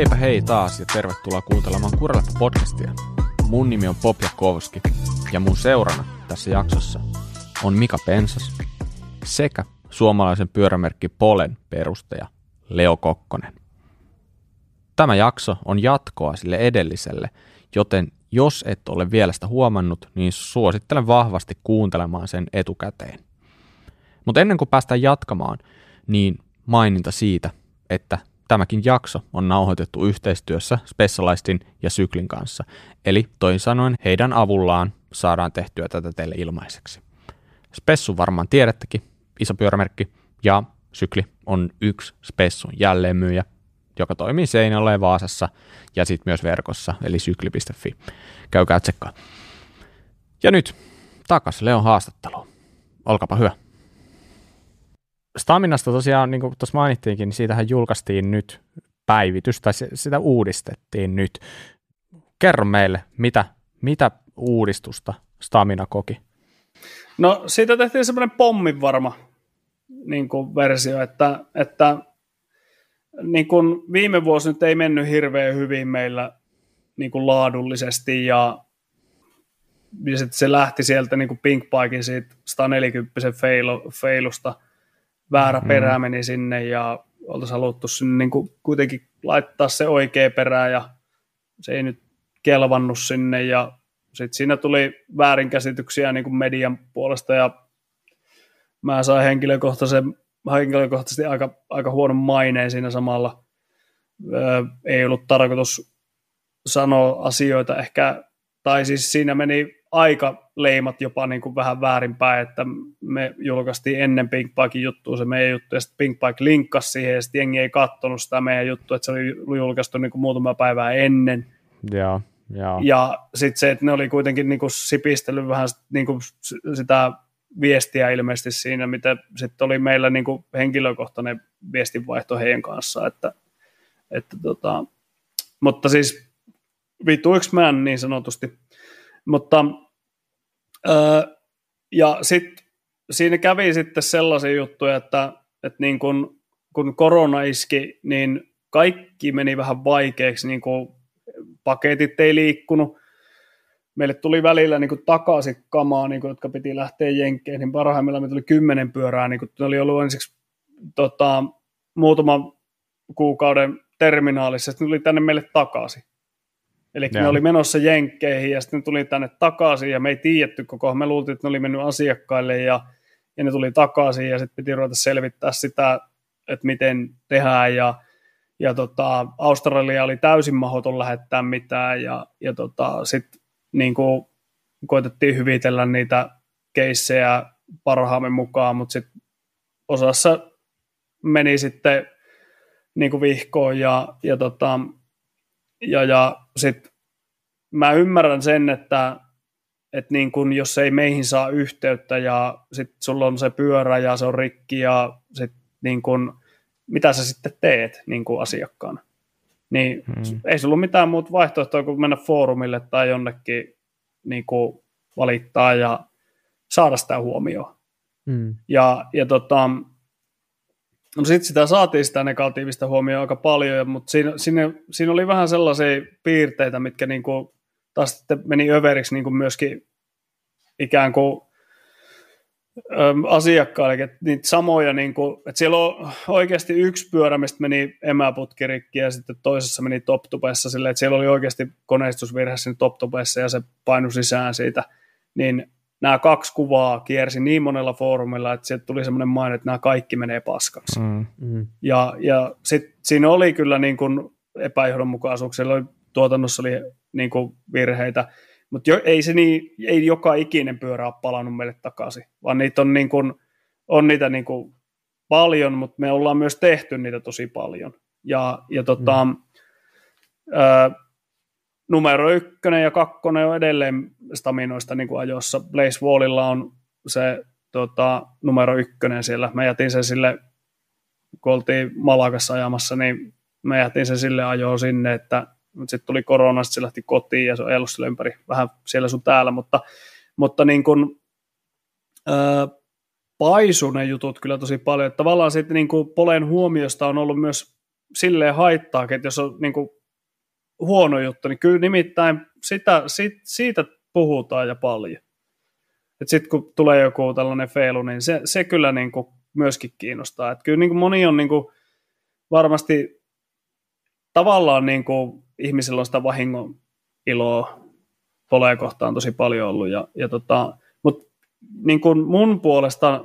heipä hei taas ja tervetuloa kuuntelemaan Kuralepa podcastia. Mun nimi on Pop Jakovski ja mun seurana tässä jaksossa on Mika Pensas sekä suomalaisen pyörämerkki Polen perustaja Leo Kokkonen. Tämä jakso on jatkoa sille edelliselle, joten jos et ole vielä sitä huomannut, niin suosittelen vahvasti kuuntelemaan sen etukäteen. Mutta ennen kuin päästään jatkamaan, niin maininta siitä, että tämäkin jakso on nauhoitettu yhteistyössä Specialistin ja Syklin kanssa, eli toisin sanoen heidän avullaan saadaan tehtyä tätä teille ilmaiseksi. Spessu varmaan tiedättekin, iso pyörämerkki, ja Sykli on yksi Spessun jälleenmyyjä, joka toimii Seinällä ja Vaasassa ja sitten myös verkossa, eli sykli.fi. Käykää tsekkaa. Ja nyt takas Leon haastatteluun. Olkapa hyvä. Staminasta tosiaan, niin kuin tuossa mainittiinkin, niin siitähän julkaistiin nyt päivitys, tai sitä uudistettiin nyt. Kerro meille, mitä, mitä uudistusta Stamina koki? No siitä tehtiin semmoinen pommin varma niin kuin versio, että, että niin kuin viime vuosi nyt ei mennyt hirveän hyvin meillä niin kuin laadullisesti ja, ja sitten se lähti sieltä niin kuin siitä 140 feilu, feilusta – väärä mm. perä meni sinne ja oltaisiin haluttu sinne niin kuin kuitenkin laittaa se oikea perä ja se ei nyt kelvannut sinne ja sitten siinä tuli väärinkäsityksiä niin kuin median puolesta ja mä sain henkilökohtaisen, henkilökohtaisesti aika, aika huonon maineen siinä samalla. Öö, ei ollut tarkoitus sanoa asioita ehkä, tai siis siinä meni aika leimat jopa niin kuin vähän väärinpäin, että me julkaistiin ennen Pink Piken juttua se meidän juttu, ja sitten Pink Pike linkkasi siihen, ja sitten jengi ei katsonut sitä meidän juttua, että se oli julkaistu niin kuin muutama päivää ennen. Ja, ja. ja sitten se, että ne oli kuitenkin niin kuin sipistellyt vähän niin kuin sitä viestiä ilmeisesti siinä, mitä sitten oli meillä niin kuin henkilökohtainen viestinvaihto heidän kanssa, että, että tota, mutta siis vituiksi mä niin sanotusti, mutta öö, ja sitten siinä kävi sitten sellaisia juttuja, että, että niin kun, kun korona iski, niin kaikki meni vähän vaikeaksi, niin kuin paketit ei liikkunut, meille tuli välillä niin kuin takaisin kamaa, niin kuin, jotka piti lähteä jenkkeen, niin parhaimmillaan me tuli kymmenen pyörää, niin kuin, ne oli ollut ensiksi tota, muutaman kuukauden terminaalissa, sitten tuli tänne meille takaisin. Eli ne oli menossa jenkkeihin ja sitten tuli tänne takaisin ja me ei tiedetty koko me luultiin, että ne oli mennyt asiakkaille ja, ja ne tuli takaisin ja sitten piti ruveta selvittää sitä, että miten tehdään. Ja, ja tota, Australia oli täysin mahdoton lähettää mitään ja, ja tota, sitten niin kuin koitettiin hyvitellä niitä keissejä parhaamme mukaan, mutta sitten osassa meni sitten niin kuin vihkoon ja, ja tota, ja, ja sitten mä ymmärrän sen, että, että niin kun, jos ei meihin saa yhteyttä ja sitten sulla on se pyörä ja se on rikki ja sit niin kun, mitä sä sitten teet niin kuin asiakkaana. Niin hmm. ei sulla ole mitään muuta vaihtoehtoa kuin mennä foorumille tai jonnekin niin valittaa ja saada sitä huomioon. Hmm. Ja, ja tota, No sitten sitä saatiin sitä negatiivista huomioon aika paljon, mutta siinä, siinä, siinä oli vähän sellaisia piirteitä, mitkä niinku taas sitten meni överiksi niinku myöskin ikään kuin asiakkaille, että niitä samoja, niinku, että siellä on oikeasti yksi pyörä, mistä meni emäputkirikki ja sitten toisessa meni toptupessa silleen, että siellä oli oikeasti koneistusvirhe siinä toptupessa ja se painui sisään siitä, niin nämä kaksi kuvaa kiersi niin monella foorumilla, että sieltä tuli semmoinen maine, että nämä kaikki menee paskaksi. Mm, mm. Ja, ja sitten siinä oli kyllä niin kuin epäjohdonmukaisuuksia, oli, tuotannossa oli niin kuin virheitä, mutta jo, ei, se niin, ei joka ikinen pyörä ole palannut meille takaisin, vaan niitä on, niin kuin, on niitä niin kuin paljon, mutta me ollaan myös tehty niitä tosi paljon. Ja, ja tota, mm. ö, numero ykkönen ja kakkonen on edelleen staminoista niin kuin ajossa. Blaze Wallilla on se tota, numero ykkönen siellä. Mä jätin sen sille, kun oltiin Malakassa ajamassa, niin mä jätin sen sille ajoon sinne, että sitten tuli korona, sitten se lähti kotiin ja se on ollut ympäri vähän siellä sun täällä, mutta, mutta niin kuin, ää, paisu ne jutut kyllä tosi paljon. Että tavallaan sitten niin kuin Polen huomiosta on ollut myös silleen haittaakin, että jos on niin kuin huono juttu, niin kyllä nimittäin sitä, siitä, siitä puhutaan ja paljon. Sitten kun tulee joku tällainen feilu, niin se, se kyllä niin kuin myöskin kiinnostaa. Et kyllä niin kuin moni on niin kuin varmasti tavallaan niin kuin ihmisillä on sitä vahingon iloa poleja kohtaan tosi paljon ollut. Ja, ja tota, Mutta niin kuin mun puolesta,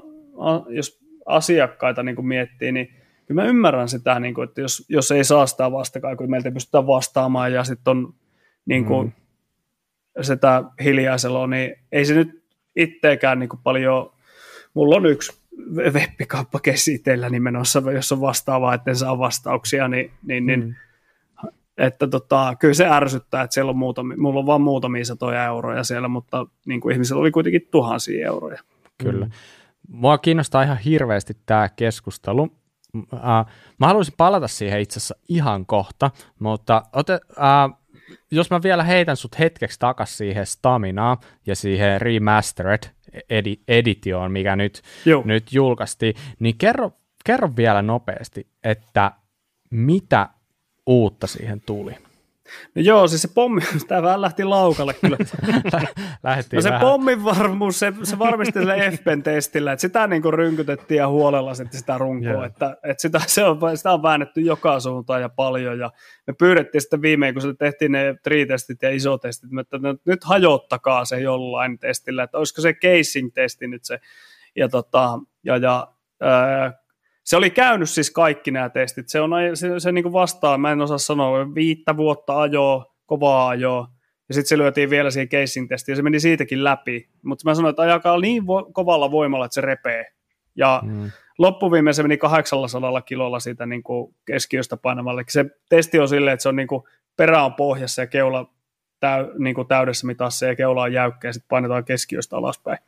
jos asiakkaita niin kuin miettii, niin kyllä mä ymmärrän sitä, niin kuin, että jos, jos ei saa sitä vastakaan, kun meiltä pystytään vastaamaan ja sitten on niin kuin, mm. sitä hiljaisella, niin ei se nyt itteekään niin kuin paljon, mulla on yksi webbikauppa itsellä menossa, jos on vastaavaa, etten saa vastauksia, niin, niin, niin mm. että tota, kyllä se ärsyttää, että siellä on muutami, mulla on vain muutamia satoja euroja siellä, mutta niin kuin ihmisillä oli kuitenkin tuhansia euroja. Kyllä. Mm. Mua kiinnostaa ihan hirveästi tämä keskustelu. Mä haluaisin palata siihen itse asiassa ihan kohta, mutta ote, uh, jos mä vielä heitän sut hetkeksi takas siihen Staminaa ja siihen Remastered edi- editioon, mikä nyt, nyt julkaistiin, niin kerro, kerro vielä nopeasti, että mitä uutta siihen tuli? No joo, siis se pommi, tämä vähän lähti laukalle kyllä. Lähettiin no se vähän. pommin varmuus, se, se varmisti sille FPn testillä, että sitä niin kuin rynkytettiin ja huolella sitten sitä runkoa, yeah. että, että sitä, se on, sitä on väännetty joka suuntaan ja paljon ja me pyydettiin sitten viimein, kun se tehtiin ne tri-testit ja isotestit, että nyt hajottakaa se jollain testillä, että olisiko se casing-testi nyt se ja, tota, ja, ja se oli käynyt siis kaikki nämä testit. Se, on, se, se niin kuin vastaa, mä en osaa sanoa, viittä vuotta ajoa, kovaa ajoa, ja sitten se lyötiin vielä siihen casing testiin, ja se meni siitäkin läpi. Mutta mä sanoin, että ajakaa niin vo- kovalla voimalla, että se repee. Ja mm. loppuviimeen se meni 800 kilolla siitä niin kuin keskiöstä painamalle. Se testi on silleen, että se on niin kuin perä on pohjassa ja keula täy, niin kuin täydessä mitassa ja keula on jäykkä ja sitten painetaan keskiöstä alaspäin.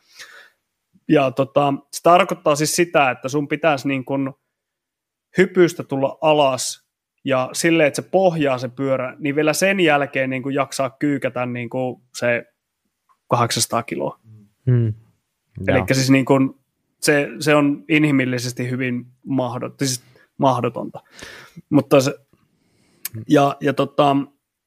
Ja tota, se tarkoittaa siis sitä, että sun pitäisi niin kuin hypystä tulla alas ja silleen, että se pohjaa se pyörä, niin vielä sen jälkeen niin kuin jaksaa kyykätä niin kuin se 800 kiloa. Hmm. Eli siis niin kuin, se, se on inhimillisesti hyvin mahdot, siis mahdotonta. Mutta se, ja, ja tota,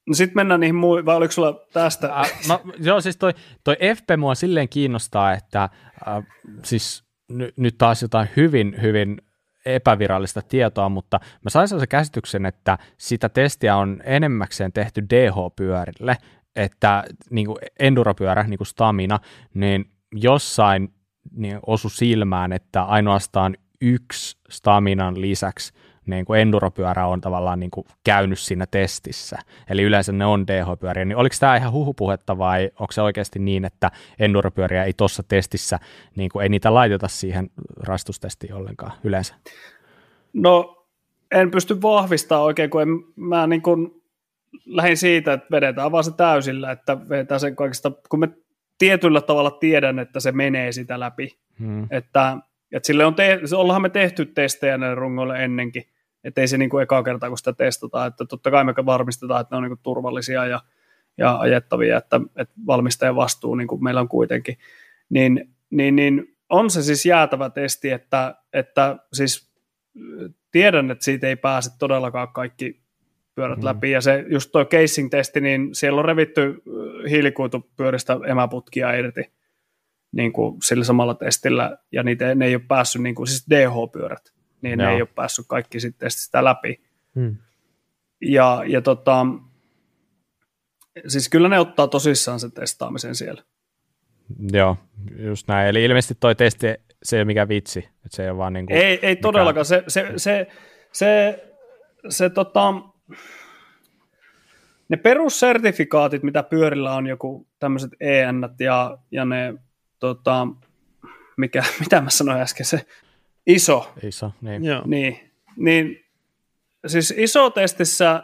No sitten mennään niihin muihin, vai oliko sulla tästä? Äh, mä, joo, siis toi, toi FP mua silleen kiinnostaa, että äh, siis n- nyt taas jotain hyvin, hyvin epävirallista tietoa, mutta mä sain sellaisen käsityksen, että sitä testiä on enemmäkseen tehty DH-pyörille, että niin kuin enduropyörä, niin kuin stamina, niin jossain niin osu silmään, että ainoastaan yksi staminan lisäksi niin kuin enduropyörä on tavallaan niin kuin käynyt siinä testissä, eli yleensä ne on DH-pyöriä, niin oliko tämä ihan huhupuhetta vai onko se oikeasti niin, että enduropyöriä ei tuossa testissä, niin kuin ei niitä laiteta siihen rastustestiin ollenkaan yleensä? No en pysty vahvistamaan oikein, kun en, mä niin kuin lähdin siitä, että vedetään vaan se täysillä, että vedetään sen kaikista, kun me tietyllä tavalla tiedän, että se menee sitä läpi, hmm. että että sille on te, ollaanhan me tehty testejä näille rungoille ennenkin, että ei se niin kuin eka kerta, kun sitä testataan, että totta kai me varmistetaan, että ne on niin kuin turvallisia ja, ja ajettavia, että, että valmistajan vastuu niin kuin meillä on kuitenkin, niin, niin, niin on se siis jäätävä testi, että, että siis tiedän, että siitä ei pääse todellakaan kaikki pyörät mm. läpi, ja se just tuo casing-testi, niin siellä on revitty hiilikuitupyöristä emäputkia irti, niin kuin sillä samalla testillä, ja niitä, ne ei ole päässyt, niin kuin, siis DH-pyörät, niin Joo. ne ei ole päässyt kaikki sitten sitä läpi. Hmm. Ja, ja tota, siis kyllä ne ottaa tosissaan sen testaamisen siellä. Joo, just näin. Eli ilmeisesti toi testi, se ei ole mikään vitsi. Että se ei, ole vaan niin kuin ei, ei todellakaan. Se, se, se, se, se tota, ne perussertifikaatit, mitä pyörillä on, joku tämmöiset EN ja, ja ne tota, mikä, mitä mä sanoin äsken, se iso. Iso, niin. Joo. Niin, niin siis iso testissä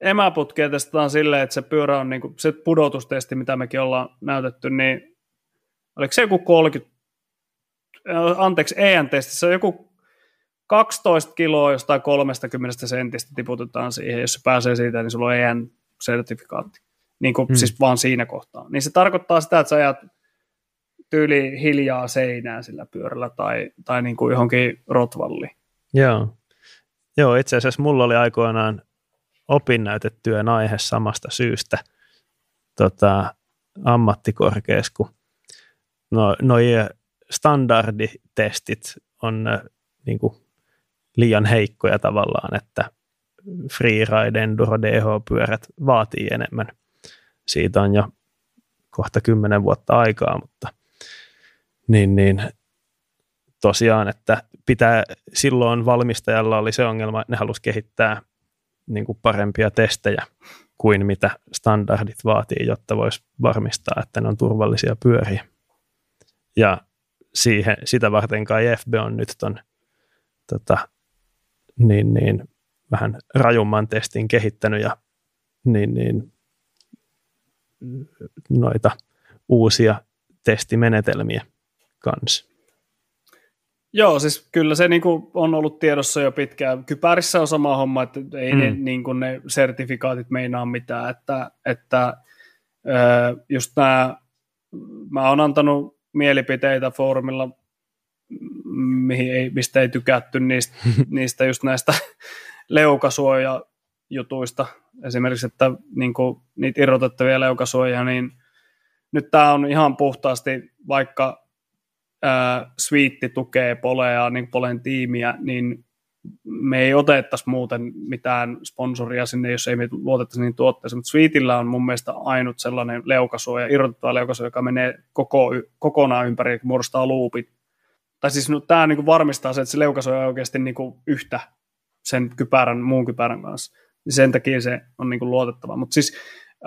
emäputkia testataan silleen, että se pyörä on niinku, se pudotustesti, mitä mekin ollaan näytetty, niin oliko se joku 30, anteeksi, EN-testissä on joku 12 kiloa jostain 30 sentistä tiputetaan siihen, jos se pääsee siitä, niin sulla on EN-sertifikaatti, niin kuin, hmm. siis vaan siinä kohtaa. Niin se tarkoittaa sitä, että sä ajat tyyli hiljaa seinään sillä pyörällä tai, tai niin kuin johonkin rotvalliin. Joo. Joo, itse asiassa mulla oli aikoinaan opinnäytetyön aihe samasta syystä tota, ammattikorkeassa, kun no, noi standarditestit on äh, niin kuin, liian heikkoja tavallaan, että freeride, enduro, DH-pyörät vaatii enemmän. Siitä on jo kohta kymmenen vuotta aikaa, mutta niin, niin tosiaan, että pitää, silloin valmistajalla oli se ongelma, että ne halusi kehittää niin kuin parempia testejä kuin mitä standardit vaatii, jotta voisi varmistaa, että ne on turvallisia pyöriä. Ja siihen, sitä varten kai FB on nyt ton, tota, niin, niin, vähän rajumman testin kehittänyt ja niin, niin, noita uusia testimenetelmiä kanssa. Joo, siis kyllä se niin kuin on ollut tiedossa jo pitkään. Kypärissä on sama homma, että ei mm. ne, niin kuin ne sertifikaatit meinaa mitään. Että, että just nämä, mä oon antanut mielipiteitä foorumilla, mihin ei, mistä ei tykätty niistä, niistä just näistä leukasuoja jutuista. Esimerkiksi, että niin kuin, niitä irrotettavia leukasuojia, niin nyt tämä on ihan puhtaasti, vaikka äh, Swiitti tukee Polea, niin Polen tiimiä, niin me ei otettaisi muuten mitään sponsoria sinne, jos ei me luotettaisi niin tuotteeseen, mutta Sweetillä on mun mielestä ainut sellainen leukasuoja, irrotettava leukasuoja, joka menee koko, kokonaan ympäri ja muodostaa luupit. Tai siis no, tämä niin varmistaa se, että se leukasuoja on oikeasti niin kuin yhtä sen kypärän, muun kypärän kanssa. Sen takia se on niin kuin luotettava. Mutta siis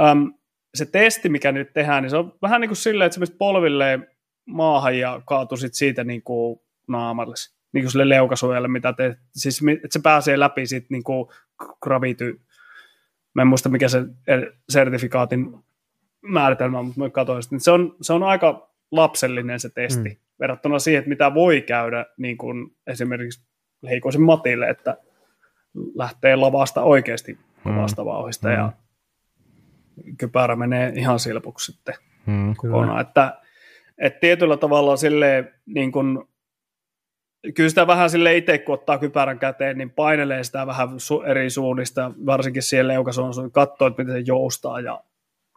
äm, se testi, mikä nyt tehdään, niin se on vähän niin kuin silleen, että se polvilleen maahan ja kaatusit siitä niin kuin naamalle, niin kuin sille leukasuojalle, mitä te, siis että se pääsee läpi siitä niin kuin gravity, mä en muista mikä se sertifikaatin määritelmä, mutta mä katsoin sitä, se on, se on aika lapsellinen se testi, mm. verrattuna siihen, että mitä voi käydä niin kuin esimerkiksi heikoisen Matille, että lähtee lavasta oikeasti mm. lavasta vauhista mm. ja kypärä menee ihan silpuksi sitten mm, kokonaan. Että et tietyllä tavalla silleen, niin kun, kyllä sitä vähän sille itse, kun ottaa kypärän käteen, niin painelee sitä vähän su- eri suunnista, varsinkin siellä leukasuun, katsoo, että miten se joustaa ja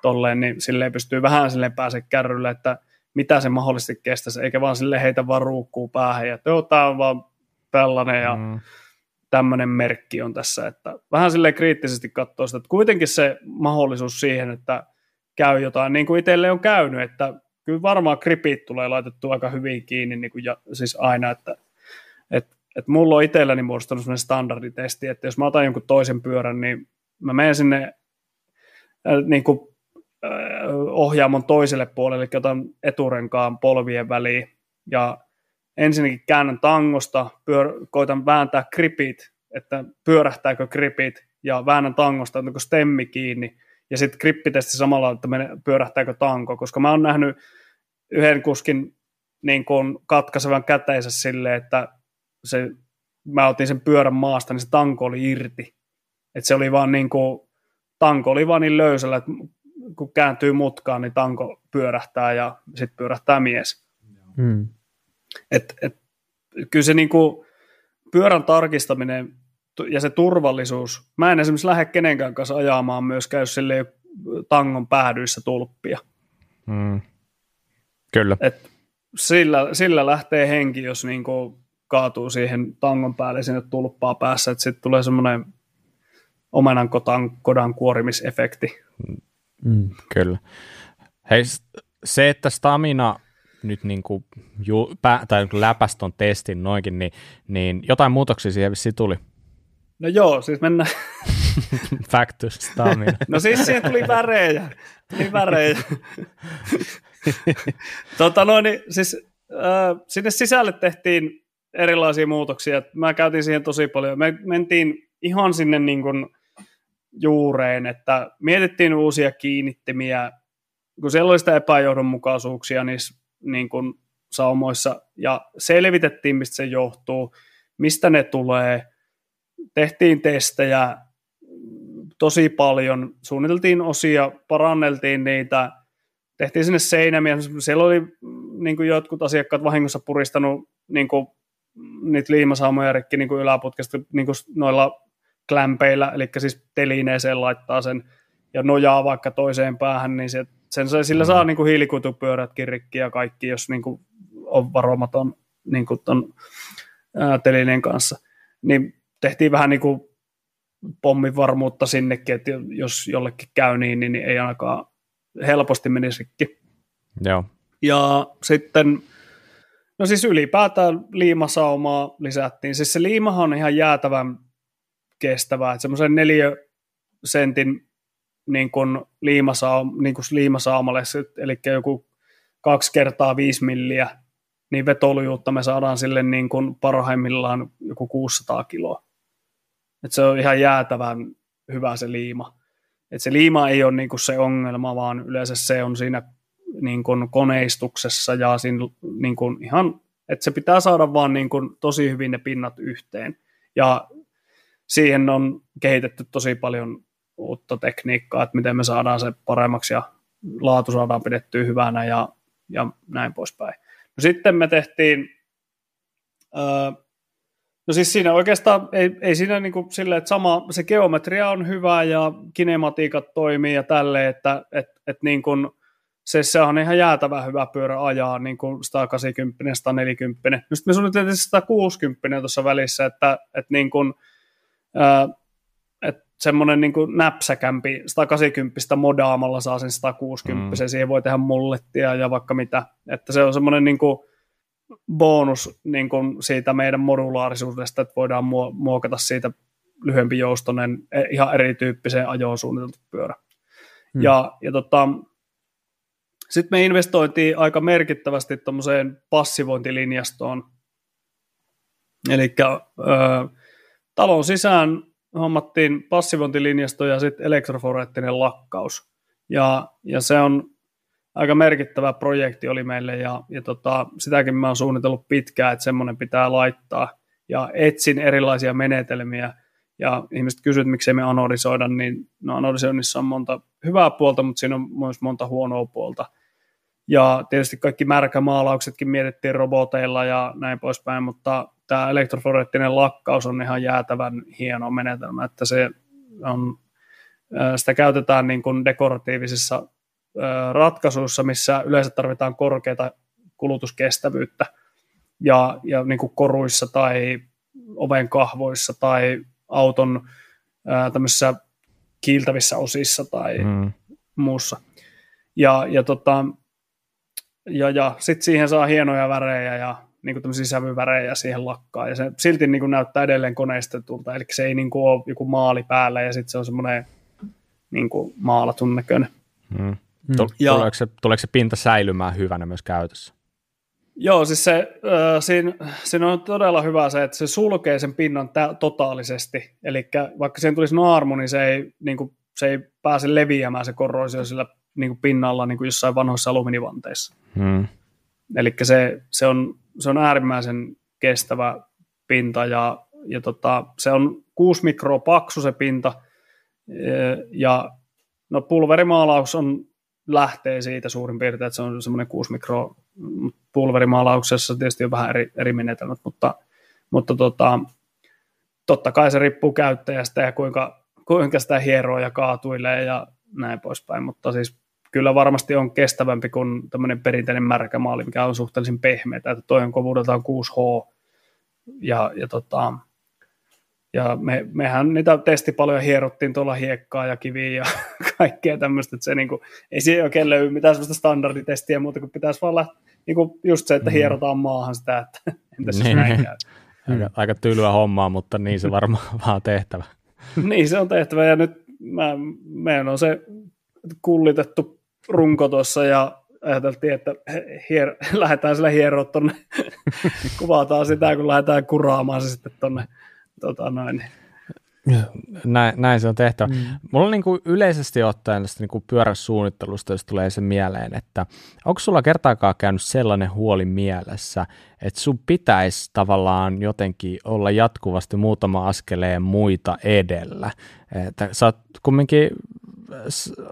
tolleen, niin silleen pystyy vähän silleen pääse kärrylle, että mitä se mahdollisesti kestäisi, eikä vaan sille heitä vaan ruukkuu päähän, ja joo, tämä on vaan tällainen ja mm. tämmöinen merkki on tässä, että vähän sille kriittisesti katsoo sitä, että kuitenkin se mahdollisuus siihen, että käy jotain, niin kuin itselle on käynyt, että kyllä varmaan kripit tulee laitettu aika hyvin kiinni niin kuin ja, siis aina, että et, et mulla on itselläni muodostunut sellainen standarditesti, että jos mä otan jonkun toisen pyörän, niin mä menen sinne äh, niin kuin, äh, ohjaamon toiselle puolelle, eli otan eturenkaan polvien väliin. Ja ensinnäkin käännän tangosta, pyör- koitan vääntää kripit, että pyörähtääkö kripit ja väännän tangosta, onko stemmi kiinni, ja sitten krippitesti samalla, että pyörähtääkö tanko, koska mä oon nähnyt yhden kuskin niin kuin katkaisevan käteensä silleen, että se, mä otin sen pyörän maasta, niin se tanko oli irti. Että se oli vaan niin kuin, tanko oli vaan niin löysällä, että kun kääntyy mutkaan, niin tanko pyörähtää ja sitten pyörähtää mies. Hmm. Et, et, kyllä se niin kuin, pyörän tarkistaminen ja se turvallisuus, mä en esimerkiksi lähde kenenkään kanssa ajamaan myöskään, jos sille ei tangon päädyissä tulppia. Hmm. Kyllä. Et sillä, sillä lähtee henki, jos niin kuin kaatuu siihen tangon päälle sinne tulppaa päässä, että sitten tulee semmoinen omenan kodan, kuorimisefekti. Mm, kyllä. Hei, se, että stamina nyt niin kuin ju, pä, tai läpäsi ton testin noinkin, niin, niin jotain muutoksia siihen vissiin tuli. No joo, siis mennään. Factus stamina. no siis siihen tuli värejä. Tuli värejä. tota noin, niin, siis, äh, sinne sisälle tehtiin erilaisia muutoksia. Mä käytin siihen tosi paljon. Me mentiin ihan sinne niin kuin juureen, että mietittiin uusia kiinnittimiä, kun siellä oli sitä epäjohdonmukaisuuksia niissä niin kuin saumoissa, ja selvitettiin, mistä se johtuu, mistä ne tulee, tehtiin testejä tosi paljon, suunniteltiin osia, paranneltiin niitä, tehtiin sinne seinämiä, siellä oli niin kuin jotkut asiakkaat vahingossa puristanut niin kuin niitä liimasaumoja rikki niin kuin yläputkesta niin kuin noilla klämpeillä, eli siis telineeseen laittaa sen ja nojaa vaikka toiseen päähän, niin se, sen, sillä saa mm. niin kuin hiilikuitupyörätkin rikki ja kaikki, jos niin kuin on varomaton niin kuin ton, ää, telineen kanssa. Niin tehtiin vähän niin kuin pommivarmuutta sinnekin, että jos jollekin käy niin, niin ei ainakaan helposti menisi rikki. Joo. Ja sitten, no siis ylipäätään liimasaumaa lisättiin. Siis se liimahan on ihan jäätävän kestävää, että semmoisen neljä sentin niin kuin liimasaum, niin kuin liimasaamalle, eli joku kaksi kertaa viisi milliä, niin vetolujuutta me saadaan sille niin kuin parhaimmillaan joku 600 kiloa. Et se on ihan jäätävän hyvä se liima. Et se liima ei ole niin kuin se ongelma, vaan yleensä se on siinä niin kuin koneistuksessa ja siinä niin kuin ihan, että se pitää saada vaan niin kuin tosi hyvin ne pinnat yhteen. Ja siihen on kehitetty tosi paljon uutta tekniikkaa, että miten me saadaan se paremmaksi ja laatu saadaan pidettyä hyvänä ja, ja näin poispäin. No sitten me tehtiin, öö, no siis siinä oikeastaan ei, ei siinä niin kuin sille, että sama, se geometria on hyvä ja kinematiikat toimii ja tälleen, että et, et niin kuin, se, se on ihan jäätävä hyvä pyörä ajaa, niin kuin 180, 140. Nyt me suunniteltiin 160 tuossa välissä, että, että niin kuin, että semmoinen niin kuin näpsäkämpi 180 modaamalla saa sen 160, mm. siihen voi tehdä mullettia ja vaikka mitä, että se on semmoinen niin kuin bonus niin kuin siitä meidän modulaarisuudesta, että voidaan muokata siitä lyhyempi joustonen, e, ihan erityyppiseen ajoon suunniteltu pyörä. Mm. Ja, ja tota, sitten me investoitiin aika merkittävästi tuommoiseen passivointilinjastoon. Eli talon sisään hommattiin passivointilinjasto ja sitten elektroforeettinen lakkaus. Ja, ja se on aika merkittävä projekti oli meille ja, ja tota, sitäkin mä oon suunnitellut pitkään, että semmoinen pitää laittaa. Ja etsin erilaisia menetelmiä ja ihmiset kysyvät, miksei me anodisoida, niin no anodisoinnissa on monta hyvää puolta, mutta siinä on myös monta huonoa puolta. Ja tietysti kaikki märkämaalauksetkin mietittiin roboteilla ja näin poispäin, mutta tämä elektroforeettinen lakkaus on ihan jäätävän hieno menetelmä, että se on, sitä käytetään niin kuin dekoratiivisissa ratkaisuissa, missä yleensä tarvitaan korkeata kulutuskestävyyttä ja, ja niin kuin koruissa tai oven kahvoissa tai auton tämmöisissä kiiltävissä osissa tai mm. muussa. Ja, ja, tota, ja, ja sitten siihen saa hienoja värejä ja niin kuin tämmöisiä sävyvärejä siihen lakkaa, ja se silti niin kuin näyttää edelleen koneistetulta, eli se ei niin kuin ole joku maali päällä, ja sitten se on semmoinen niin kuin maalatun näköinen. Mm. Mm. Ja, tuleeko, se, tuleeko se pinta säilymään hyvänä myös käytössä? Joo, siis se, äh, siinä, siinä on todella hyvä se, että se sulkee sen pinnan tä- totaalisesti, eli vaikka siihen tulisi naarmu, niin se ei, niin kuin, se ei pääse leviämään se korroisio sillä niin kuin pinnalla niin kuin jossain vanhoissa alumiinivanteissa. Hmm. Eli se, se, on, se on äärimmäisen kestävä pinta ja, ja tota, se on 6 mikroa paksu se pinta ja no pulverimaalaus on lähtee siitä suurin piirtein, että se on semmoinen 6 mikroa pulverimaalauksessa tietysti on vähän eri, eri menetelmät, mutta, mutta tota, totta kai se riippuu käyttäjästä ja kuinka, kuinka sitä hieroo ja kaatuilee ja näin poispäin, mutta siis kyllä varmasti on kestävämpi kuin tämmöinen perinteinen märkä maali, mikä on suhteellisen pehmeä, että toi on kovuudeltaan 6H, ja, ja, tota, ja me, mehän niitä testi paljon hierottiin tuolla hiekkaa ja kiviä ja kaikkea tämmöistä, että se niinku, ei siihen oikein löydy mitään sellaista standarditestiä muuta kuin pitäisi vaan lähteä, niinku just se, että mm. hierotaan maahan sitä, että entäs niin. näin käy. Aika, aika tylyä hommaa, mutta niin se varmaan vaan tehtävä. niin se on tehtävä ja nyt mä, meidän on se kullitettu runko tuossa ja ajateltiin, että hier, lähdetään sillä hieroa tuonne, kuvataan sitä, kun lähdetään kuraamaan se sitten tuonne tota noin. Näin, näin se on tehtävä. Mm. Mulla on niin kuin yleisesti ottaen tästä niin kuin pyöräsuunnittelusta, jos tulee se mieleen, että onko sulla kertaakaan käynyt sellainen huoli mielessä, että sun pitäisi tavallaan jotenkin olla jatkuvasti muutama askeleen muita edellä. Että sä oot kumminkin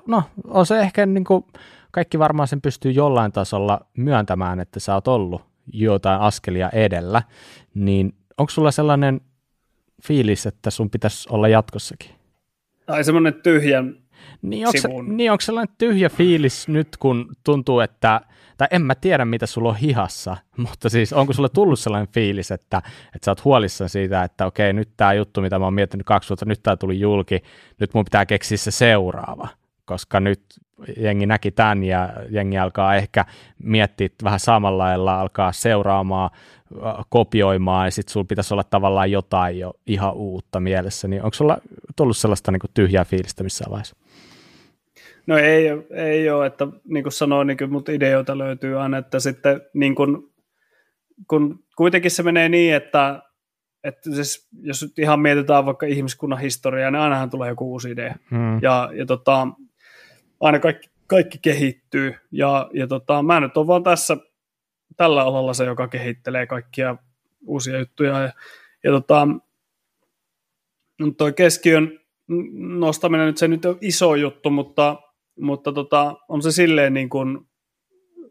no on se ehkä niin kuin, kaikki varmaan sen pystyy jollain tasolla myöntämään, että sä oot ollut jotain askelia edellä, niin onko sulla sellainen fiilis, että sun pitäisi olla jatkossakin? Tai semmoinen tyhjän niin onko, se, niin onko sellainen tyhjä fiilis nyt, kun tuntuu, että, tai en mä tiedä, mitä sulla on hihassa, mutta siis onko sulle tullut sellainen fiilis, että, että sä oot huolissaan siitä, että okei, nyt tämä juttu, mitä mä oon miettinyt kaksi vuotta, nyt tämä tuli julki, nyt mun pitää keksiä se seuraava, koska nyt jengi näki tämän ja jengi alkaa ehkä miettiä vähän samalla lailla, alkaa seuraamaan, kopioimaan ja sitten sulla pitäisi olla tavallaan jotain jo ihan uutta mielessä, niin onko sulla tullut sellaista niin kuin tyhjää fiilistä missään vaiheessa? No ei, ei ole, että niin kuin sanoin, niin kuin, mutta ideoita löytyy aina, että sitten niin kuin, kun kuitenkin se menee niin, että, että siis, jos nyt ihan mietitään vaikka ihmiskunnan historiaa, niin ainahan tulee joku uusi idea. Hmm. Ja, ja tota, aina kaikki, kaikki kehittyy. Ja, ja tota, mä nyt on vaan tässä tällä alalla se, joka kehittelee kaikkia uusia juttuja. Ja, ja tota, toi keskiön nostaminen nyt se nyt on iso juttu, mutta mutta tota, on se silleen niin kuin,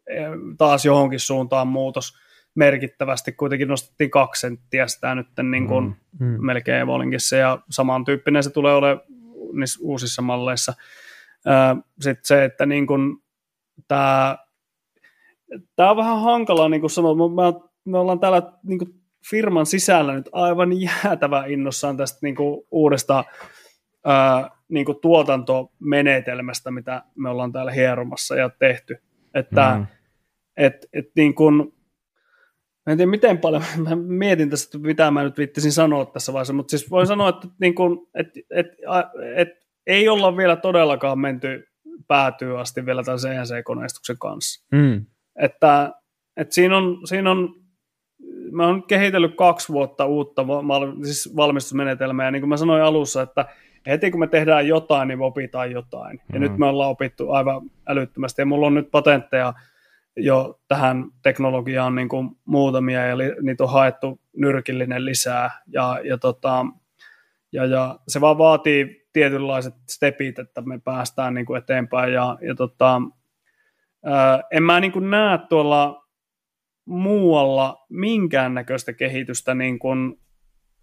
e, taas johonkin suuntaan muutos merkittävästi. Kuitenkin nostettiin kaksi senttiä sitä nyt niin kuin mm, mm. melkein Evolinkissa ja samantyyppinen se tulee olemaan niissä uusissa malleissa. Sitten se, että niin kuin, tämä, tämä on vähän hankala, niin kuin sanoin, me, me ollaan täällä niin kuin firman sisällä nyt aivan jäätävä innossaan tästä niin kuin uudesta ää, niin kuin tuotantomenetelmästä, mitä me ollaan täällä hieromassa ja tehty. Että mm. et, et niin kuin, en tiedä miten paljon, mä mietin tästä, mitä mä nyt viittisin sanoa tässä vaiheessa, mutta siis voin sanoa, että, niin kuin, et, et, et, ei olla vielä todellakaan menty päätyy asti vielä tämän CNC-koneistuksen kanssa. Mm. Että, että siinä, on, siinä on, mä oon kehitellyt kaksi vuotta uutta val, siis valmistusmenetelmää, ja niin kuin mä sanoin alussa, että heti kun me tehdään jotain, niin me opitaan jotain. Ja mm. nyt me ollaan opittu aivan älyttömästi. Ja mulla on nyt patentteja jo tähän teknologiaan niin kuin muutamia, ja niitä on haettu nyrkillinen lisää. Ja, ja, tota, ja, ja se vaan vaatii tietynlaiset stepit, että me päästään niin kuin eteenpäin. Ja, ja tota, en mä niin kuin näe tuolla muualla minkäännäköistä kehitystä niin kuin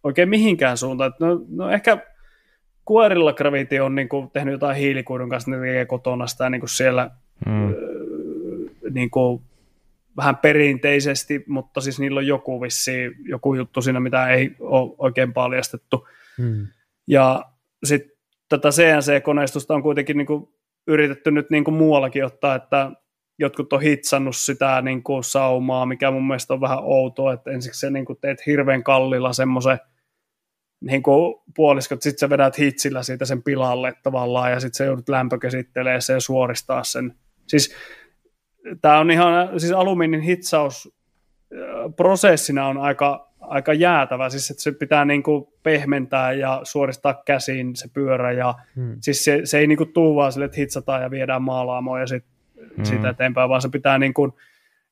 oikein mihinkään suuntaan. No, no ehkä Kuorilla Gravity on niin kuin, tehnyt jotain hiilikuidun kanssa, ne tekee kotona sitä niin kuin siellä mm. öö, niin kuin, vähän perinteisesti, mutta siis niillä on joku vissi, joku juttu siinä, mitä ei ole oikein paljastettu. Mm. Ja sitten tätä CNC-koneistusta on kuitenkin niin kuin, yritetty nyt niin kuin muuallakin ottaa, että jotkut on hitsannut sitä niin kuin saumaa, mikä mun mielestä on vähän outoa, että ensiksi se niin kuin teet hirveän kallilla semmoisen niin kuin puoliskot, sitten sä vedät hitsillä siitä sen pilalle tavallaan, ja sitten se joudut lämpökäsittelee sen ja suoristaa sen. Siis tämä on ihan, siis alumiinin hitsaus prosessina on aika, aika jäätävä, siis että se pitää niin kuin pehmentää ja suoristaa käsiin se pyörä, ja hmm. siis se, se ei niin kuin tuu vaan sille, että hitsataan ja viedään maalaamoon ja sitten hmm. sitä eteenpäin, vaan se pitää niin kuin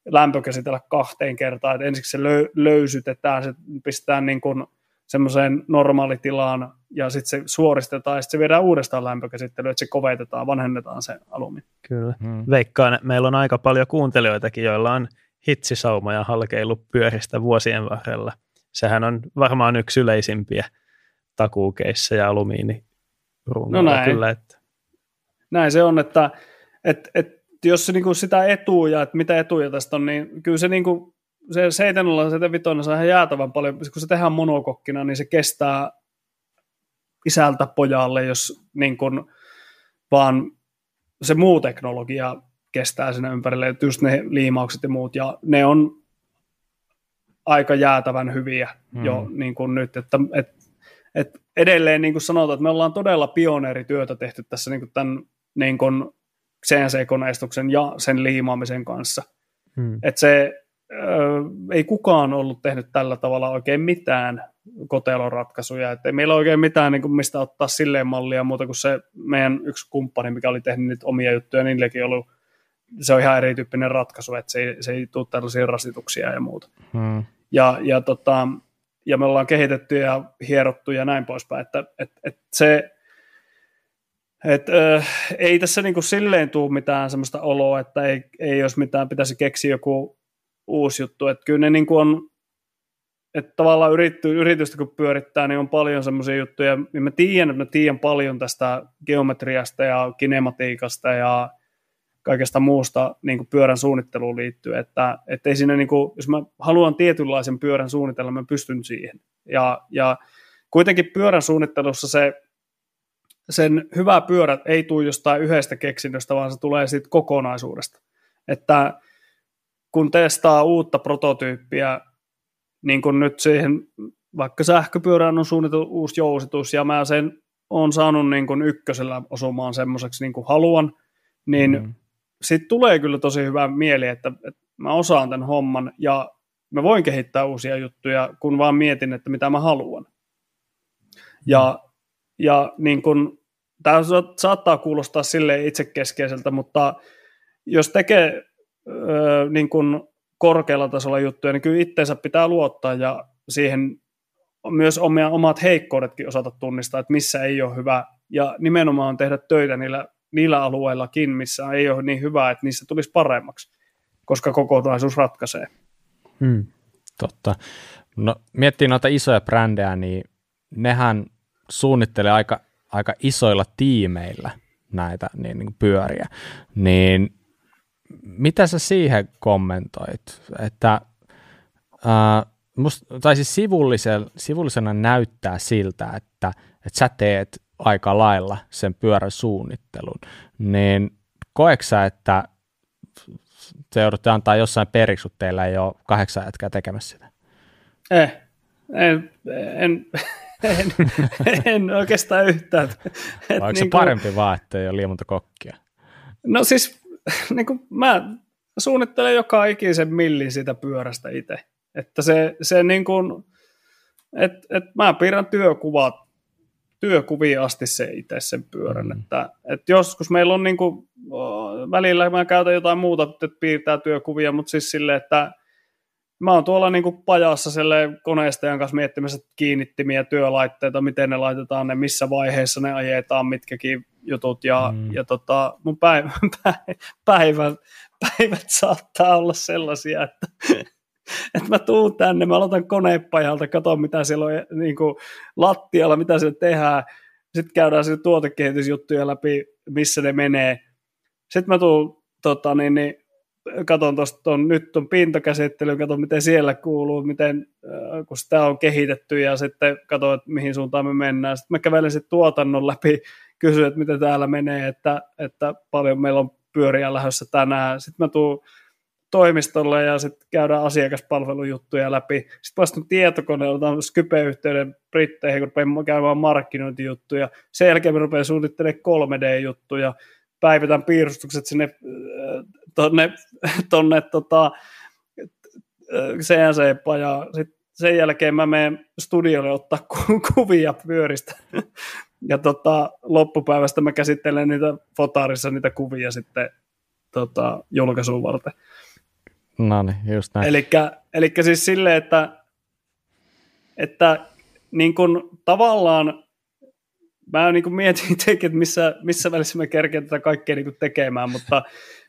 lämpökäsitellä kahteen kertaan, että ensiksi se lö, löysytetään, se pistetään niin kuin semmoiseen normaalitilaan ja sitten se suoristetaan ja sitten se viedään uudestaan lämpökäsittelyyn, että se kovetetaan, vanhennetaan se alumi. Kyllä. Hmm. Veikkaan, meillä on aika paljon kuuntelijoitakin, joilla on hitsisauma ja halkeilu pyöristä vuosien varrella. Sehän on varmaan yksi yleisimpiä takuukeissa ja alumiini no näin. kyllä. Että... Näin se on, että et, et, jos se, niin sitä etuja, että mitä etuja tästä on, niin kyllä se niin kuin se 7 7 se on ihan jäätävän paljon, kun se tehdään monokokkina, niin se kestää isältä pojalle, jos niin vaan se muu teknologia kestää sinne ympärille, just ne liimaukset ja muut, ja ne on aika jäätävän hyviä hmm. jo niin kuin nyt, että et, et edelleen niin kuin sanotaan, että me ollaan todella pioneerityötä tehty tässä niin kuin tämän niin kuin CNC-koneistuksen ja sen liimaamisen kanssa. Hmm. Että se ei kukaan ollut tehnyt tällä tavalla oikein mitään koteloratkaisuja, että ei meillä oikein mitään niin kuin mistä ottaa silleen mallia muuta kuin se meidän yksi kumppani, mikä oli tehnyt niitä omia juttuja, niilläkin ollut, se on ihan erityyppinen ratkaisu, että se ei, se ei tule tällaisia rasituksia ja muuta. Hmm. Ja, ja, tota, ja me ollaan kehitetty ja hierottu ja näin poispäin, että et, et se, et, äh, ei tässä niin kuin silleen tule mitään sellaista oloa, että ei, ei jos mitään pitäisi keksiä joku uusi juttu. Että kyllä ne niin kuin on, että tavallaan yritty, yritystä kun pyörittää, niin on paljon semmoisia juttuja, ja mä tiedän, että mä tiedän paljon tästä geometriasta ja kinematiikasta ja kaikesta muusta niin kuin pyörän suunnitteluun liittyen, että, että ei siinä, niin kuin, jos mä haluan tietynlaisen pyörän suunnitella, mä pystyn siihen. Ja, ja kuitenkin pyörän suunnittelussa se, sen hyvä pyörät ei tule jostain yhdestä keksinnöstä, vaan se tulee siitä kokonaisuudesta. Että kun testaa uutta prototyyppiä, niin kuin nyt siihen, vaikka sähköpyörään on suunniteltu uusi jousitus, ja mä sen on saanut niin kuin ykkösellä osumaan semmoiseksi niin kuin haluan, niin mm sitten tulee kyllä tosi hyvä mieli, että, että mä osaan tämän homman ja mä voin kehittää uusia juttuja, kun vaan mietin, että mitä mä haluan. Ja, ja niin kun, tämä saattaa kuulostaa sille itsekeskeiseltä, mutta jos tekee ö, niin kun korkealla tasolla juttuja, niin kyllä itseensä pitää luottaa ja siihen myös omia, omat heikkoudetkin osata tunnistaa, että missä ei ole hyvä ja nimenomaan tehdä töitä niillä niillä alueillakin, missä ei ole niin hyvä, että niissä tulisi paremmaksi, koska kokonaisuus ratkaisee. Hmm, totta. No, miettii noita isoja brändejä, niin nehän suunnittelee aika, aika isoilla tiimeillä näitä niin, niin pyöriä. Niin mitä sä siihen kommentoit? Että, ää, must, tai siis sivullisena, sivullisena näyttää siltä, että, että sä teet aika lailla sen pyörän suunnittelun, niin koeksä, että te joudutte antaa jossain periksi, kun teillä ei ole kahdeksan jätkää tekemässä sitä? Eh, en, en, en, en oikeastaan yhtään. Vai onko niin se kuin, parempi vaan, että ei ole liian monta kokkia? No siis, niin kuin mä suunnittelen joka ikisen millin siitä pyörästä itse. Että se, se niin kuin, että et mä piirrän työkuvat työkuviin asti se itse sen pyörän. Mm. Että, että joskus meillä on niin kuin, välillä mä käytän jotain muuta, että piirtää työkuvia, mutta siis silleen, että mä oon tuolla niin kuin pajassa koneistajan kanssa miettimässä kiinnittimiä työlaitteita, miten ne laitetaan, ne missä vaiheessa ne ajetaan, mitkäkin jutut, ja, mm. ja tota, mun päivä, päivät, päivät saattaa olla sellaisia, että että mä tuun tänne, mä aloitan konepajalta, katson mitä siellä on niin kuin lattialla, mitä siellä tehdään, sitten käydään sitten tuotekehitysjuttuja läpi, missä ne menee. Sitten mä tuun, tota, niin, niin, katon tuosta nyt on pintakäsittely, katon miten siellä kuuluu, miten, äh, kun sitä on kehitetty ja sitten katon, että mihin suuntaan me mennään. Sitten mä kävelen sitten tuotannon läpi, kysyn, että miten täällä menee, että, että paljon meillä on pyöriä lähdössä tänään. Sitten mä tuun toimistolle ja sitten käydään asiakaspalvelujuttuja läpi. Sitten vastun tietokoneella, otan Skype-yhteyden Britteihin, kun rupean käymään markkinointijuttuja. Sen jälkeen me rupean suunnittelemaan 3D-juttuja, päivitän piirustukset sinne äh, tonne, tonne tota, äh, CNC-pajaan. Sitten sen jälkeen mä menen studiolle ottaa ku- kuvia pyöristä. ja tota, loppupäivästä mä käsittelen niitä fotaarissa niitä kuvia sitten tota, julkaisuun varten. No niin, just näin. Eli siis silleen, että, että niin kuin tavallaan mä niin kuin mietin itsekin, että missä, missä välissä mä kerkeen tätä kaikkea niin kuin tekemään, mutta,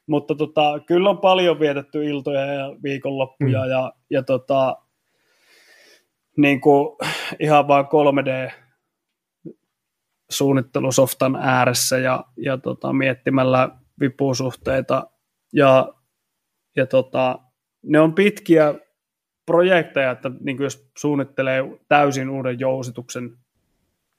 mutta tota, kyllä on paljon vietetty iltoja ja viikonloppuja mm. ja, ja tota, niin kuin ihan vaan 3D suunnittelusoftan ääressä ja, ja tota, miettimällä vipusuhteita ja ja tota, ne on pitkiä projekteja, että niin jos suunnittelee täysin uuden jousituksen, niin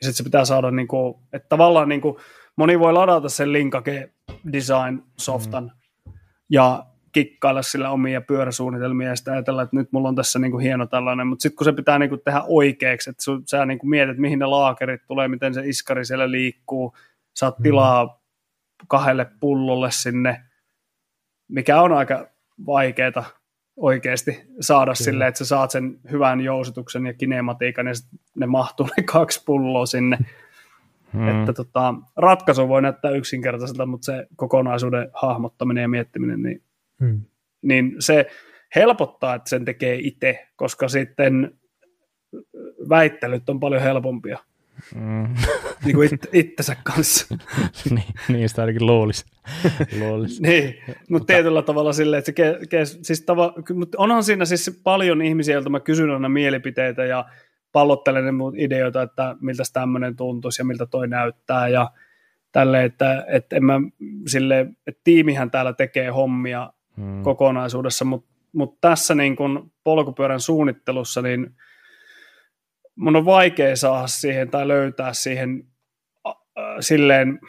sitten se pitää saada, niin kuin, että tavallaan niin kuin, moni voi ladata sen Linkage Design-softan mm. ja kikkailla sillä omia pyöräsuunnitelmia ja sitten ajatella, että nyt mulla on tässä niin kuin hieno tällainen, mutta sitten kun se pitää niin kuin tehdä oikeaksi, että sä niin kuin mietit, mihin ne laakerit tulee, miten se iskari siellä liikkuu, saat mm. tilaa kahdelle pullolle sinne, mikä on aika vaikeaa oikeasti saada Kyllä. silleen, että sä saat sen hyvän jousituksen ja kinematiikan ja ne mahtuu ne kaksi pulloa sinne. Hmm. Että tota, ratkaisu voi näyttää yksinkertaiselta, mutta se kokonaisuuden hahmottaminen ja miettiminen, niin, hmm. niin se helpottaa, että sen tekee itse, koska sitten väittelyt on paljon helpompia. Mm. niin kuin it, itsensä kanssa. niin, niin, sitä ainakin luulisi. luulisi. niin, mutta tietyllä tavalla silleen, että se ke, ke, siis tava, mutta onhan siinä siis paljon ihmisiä, joilta mä kysyn aina mielipiteitä ja pallottelen ideoita, että miltä tämmöinen tuntuisi ja miltä toi näyttää ja tälle, että, että, en mä, sille, että tiimihän täällä tekee hommia hmm. kokonaisuudessa, mutta mut tässä niin kun polkupyörän suunnittelussa, niin mun on vaikea saada siihen tai löytää siihen äh, silleen,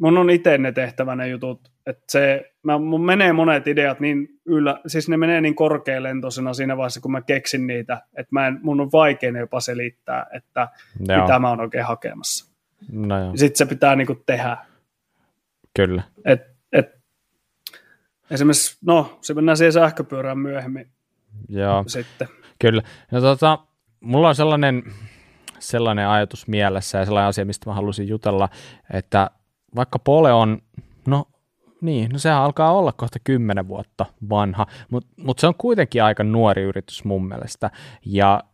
mun on itse ne tehtävä ne jutut, että se, mä, mun menee monet ideat niin yllä, siis ne menee niin korkealentoisena siinä vaiheessa, kun mä keksin niitä, että mä en, mun on vaikea jopa selittää, että Joo. mitä mä oon oikein hakemassa. No Sitten se pitää niinku tehdä. Kyllä. Et, et, esimerkiksi, no, se mennään siihen sähköpyörään myöhemmin. Joo. Sitten. Kyllä. No tota, mulla on sellainen, sellainen ajatus mielessä ja sellainen asia, mistä mä halusin jutella, että vaikka Pole on, no niin, no sehän alkaa olla kohta kymmenen vuotta vanha, mutta mut se on kuitenkin aika nuori yritys mun mielestä, ja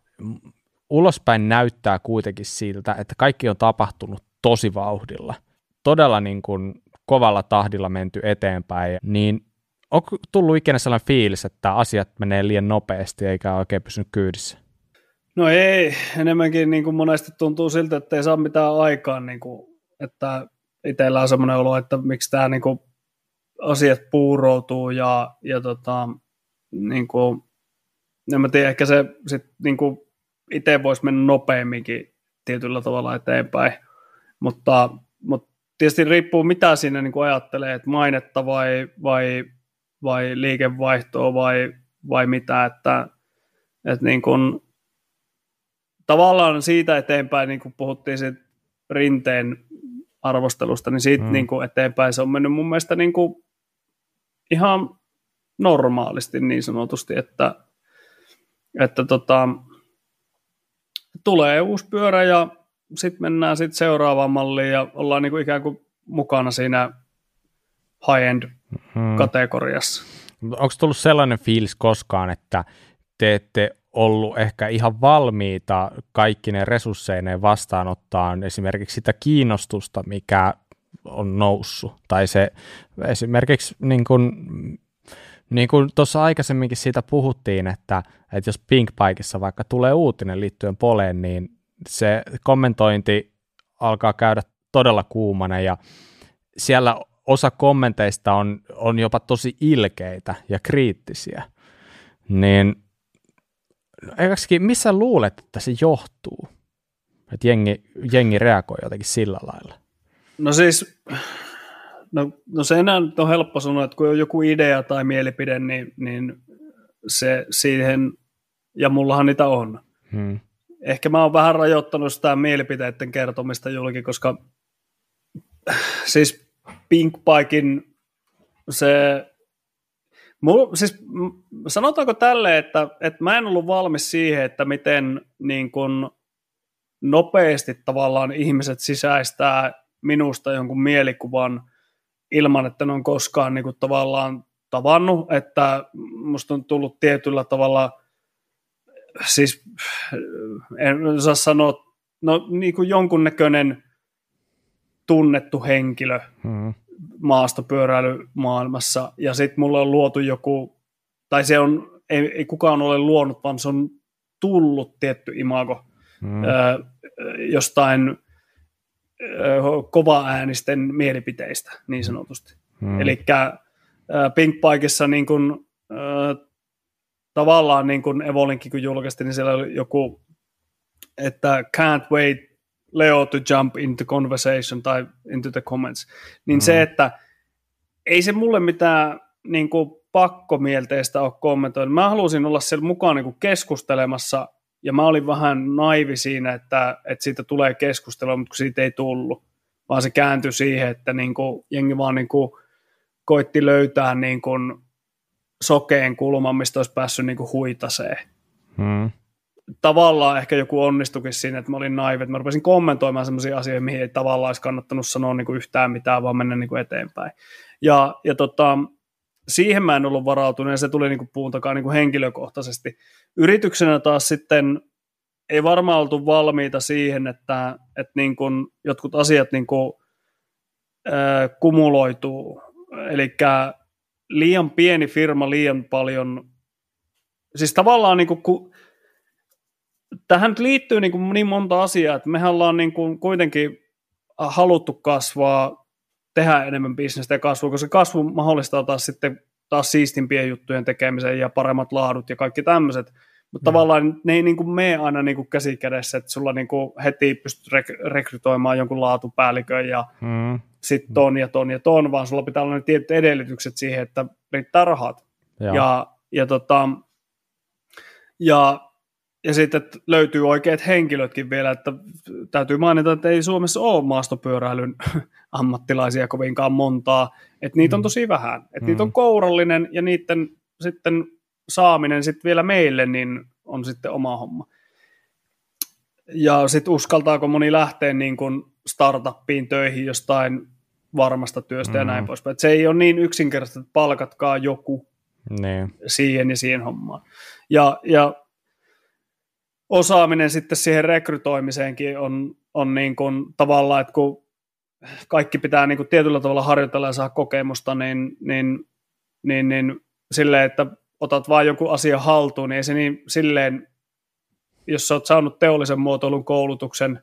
ulospäin näyttää kuitenkin siltä, että kaikki on tapahtunut tosi vauhdilla. Todella niin kuin kovalla tahdilla menty eteenpäin, niin onko tullut ikinä sellainen fiilis, että asiat menee liian nopeasti eikä oikein pysynyt kyydissä? No ei, enemmänkin niin kuin monesti tuntuu siltä, että ei saa mitään aikaan, niin kuin, että itsellä on semmoinen olo, että miksi tämä niin kuin, asiat puuroutuu ja, ja tota, niin kuin, en mä tiedä, ehkä se sit, niin kuin, itse voisi mennä nopeamminkin tietyllä tavalla eteenpäin, mutta, mutta tietysti riippuu mitä siinä niin kuin ajattelee, että mainetta vai, vai, vai liikevaihtoa vai, vai mitä, että, että niin kuin, tavallaan siitä eteenpäin, niin kuin puhuttiin siitä rinteen arvostelusta, niin siitä mm. niin kuin eteenpäin se on mennyt mun mielestä niin kuin ihan normaalisti niin sanotusti, että, että tota, tulee uusi pyörä ja sitten mennään sitten seuraavaan malliin ja ollaan niin kuin ikään kuin mukana siinä high-end hmm. kategoriassa. Onko tullut sellainen fiilis koskaan, että te ette ollut ehkä ihan valmiita kaikki ne resursseineen vastaanottaa esimerkiksi sitä kiinnostusta, mikä on noussut. Tai se esimerkiksi niin kuin, niin kuin tuossa aikaisemminkin siitä puhuttiin, että, että jos Pink Pikeissa vaikka tulee uutinen liittyen poleen, niin se kommentointi alkaa käydä todella kuumana ja siellä osa kommenteista on, on jopa tosi ilkeitä ja kriittisiä. Niin eikäksikin, missä luulet, että se johtuu? Että jengi, jengi reagoi jotenkin sillä lailla. No siis, no, no se enää on helppo sanoa, että kun on joku idea tai mielipide, niin, niin se siihen, ja mullahan niitä on. Hmm. Ehkä mä oon vähän rajoittanut sitä mielipiteiden kertomista julki, koska siis Pink Pikein se Mulla, siis, sanotaanko tälle, että, että mä en ollut valmis siihen, että miten niin kun, nopeasti tavallaan ihmiset sisäistää minusta jonkun mielikuvan ilman, että ne on koskaan niin kuin, tavallaan tavannut, että musta on tullut tietyllä tavalla, siis en saa sanoa, no niin kuin jonkunnäköinen tunnettu henkilö, hmm maastopyöräilymaailmassa, ja sitten mulla on luotu joku, tai se on, ei, ei kukaan ole luonut, vaan se on tullut tietty imago mm. ö, jostain kova-äänisten mielipiteistä, niin sanotusti. Mm. Eli Pink Pikeissa niin kun, tavallaan niin kuin Evolinkin kun julkaistiin, niin siellä oli joku, että can't wait Leo to jump into conversation tai into the comments, niin mm. se, että ei se mulle mitään niin kuin pakkomielteistä ole kommentoinut. Mä halusin olla siellä mukaan niin kuin keskustelemassa, ja mä olin vähän naivi siinä, että, että siitä tulee keskustelua, mutta kun siitä ei tullut, vaan se kääntyi siihen, että niin kuin, jengi vaan niin kuin koitti löytää niin kuin sokeen kulman, mistä olisi päässyt niin kuin huitaseen. Hmm tavallaan ehkä joku onnistukin siinä, että mä olin naivi, että mä rupesin kommentoimaan sellaisia asioita, mihin ei tavallaan olisi kannattanut sanoa niin kuin yhtään mitään, vaan mennä niin kuin eteenpäin. Ja, ja tota, siihen mä en ollut varautunut, ja se tuli niin kuin puun takaa niin kuin henkilökohtaisesti. Yrityksenä taas sitten ei varmaan oltu valmiita siihen, että, että niin kuin jotkut asiat niin kuin, äh, kumuloituu. Eli liian pieni firma, liian paljon, siis tavallaan niin kuin, ku, tähän liittyy niin, kuin niin monta asiaa, että mehän ollaan niin kuin kuitenkin haluttu kasvaa, tehdä enemmän bisnestä ja kasvua, koska kasvu mahdollistaa taas sitten taas siistimpien juttujen tekemisen ja paremmat laadut ja kaikki tämmöiset. Mutta mm. tavallaan ne ei niin kuin mene aina niin kuin käsi kädessä, että sulla niin kuin heti pystyt rek- rekrytoimaan jonkun laatupäällikön ja mm. sitten ton ja ton ja ton, vaan sulla pitää olla ne tietyt edellytykset siihen, että riittää rahat. Ja, ja, ja, tota, ja ja sitten löytyy oikeat henkilötkin vielä, että täytyy mainita, että ei Suomessa ole maastopyöräilyn ammattilaisia kovinkaan montaa, että niitä on mm. tosi vähän, että mm. niitä on mm. kourallinen ja niiden sitten saaminen sitten vielä meille, niin on sitten oma homma. Ja sitten uskaltaako moni lähteä niin kuin startuppiin töihin jostain varmasta työstä mm. ja näin poispäin. Et se ei ole niin yksinkertaista, että palkatkaa joku niin. siihen ja siihen hommaan. Ja, ja osaaminen sitten siihen rekrytoimiseenkin on, on niin kuin tavallaan, että kun kaikki pitää niin kuin tietyllä tavalla harjoitella ja saa kokemusta, niin, niin, niin, niin silleen, että otat vaan joku asia haltuun, niin ei se niin silleen, jos sä oot saanut teollisen muotoilun koulutuksen,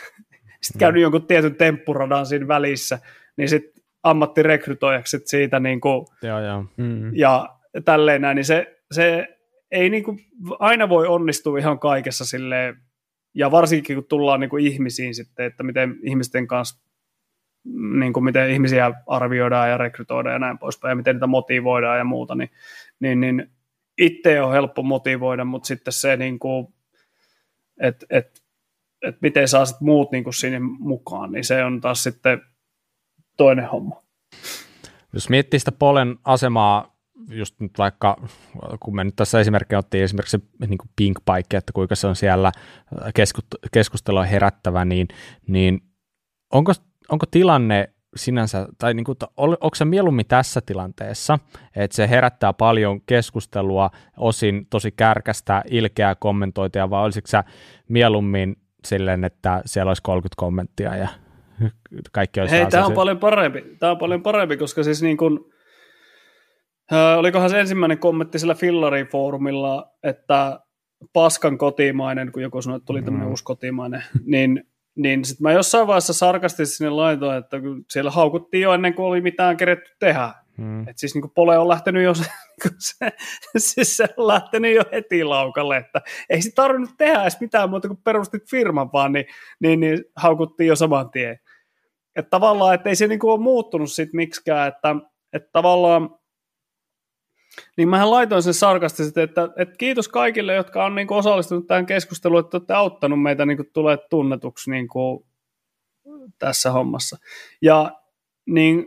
sitten käynyt jonkun tietyn temppuradan siinä välissä, niin sitten ammattirekrytoijaksi siitä niin kuin, joo, joo. Mm. ja tälleen näin, niin se, se ei niin kuin, aina voi onnistua ihan kaikessa silleen, ja varsinkin kun tullaan niin kuin ihmisiin sitten, että miten ihmisten kanssa, niin kuin miten ihmisiä arvioidaan ja rekrytoidaan ja näin poispäin, ja miten niitä motivoidaan ja muuta, niin, niin, niin itse on helppo motivoida, mutta sitten se, niin kuin, että et, et miten saa sitten muut niin kuin sinne mukaan, niin se on taas sitten toinen homma. Jos miettii sitä Polen asemaa just nyt vaikka, kun me nyt tässä esimerkkinä otettiin esimerkiksi se niin kuin Pink Bike, että kuinka se on siellä keskustelua herättävä, niin, niin onko, onko tilanne sinänsä, tai niin kuin, onko se mieluummin tässä tilanteessa, että se herättää paljon keskustelua, osin tosi kärkästä, ilkeää kommentointia, vai olisiko se mieluummin silleen, että siellä olisi 30 kommenttia ja kaikki olisi Hei, tämä on paljon parempi, tämä on paljon parempi, koska siis niin kuin, Öö, olikohan se ensimmäinen kommentti sillä Fillari-foorumilla, että paskan kotimainen, kun joku sanoi, että tuli tämmöinen mm. uusi kotimainen, niin, niin sitten mä jossain vaiheessa sarkastisesti sinne laitoin, että siellä haukuttiin jo ennen kuin oli mitään keretty tehdä. Mm. Että siis niin kuin Pole on lähtenyt jo, se, se, siis se on lähtenyt jo heti laukalle, että ei se tarvinnut tehdä edes mitään muuta kuin perustit firman vaan, niin, niin, niin haukuttiin jo saman tien. Että tavallaan, että ei se niin kuin ole muuttunut sitten miksikään, että, että tavallaan niin mähän laitoin sen sarkastisesti, että, että kiitos kaikille, jotka on niin kuin osallistunut tähän keskusteluun, että olette auttanut meitä niin kuin tulee tunnetuksi niin kuin tässä hommassa. Ja niin,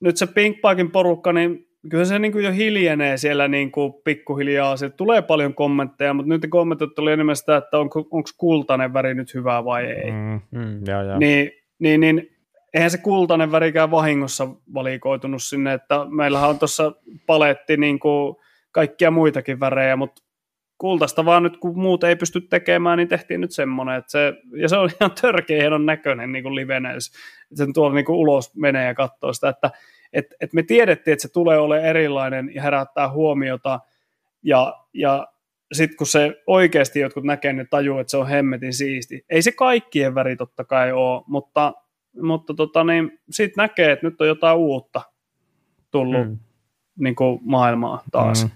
nyt se Pink Parkin porukka, niin kyllä se niin kuin jo hiljenee siellä niin kuin pikkuhiljaa. Se tulee paljon kommentteja, mutta nyt kommentit oli enemmän sitä, että onko, onko kultainen väri nyt hyvä vai ei. Mm, mm, ja, ja. Niin, niin, niin eihän se kultainen värikään vahingossa valikoitunut sinne, että meillähän on tuossa paletti niin kuin kaikkia muitakin värejä, mutta kultaista vaan nyt kun muut ei pysty tekemään, niin tehtiin nyt semmoinen, että se, ja se on ihan törkeä hienon näköinen niin kuin livenä, jos sen tuolla niin kuin ulos menee ja katsoo sitä, että et, et me tiedettiin, että se tulee olemaan erilainen ja herättää huomiota, ja, ja sitten kun se oikeasti jotkut näkee, niin tajuu, että se on hemmetin siisti. Ei se kaikkien väri totta kai ole, mutta mutta tota, niin, siitä näkee, että nyt on jotain uutta tullut mm. niin kuin maailmaa taas. Mm.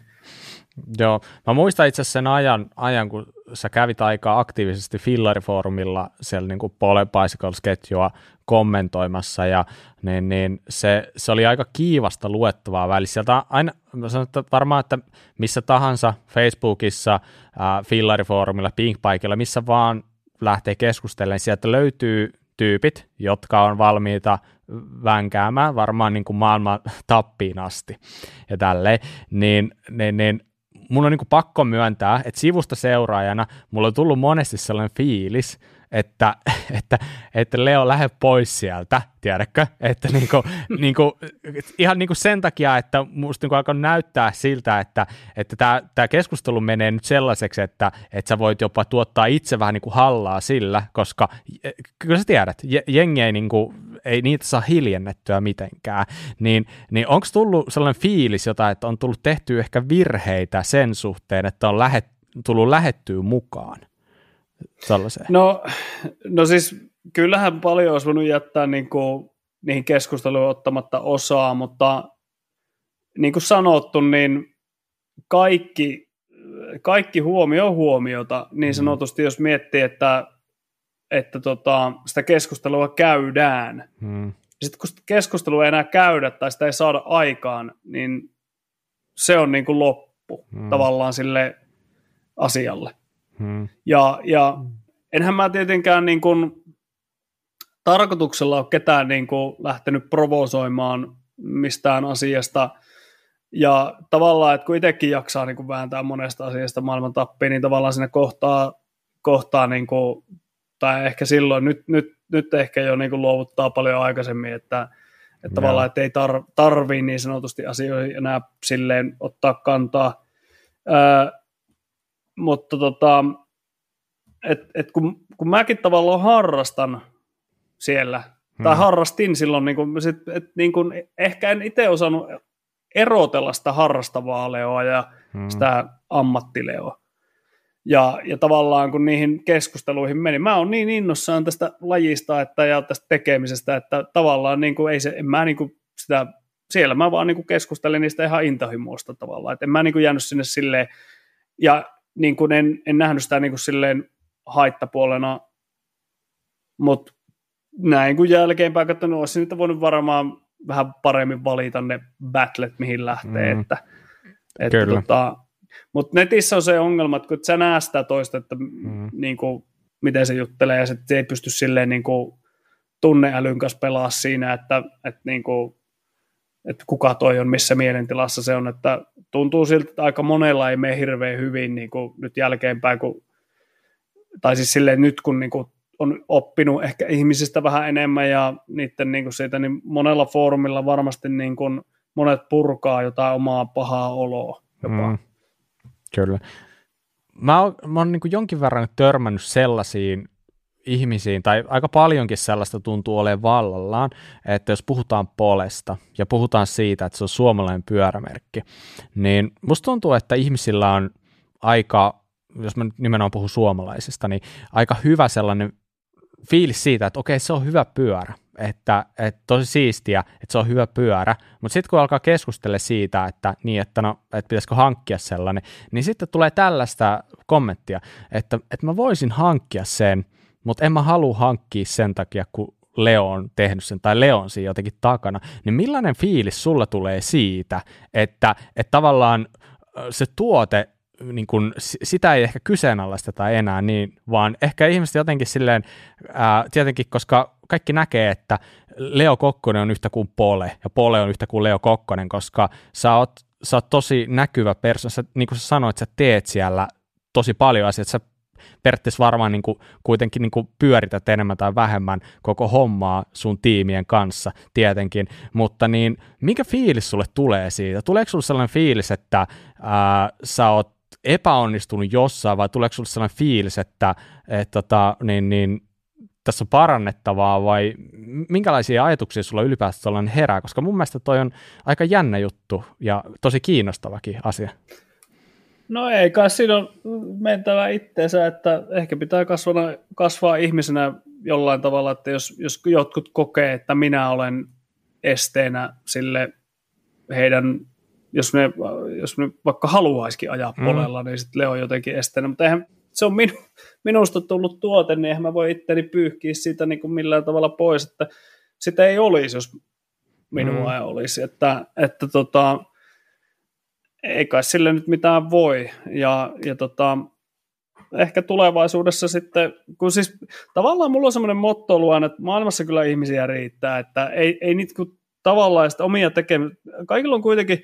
Joo, mä muistan itse asiassa sen ajan, ajan, kun sä kävit aika aktiivisesti Fillari-foorumilla siellä niin kuin Pole Bicycles-ketjua kommentoimassa, ja niin, niin se, se, oli aika kiivasta luettavaa välissä. Sieltä aina, mä sanon, että varmaan, että missä tahansa Facebookissa, äh, Fillari-foorumilla, Pinkbikella, missä vaan lähtee keskustelemaan, sieltä löytyy tyypit, jotka on valmiita vänkäämään varmaan niin kuin maailman tappiin asti ja tälleen, niin, niin, niin mun on niin kuin pakko myöntää, että sivusta seuraajana mulla on tullut monesti sellainen fiilis, että, että, että Leo lähde pois sieltä, tiedätkö? Että niinku, niinku, ihan niinku sen takia, että musta niinku alkaa näyttää siltä, että että tämä, tämä keskustelu menee nyt sellaiseksi, että, että sä voit jopa tuottaa itse vähän niinku hallaa sillä, koska kyllä sä tiedät, jengi ei, niinku, ei niitä saa hiljennettyä mitenkään, niin, niin onko tullut sellainen fiilis jota, että on tullut tehty ehkä virheitä sen suhteen, että on lähet, tullut lähettyä mukaan? Sellaiseen. No, no siis kyllähän paljon olisi voinut jättää niin kuin, niihin keskusteluihin ottamatta osaa, mutta niin kuin sanottu, niin kaikki, kaikki huomio on huomiota, niin mm. sanotusti, jos miettii, että, että tota, sitä keskustelua käydään. Mm. Sitten kun sitä keskustelua ei enää käydä tai sitä ei saada aikaan, niin se on niin kuin loppu mm. tavallaan sille asialle. Hmm. Ja, ja enhän mä tietenkään niin kuin tarkoituksella ole ketään niin kuin lähtenyt provosoimaan mistään asiasta. Ja tavallaan, että kun itsekin jaksaa niin kuin vääntää monesta asiasta maailman tappiin, niin tavallaan sinne kohtaa, kohtaa niin kuin, tai ehkä silloin, nyt, nyt, nyt ehkä jo niin kuin luovuttaa paljon aikaisemmin, että, että tavallaan, että ei tar, tarvii niin sanotusti asioihin enää silleen ottaa kantaa. Öö, mutta tota, et, et kun, kun mäkin tavallaan harrastan siellä, hmm. tai harrastin silloin, niin kun, sit, et, niin kun, ehkä en itse osannut erotella sitä harrastavaa leoa ja hmm. sitä ammattileoa. Ja, ja tavallaan kun niihin keskusteluihin meni, mä oon niin innossaan tästä lajista että, ja tästä tekemisestä, että tavallaan niin kuin, ei se, en mä niin kuin sitä, siellä mä vaan niin kuin keskustelin niistä ihan intohimoista tavallaan, että en mä niin kuin jäänyt sinne silleen, ja niin kuin en, en nähnyt sitä niin kuin silleen haittapuolena, mutta näin kun jälkeenpäin katsonut, olisi niitä voinut varmaan vähän paremmin valita ne battlet, mihin lähtee. Mm. Että, että Kyllä. Tota, mutta netissä on se ongelma, että kun sä näet sitä toista, että mm. niin kuin, miten se juttelee, ja se ei pysty silleen niin kuin, tunneälyn kanssa pelaa siinä, että, että, niin kuin, että kuka toi on, missä mielentilassa se on, että tuntuu siltä, että aika monella ei mene hirveän hyvin niin kuin nyt jälkeenpäin, kun, tai siis silleen nyt kun niin kuin on oppinut ehkä ihmisistä vähän enemmän ja niiden niin kuin siitä, niin monella foorumilla varmasti niin kuin monet purkaa jotain omaa pahaa oloa jopa. Mm, kyllä. Mä oon, mä oon niin kuin jonkin verran törmännyt sellaisiin ihmisiin, tai aika paljonkin sellaista tuntuu olevan vallallaan, että jos puhutaan polesta ja puhutaan siitä, että se on suomalainen pyörämerkki, niin musta tuntuu, että ihmisillä on aika, jos mä nyt nimenomaan puhun suomalaisista, niin aika hyvä sellainen fiilis siitä, että okei, se on hyvä pyörä, että, että tosi siistiä, että se on hyvä pyörä, mutta sitten kun alkaa keskustella siitä, että niin, että no, että pitäisikö hankkia sellainen, niin sitten tulee tällaista kommenttia, että, että mä voisin hankkia sen, mutta en mä halua hankkia sen takia, kun Leo on tehnyt sen, tai Leo on siinä jotenkin takana, niin millainen fiilis sulla tulee siitä, että, että tavallaan se tuote, niin kun, sitä ei ehkä kyseenalaisteta enää niin, vaan ehkä ihmiset jotenkin silleen, ää, tietenkin, koska kaikki näkee, että Leo Kokkonen on yhtä kuin Pole, ja Pole on yhtä kuin Leo Kokkonen, koska sä oot, sä oot tosi näkyvä persoona, niin kuin sä sanoit, sä teet siellä tosi paljon asioita, sä periaatteessa varmaan niin kuin, kuitenkin niin kuin pyörität enemmän tai vähemmän koko hommaa sun tiimien kanssa tietenkin, mutta niin mikä fiilis sulle tulee siitä? Tuleeko sulle sellainen fiilis, että ää, sä oot epäonnistunut jossain vai tuleeko sulle sellainen fiilis, että et, tota, niin, niin, tässä on parannettavaa vai minkälaisia ajatuksia sulla ylipäätään herää, koska mun mielestä toi on aika jännä juttu ja tosi kiinnostavakin asia. No ei kai siinä on mentävä itteensä, että ehkä pitää kasvaa, kasvaa ihmisenä jollain tavalla, että jos, jos jotkut kokee, että minä olen esteenä sille heidän, jos ne, jos ne vaikka haluaisikin ajaa mm. polella, niin sitten Leo on jotenkin esteenä, mutta eihän se on minu, minusta tullut tuote, niin eihän mä voi itteni pyyhkiä siitä niin kuin millään tavalla pois, että sitä ei olisi, jos minua mm. ei olisi, että, että tota, ei kai sille nyt mitään voi. Ja, ja tota, ehkä tulevaisuudessa sitten, kun siis tavallaan mulla on semmoinen motto luon, että maailmassa kyllä ihmisiä riittää, että ei, ei niitä kun tavallaan sitä omia tekemistä, kaikilla on kuitenkin,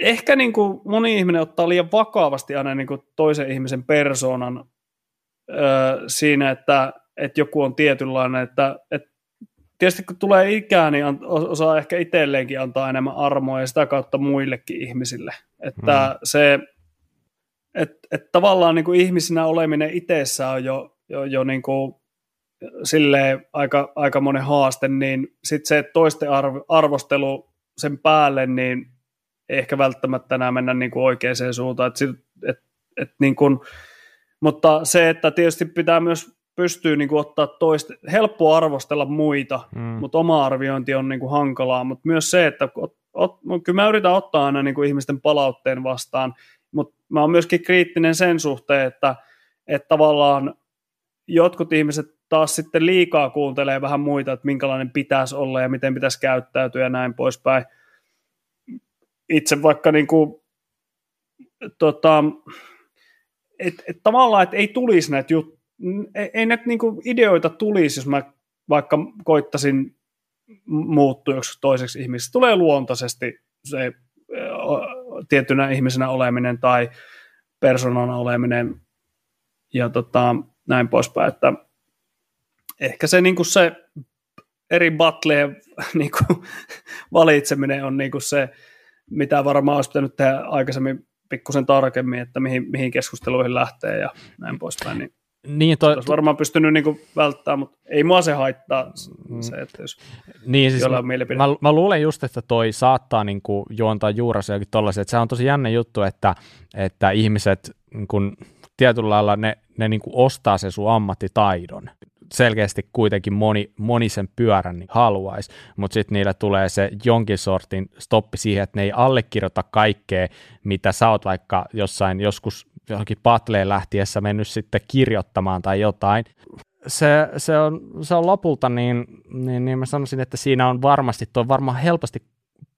ehkä niin kuin moni ihminen ottaa liian vakavasti aina niin kuin toisen ihmisen persoonan siinä, että, että joku on tietynlainen, että, että tietysti kun tulee ikää, niin osaa ehkä itselleenkin antaa enemmän armoa ja sitä kautta muillekin ihmisille. Että mm. se, että et tavallaan niin kuin ihmisinä oleminen itsessä on jo, jo, jo niin kuin silleen aika, aika monen haaste, niin sitten se toisten arv, arvostelu sen päälle, niin ei ehkä välttämättä enää mennä niin kuin oikeaan suuntaan. Et, et, et niin kuin, mutta se, että tietysti pitää myös pystyy niin kuin ottaa toista, helppo arvostella muita, mm. mutta oma arviointi on niin kuin hankalaa, mutta myös se, että ot, ot, kyllä mä yritän ottaa aina niin kuin ihmisten palautteen vastaan, mutta mä oon myöskin kriittinen sen suhteen, että, että tavallaan jotkut ihmiset taas sitten liikaa kuuntelee vähän muita, että minkälainen pitäisi olla ja miten pitäisi käyttäytyä ja näin poispäin. Itse vaikka niin kuin, tota, et, et tavallaan, että ei tulisi näitä juttuja, ei, ei näitä niinku ideoita tulisi, jos mä vaikka koittasin muuttua joksi toiseksi ihmiseksi. Tulee luontaisesti se tiettynä ihmisenä oleminen tai persoonana oleminen ja tota, näin poispäin, että ehkä se, niin se eri battleen niin valitseminen on niin se, mitä varmaan olisi pitänyt tehdä aikaisemmin pikkusen tarkemmin, että mihin, mihin keskusteluihin lähtee ja näin poispäin. Niin niin, toi, olisi varmaan pystynyt niin välttämään, mutta ei mua se haittaa mm. se, että jos niin, siis mä, mä, mä, luulen just, että toi saattaa niin kuin juontaa juurassa jokin tollaisia, että se on tosi jännä juttu, että, että ihmiset niin kuin, tietyllä lailla ne, ne niin kuin ostaa sen sun ammattitaidon. Selkeästi kuitenkin moni, moni sen pyörän niin haluaisi, mutta sitten niillä tulee se jonkin sortin stoppi siihen, että ne ei allekirjoita kaikkea, mitä sä oot vaikka jossain joskus johonkin patleen lähtiessä mennyt sitten kirjoittamaan tai jotain. Se, se, on, se on lopulta niin, niin, niin mä sanoisin, että siinä on varmasti, tuo varmaan helposti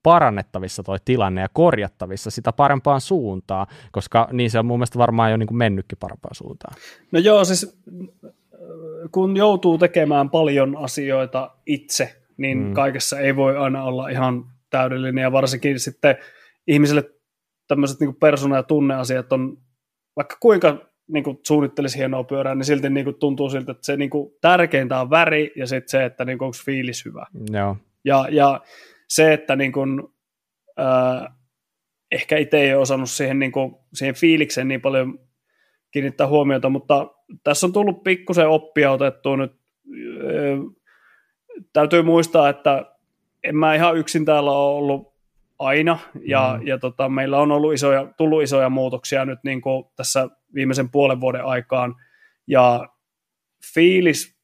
parannettavissa toi tilanne ja korjattavissa sitä parempaan suuntaan, koska niin se on mun mielestä varmaan jo niin kuin mennytkin parempaan suuntaan. No joo, siis kun joutuu tekemään paljon asioita itse, niin mm. kaikessa ei voi aina olla ihan täydellinen ja varsinkin sitten ihmisille tämmöiset niin persona- ja tunneasiat on vaikka kuinka niin kuin suunnittelisi hienoa pyörää, niin silti niin kuin tuntuu siltä, että se niin kuin, tärkeintä on väri ja sitten se, että niin kuin, onko fiilis hyvä. Joo. Ja, ja se, että niin kuin, äh, ehkä itse ei ole osannut siihen, niin kuin, siihen fiilikseen niin paljon kiinnittää huomiota, mutta tässä on tullut pikkusen oppia otettua nyt. Äh, täytyy muistaa, että en mä ihan yksin täällä ole ollut aina, ja, mm. ja tota, meillä on ollut isoja, tullut isoja muutoksia nyt niin kuin tässä viimeisen puolen vuoden aikaan, ja fiilis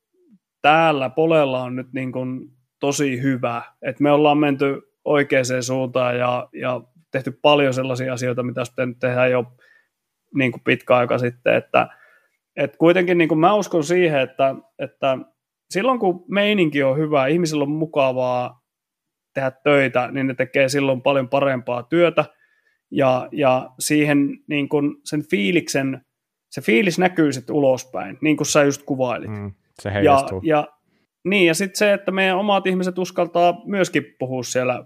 täällä polella on nyt niin kuin tosi hyvä, että me ollaan menty oikeaan suuntaan ja, ja tehty paljon sellaisia asioita, mitä sitten tehdään jo niin kuin pitkä aika sitten, että, että kuitenkin niin kuin mä uskon siihen, että, että silloin kun meininki on hyvä, ihmisillä on mukavaa, tehdä töitä, niin ne tekee silloin paljon parempaa työtä, ja, ja siihen niin kun sen fiiliksen, se fiilis näkyy sitten ulospäin, niin kuin sä just kuvailit. Mm, se heijastuu. Ja, ja, niin, ja sitten se, että meidän omat ihmiset uskaltaa myöskin puhua siellä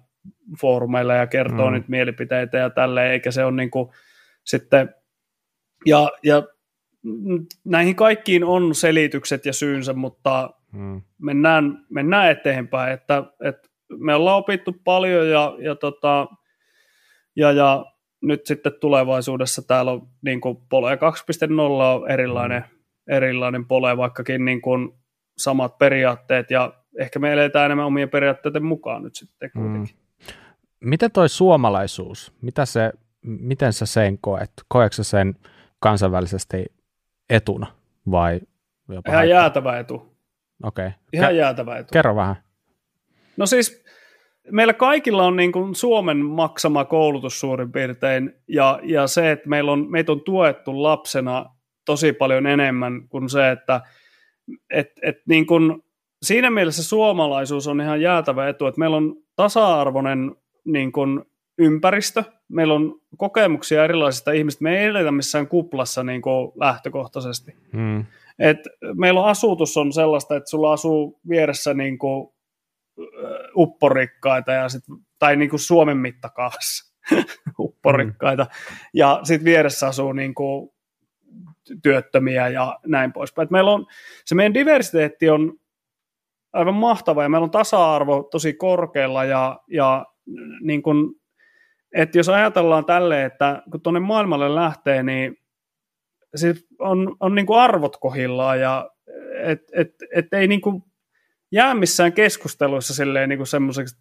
foorumeilla ja kertoa mm. niitä mielipiteitä ja tälleen, eikä se ole niin kuin sitten, ja, ja näihin kaikkiin on selitykset ja syynsä, mutta mm. mennään, mennään eteenpäin, että, että me ollaan opittu paljon ja, ja, tota, ja, ja nyt sitten tulevaisuudessa täällä on niin kuin Pole 2.0 on erilainen, erilainen Pole, vaikkakin niin kuin samat periaatteet ja ehkä me eletään enemmän omien periaatteiden mukaan nyt sitten mm. kuitenkin. Mm. Miten toi suomalaisuus, mitä se, miten sä sen koet? Koetko sen kansainvälisesti etuna vai jopa Ihan haittaa? jäätävä etu. Okei. Okay. Ihan Kä- jäätävä etu. Kerro vähän. No siis meillä kaikilla on niin kuin Suomen maksama koulutus suurin piirtein, ja, ja se, että meillä on, meitä on tuettu lapsena tosi paljon enemmän kuin se, että et, et niin kuin, siinä mielessä suomalaisuus on ihan jäätävä etu, että meillä on tasa-arvoinen niin kuin, ympäristö, meillä on kokemuksia erilaisista ihmistä, me ei eletä missään kuplassa niin kuin lähtökohtaisesti. Hmm. Et meillä on asutus on sellaista, että sulla asuu vieressä niin kuin upporikkaita ja sit, tai niin kuin Suomen mittakaavassa upporikkaita. Mm. Ja sitten vieressä asuu niin kuin työttömiä ja näin poispäin. Meillä on, se meidän diversiteetti on aivan mahtava ja meillä on tasa-arvo tosi korkealla ja, ja niin kuin, että jos ajatellaan tälle, että kun tuonne maailmalle lähtee, niin siis on, on niin kuin arvot kohillaan ja et, et, et ei niin kuin jää missään keskusteluissa silleen niin semmoiseksi,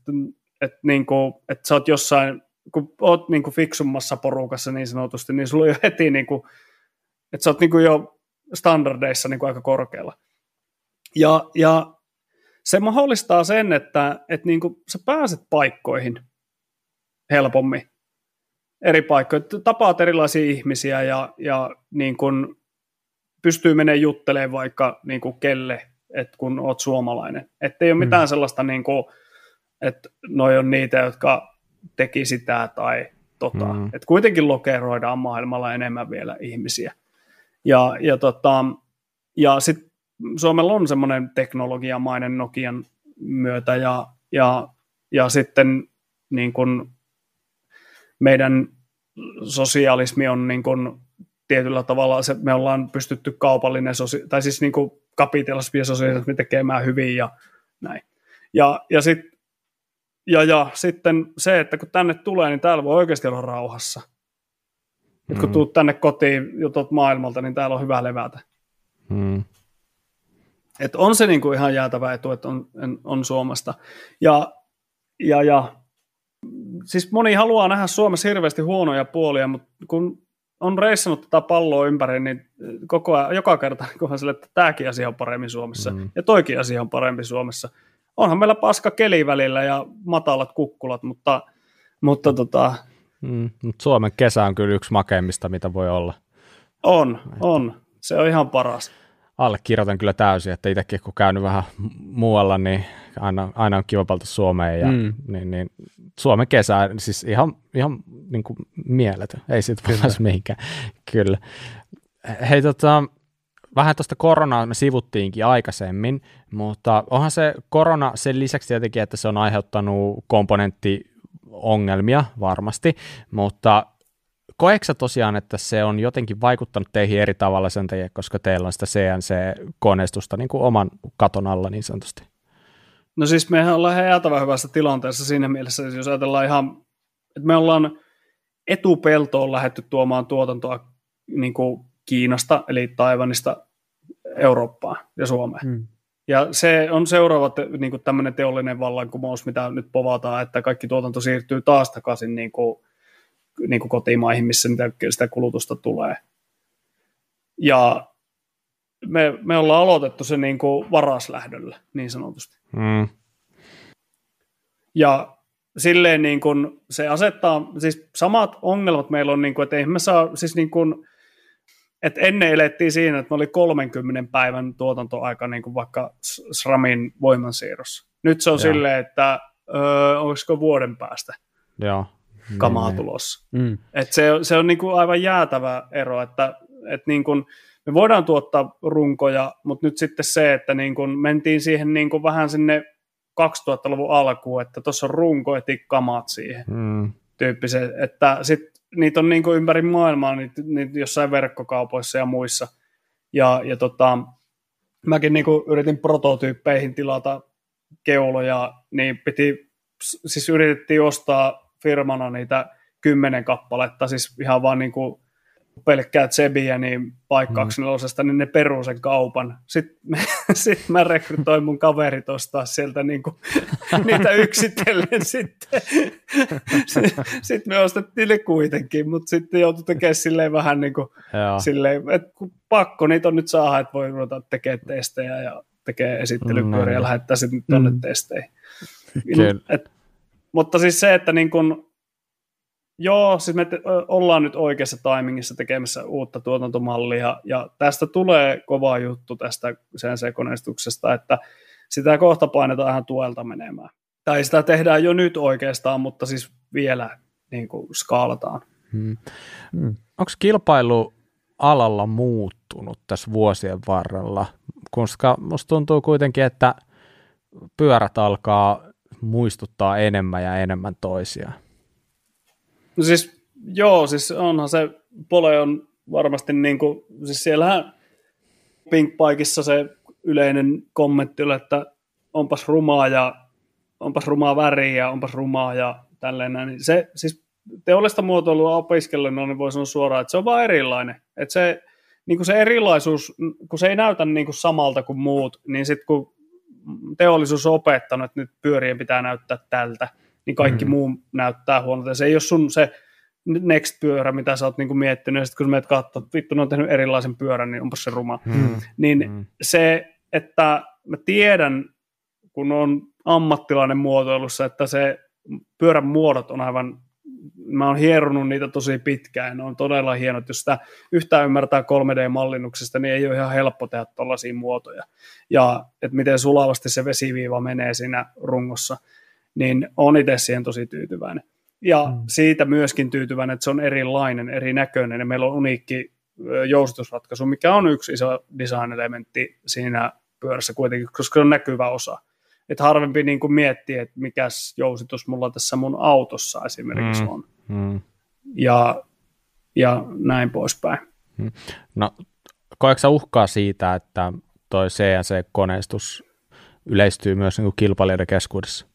että, niin kuin, että sä oot jossain, kun oot niin kuin fiksummassa porukassa niin sanotusti, niin sulla on jo heti niin kuin, että sä oot niin kuin jo standardeissa niin kuin aika korkealla. Ja, ja se mahdollistaa sen, että, että niin kuin sä pääset paikkoihin helpommin eri paikkoja, tapaat erilaisia ihmisiä ja, ja niin kuin pystyy menemään juttelemaan vaikka niin kuin kelle, että kun oot suomalainen. Että ei ole mitään mm. sellaista, niin kuin, että noi on niitä, jotka teki sitä tai tota. Mm. Että kuitenkin lokeroidaan maailmalla enemmän vielä ihmisiä. Ja, ja, tota, ja sitten Suomella on semmoinen teknologiamainen Nokian myötä ja, ja, ja sitten niin kun meidän sosialismi on niin kun tietyllä tavalla, se, me ollaan pystytty kaupallinen, sosia- tai siis niin kapitalismi tekemään hyvin ja näin. Ja, ja, sit, ja, ja sitten se, että kun tänne tulee, niin täällä voi oikeasti olla rauhassa. Mm. kun tuut tänne kotiin jutut maailmalta, niin täällä on hyvä levätä. Mm. Et on se niinku ihan jäätävä etu, että on, on Suomesta. Ja, ja, ja siis moni haluaa nähdä Suomessa hirveästi huonoja puolia, mutta kun on reissannut tätä palloa ympäri, niin koko ajan, joka kerta kunhan sille, että tämäkin asia on paremmin Suomessa mm. ja toikin asia on parempi Suomessa. Onhan meillä paska keli välillä ja matalat kukkulat, mutta, mutta tota... Mm, mutta Suomen kesä on kyllä yksi makeimmista, mitä voi olla. On, on. Se on ihan paras allekirjoitan kyllä täysin, että itsekin kun käynyt vähän muualla, niin aina, aina on kiva palata Suomeen ja mm. niin, niin, Suomen kesä, siis ihan, ihan niin kuin mieletön, ei siitä pääse mihinkään, kyllä. Hei tota, vähän tuosta koronaa me sivuttiinkin aikaisemmin, mutta onhan se korona sen lisäksi tietenkin, että se on aiheuttanut komponenttiongelmia varmasti, mutta koetko tosiaan, että se on jotenkin vaikuttanut teihin eri tavalla sen takia, koska teillä on sitä CNC-koneistusta niin kuin oman katon alla niin sanotusti? No siis mehän ollaan jäätävän hyvässä tilanteessa siinä mielessä, jos ajatellaan ihan, että me ollaan etupeltoon lähetty tuomaan tuotantoa niin kuin Kiinasta, eli Taivanista Eurooppaan ja Suomeen. Hmm. Ja se on seuraava niin kuin tämmöinen teollinen vallankumous, mitä nyt povataan, että kaikki tuotanto siirtyy taas takaisin niin kuin niin kuin kotimaihin, missä sitä kulutusta tulee. Ja me, me ollaan aloitettu se niin kuin varaslähdöllä, niin sanotusti. Mm. Ja silleen niin kuin se asettaa, siis samat ongelmat meillä on, niin kuin, että ei me saa, siis niin kuin, että ennen elettiin siinä, että me oli 30 päivän tuotantoaika niin kuin vaikka SRAMin voimansiirrossa. Nyt se on Joo. silleen, että öö, olisiko vuoden päästä. Joo kamaa niin, tulossa. Mm. Et se, se on niinku aivan jäätävä ero, että et niinku, me voidaan tuottaa runkoja, mutta nyt sitten se, että niinku mentiin siihen niinku vähän sinne 2000-luvun alkuun, että tuossa on runko, eti kamat siihen mm. tyyppiset, että sit niitä on niinku ympäri maailmaa, niitä, niitä jossain verkkokaupoissa ja muissa. Ja, ja tota, mäkin niinku yritin prototyyppeihin tilata keuloja, niin piti, siis yritettiin ostaa firmana niitä kymmenen kappaletta, siis ihan vaan niin kuin pelkkää Zebiä niin paikkaaksi mm. niin ne peruu sen kaupan. Sitten, me, sit mä rekrytoin mun kaverit ostaa sieltä niin kuin, niitä yksitellen sitten. sitten me ostettiin ne kuitenkin, mutta sitten joutui tekemään silleen vähän niin kuin, silleen, että pakko niitä on nyt saada, että voi ruveta tekemään testejä ja tekee esittelypyöriä mm, ja lähettää sitten tuonne mm. testeihin. Et, mutta siis se, että niin kun, joo, siis me te, ollaan nyt oikeassa timingissa tekemässä uutta tuotantomallia, ja tästä tulee kova juttu tästä sen sekoneistuksesta, että sitä kohta painetaan ihan tuelta menemään. Tai sitä tehdään jo nyt oikeastaan, mutta siis vielä niin kuin skaalataan. Hmm. Onko kilpailu alalla muuttunut tässä vuosien varrella? Koska musta tuntuu kuitenkin, että pyörät alkaa muistuttaa enemmän ja enemmän toisiaan. No siis, joo, siis onhan se Pole on varmasti niin kuin, siis siellähän Pinkpaikissa se yleinen kommentti oli, että onpas rumaa ja onpas rumaa väriä ja onpas rumaa ja tälleen näin. Niin se, siis teollista muotoilua opiskellen, niin voi sanoa suoraan, että se on vaan erilainen. Että se, niin kuin se erilaisuus, kun se ei näytä niin kuin samalta kuin muut, niin sitten kun teollisuus on opettanut, että nyt pyörien pitää näyttää tältä, niin kaikki mm. muu näyttää huonolta. Se ei ole sun se next-pyörä, mitä sä oot niinku miettinyt, ja sitten kun sä menet katsoa, että vittu, ne on tehnyt erilaisen pyörän, niin onpas se ruma. Mm. Niin mm. se, että mä tiedän, kun on ammattilainen muotoilussa, että se pyörän muodot on aivan mä oon hierunut niitä tosi pitkään, ne on todella hienot. Jos sitä yhtään ymmärtää 3D-mallinnuksesta, niin ei ole ihan helppo tehdä tällaisia muotoja. Ja että miten sulavasti se vesiviiva menee siinä rungossa, niin on itse siihen tosi tyytyväinen. Ja mm. siitä myöskin tyytyväinen, että se on erilainen, erinäköinen, ja meillä on uniikki jousitusratkaisu, mikä on yksi iso design-elementti siinä pyörässä kuitenkin, koska se on näkyvä osa että harvempi niin kuin miettii, että mikä jousitus mulla tässä mun autossa esimerkiksi mm. on. Mm. Ja, ja näin poispäin. Mm. No, koetko uhkaa siitä, että toi CNC-koneistus yleistyy myös niin kuin kilpailijoiden keskuudessa?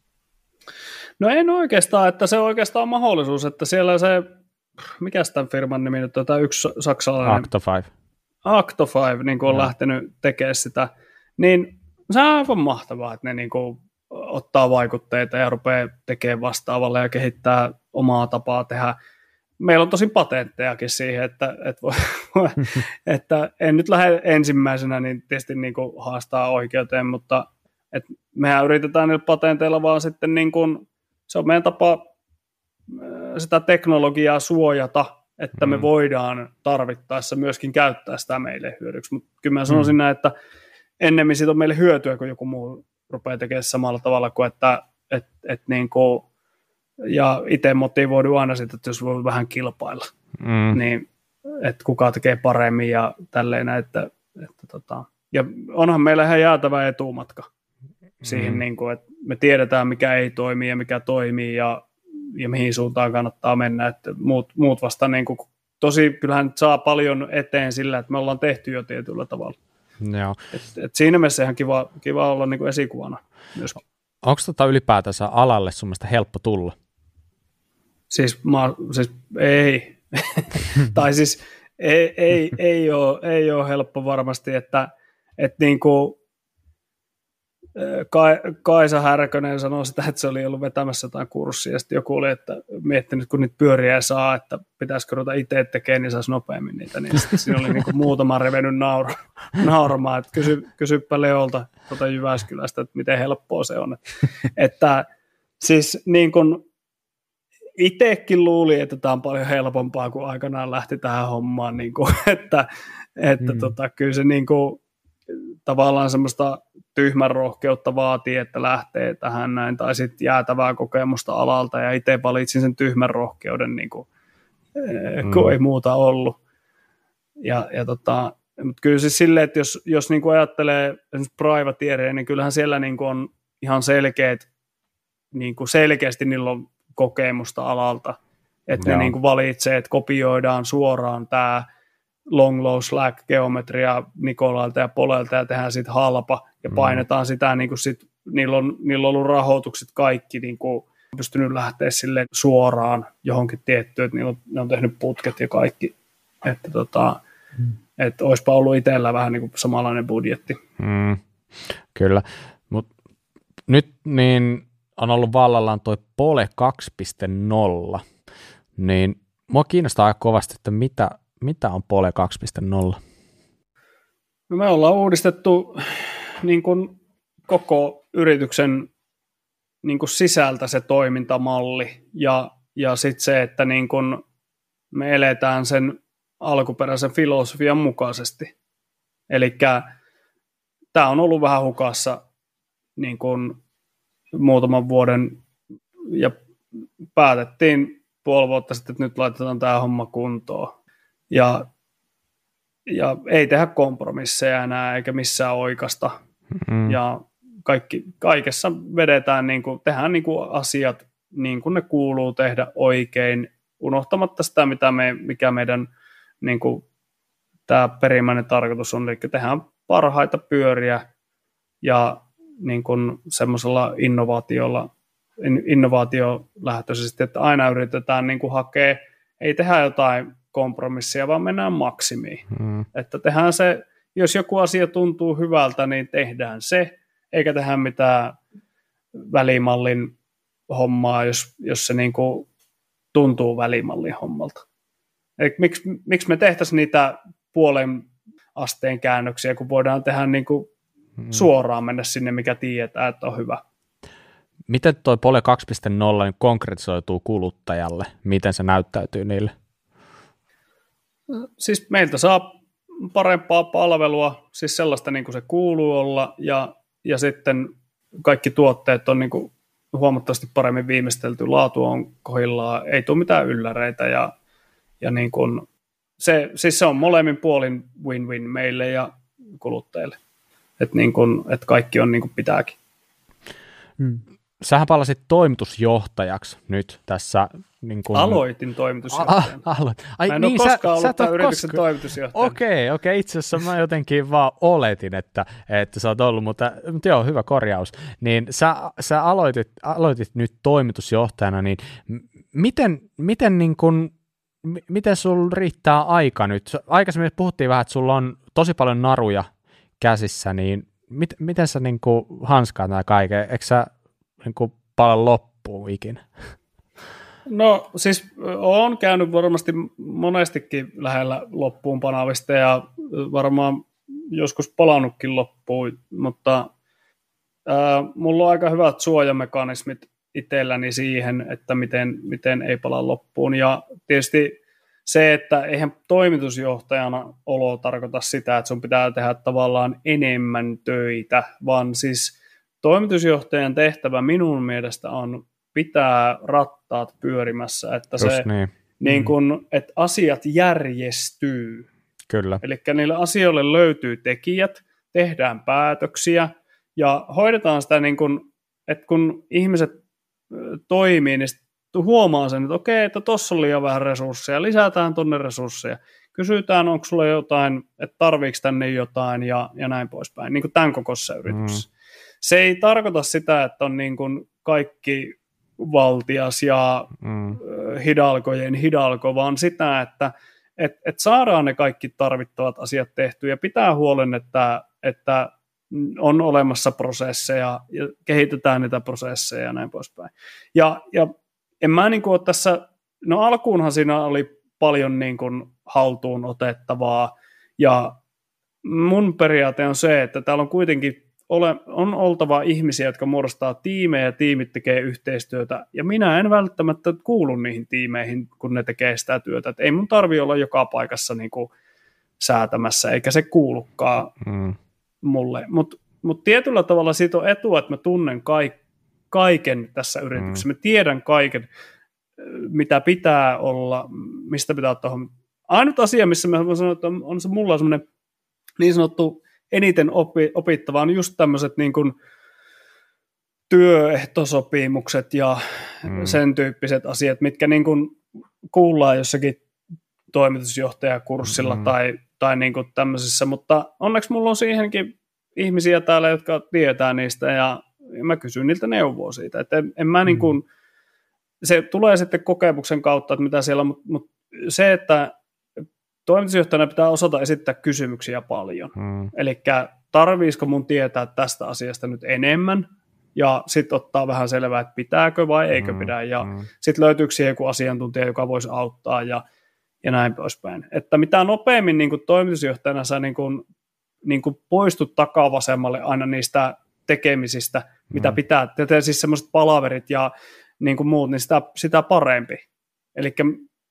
No en oikeastaan, että se on oikeastaan mahdollisuus, että siellä se, mikä tämän firman nimi nyt, tämä yksi saksalainen. Acto 5. Acto 5, niin kuin on no. lähtenyt tekemään sitä, niin se on aivan mahtavaa, että ne niin kuin ottaa vaikutteita ja rupeaa tekemään vastaavalla ja kehittää omaa tapaa tehdä. Meillä on tosi patenttejakin siihen, että, että, voi, että en nyt lähde ensimmäisenä niin tietysti niin kuin haastaa oikeuteen, mutta että mehän yritetään niillä patenteilla vaan sitten niin kuin, se on meidän tapa sitä teknologiaa suojata, että me mm. voidaan tarvittaessa myöskin käyttää sitä meille hyödyksi. Mutta kyllä mä sanoisin mm. näin, että ennemmin siitä on meille hyötyä, kun joku muu rupeaa tekemään samalla tavalla kuin, että et, et niin kuin, ja itse motivoidun aina sitä, että jos voi vähän kilpailla, mm. niin että kuka tekee paremmin ja tälleen, että, että tota, ja onhan meillä ihan jäätävä etumatka siihen, mm. niin kuin, että me tiedetään, mikä ei toimi ja mikä toimii ja, ja mihin suuntaan kannattaa mennä, että muut, muut vasta niin kuin, tosi, kyllähän saa paljon eteen sillä, että me ollaan tehty jo tietyllä tavalla. Joo. Et, et siinä mielessä ihan kiva, kiva olla niin kuin esikuvana myöskin. Onko tota ylipäätänsä alalle sun mielestä helppo tulla? Siis, mä, siis ei. tai siis ei, ei, ei, ole, ei ole helppo varmasti, että, että niin kuin, Kaisa Härkönen sanoi sitä, että se oli ollut vetämässä jotain kurssia, ja sitten joku oli, että miettinyt, kun niitä pyöriä saa, että pitäisikö ruveta itse tekemään, niin saisi nopeammin niitä, niin sitten siinä oli niin kuin muutama revennyt naura, nauramaan, että kysy, kysyppä Leolta tuota Jyväskylästä, että miten helppoa se on. Että siis niin kuin itsekin luuli, että tämä on paljon helpompaa, kun aikanaan lähti tähän hommaan, niin kuin, että, että mm. tota, kyllä se niin kuin, tavallaan semmoista tyhmän rohkeutta vaatii, että lähtee tähän näin, tai sitten jäätävää kokemusta alalta, ja itse valitsin sen tyhmän rohkeuden, niin kuin, eh, mm. kun ei muuta ollut. Ja, ja tota, mutta kyllä siis silleen, että jos, jos niin kuin ajattelee esimerkiksi privateereja, niin kyllähän siellä niin kuin on ihan selkeät, niin kuin selkeästi niillä on kokemusta alalta, että Joo. ne niin kuin valitsee, että kopioidaan suoraan tämä long, low, slack geometria Nikolailta ja Polelta ja tehdään sitten halpa ja mm. painetaan sitä, niin kuin sit, niillä, on, niillä on ollut rahoitukset kaikki niin kuin pystynyt lähteä sille suoraan johonkin tiettyyn, että niillä on, ne on tehnyt putket ja kaikki, että tota, mm. että olisipa ollut itsellä vähän niin kuin samanlainen budjetti. Mm. Kyllä, mutta nyt niin on ollut vallallaan toi Pole 2.0, niin mua kiinnostaa aika kovasti, että mitä mitä on Pole 2.0? No me ollaan uudistettu niin kuin koko yrityksen niin kuin sisältä se toimintamalli ja, ja sitten se, että niin kuin me eletään sen alkuperäisen filosofian mukaisesti. Eli tämä on ollut vähän hukassa niin kuin muutaman vuoden ja päätettiin puoli vuotta sitten, että nyt laitetaan tämä homma kuntoon. Ja, ja ei tehdä kompromisseja enää eikä missään oikeasta. Mm. Ja kaikki, kaikessa vedetään, niin kuin, tehdään niin kuin asiat niin kuin ne kuuluu tehdä oikein, unohtamatta sitä, mitä me, mikä meidän niin kuin tämä perimmäinen tarkoitus on, eli tehdään parhaita pyöriä ja niin kuin semmoisella innovaatiolla, innovaatiolähtöisesti, että aina yritetään niin kuin hakea, ei tehdä jotain kompromissia, vaan mennään maksimiin. Mm. Että tehdään se, jos joku asia tuntuu hyvältä, niin tehdään se, eikä tehdä mitään välimallin hommaa, jos, jos se niin kuin tuntuu välimallin hommalta. Eli miksi, miksi me tehtäisiin niitä puolen asteen käännöksiä, kun voidaan tehdä niin kuin hmm. suoraan mennä sinne, mikä tietää, että on hyvä. Miten tuo Pole 2.0 niin konkretisoituu kuluttajalle? Miten se näyttäytyy niille? Siis meiltä saa parempaa palvelua, siis sellaista niin kuin se kuuluu olla, ja, ja sitten kaikki tuotteet on niin kuin huomattavasti paremmin viimeistelty, laatu on kohillaan, ei tule mitään ylläreitä, ja, ja niin kuin se, siis se on molemmin puolin win-win meille ja kuluttajille. Että niin et kaikki on niin kuin pitääkin. Mm. Sähän palasit toimitusjohtajaksi nyt tässä. Niin kuin... Aloitin toimitusjohtajana. A- aloit. Ai, mä en niin, ole koskaan sä, ollut sä yrityksen koska... toimitusjohtajana. Okei, okay, okei. Okay. Itse asiassa mä jotenkin vaan oletin, että, että sä oot ollut, mutta, mutta joo, hyvä korjaus. Niin sä, sä aloitit, aloitit nyt toimitusjohtajana, niin miten, miten niin kuin m- miten sulla riittää aika nyt? Aikaisemmin puhuttiin vähän, että sulla on tosi paljon naruja käsissä, niin mit, miten sä niin hanskaat nämä kaiken? Eikö sä niin kuin pala loppuun ikinä? No siis on käynyt varmasti monestikin lähellä loppuun panavista ja varmaan joskus palannutkin loppuun, mutta ää, mulla on aika hyvät suojamekanismit itselläni siihen, että miten, miten ei pala loppuun. Ja tietysti se, että eihän toimitusjohtajana olo tarkoita sitä, että sun pitää tehdä tavallaan enemmän töitä, vaan siis toimitusjohtajan tehtävä minun mielestä on pitää rattaat pyörimässä, että Just se, niin. Niin kun, mm. että asiat järjestyy. Kyllä. Eli niille asioille löytyy tekijät, tehdään päätöksiä ja hoidetaan sitä niin kun, että kun ihmiset toimii, niin huomaa sen, että okei, että tuossa on liian vähän resursseja, lisätään tuonne resursseja, kysytään, onko sulla jotain, että tarviiko tänne jotain ja, ja näin poispäin, niin kuin tämän kokoisessa yrityksessä. Mm. Se ei tarkoita sitä, että on niin kuin kaikki valtias ja mm. hidalkojen hidalko, vaan sitä, että et, et saadaan ne kaikki tarvittavat asiat tehtyä ja pitää huolen, että, että on olemassa prosesseja ja kehitetään niitä prosesseja ja näin poispäin. Ja, ja en mä niin kuin ole tässä, no alkuunhan siinä oli paljon niin kuin haltuun otettavaa ja mun periaate on se, että täällä on kuitenkin ole, on oltava ihmisiä, jotka muodostaa tiimejä ja tiimit tekee yhteistyötä. Ja minä en välttämättä kuulu niihin tiimeihin, kun ne tekee sitä työtä. Et ei mun tarvi olla joka paikassa niin kuin säätämässä, eikä se kuulukaan. Mm mulle. Mutta mut tietyllä tavalla siitä on etua, että mä tunnen kaik- kaiken tässä yrityksessä. Mm. Mä tiedän kaiken, mitä pitää olla, mistä pitää ottaa. Ainut asia, missä mä sanoa, että on, on se mulla semmoinen niin sanottu eniten opi, opittava, on just tämmöiset niin kuin työehtosopimukset ja mm. sen tyyppiset asiat, mitkä niin kuin kuullaan jossakin toimitusjohtajakurssilla mm. tai tai niin kuin tämmöisissä, mutta onneksi mulla on siihenkin ihmisiä täällä, jotka tietää niistä ja mä kysyn niiltä neuvoa siitä, että en, en mä niin kuin, se tulee sitten kokemuksen kautta, että mitä siellä on, mutta, mutta se, että toimitusjohtajana pitää osata esittää kysymyksiä paljon. Mm. Eli tarviisiko mun tietää tästä asiasta nyt enemmän, ja sitten ottaa vähän selvää, että pitääkö vai eikö mm. pidä, ja mm. sitten löytyykö siihen joku asiantuntija, joka voisi auttaa, ja ja näin poispäin. Että mitä nopeammin niin kuin toimitusjohtajana sä niin kuin, niin kuin poistut takavasemmalle aina niistä tekemisistä, mm. mitä pitää, tehdä siis semmoiset palaverit ja niin kuin muut, niin sitä, sitä parempi. Elikkä,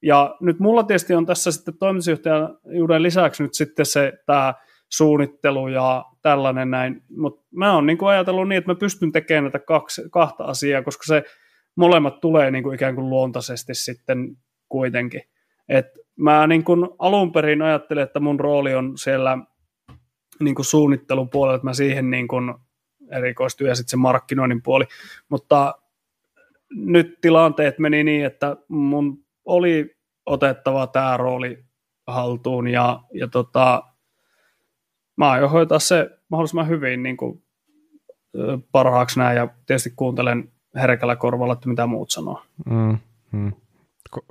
ja nyt mulla tietysti on tässä sitten toimitusjohtajuuden lisäksi nyt sitten se tämä suunnittelu ja tällainen näin, mutta mä oon niin kuin ajatellut niin, että mä pystyn tekemään näitä kaksi, kahta asiaa, koska se molemmat tulee niin kuin ikään kuin luontaisesti sitten kuitenkin. Et mä niin kun alun perin ajattelin, että mun rooli on siellä niin kun suunnittelun puolella, että mä siihen niin kun erikoistun ja sitten se markkinoinnin puoli, mutta nyt tilanteet meni niin, että mun oli otettava tämä rooli haltuun ja, ja tota, mä aion hoitaa se mahdollisimman hyvin niin kuin, parhaaksi näin ja tietysti kuuntelen herkällä korvalla, että mitä muut sanoo. Mm, mm.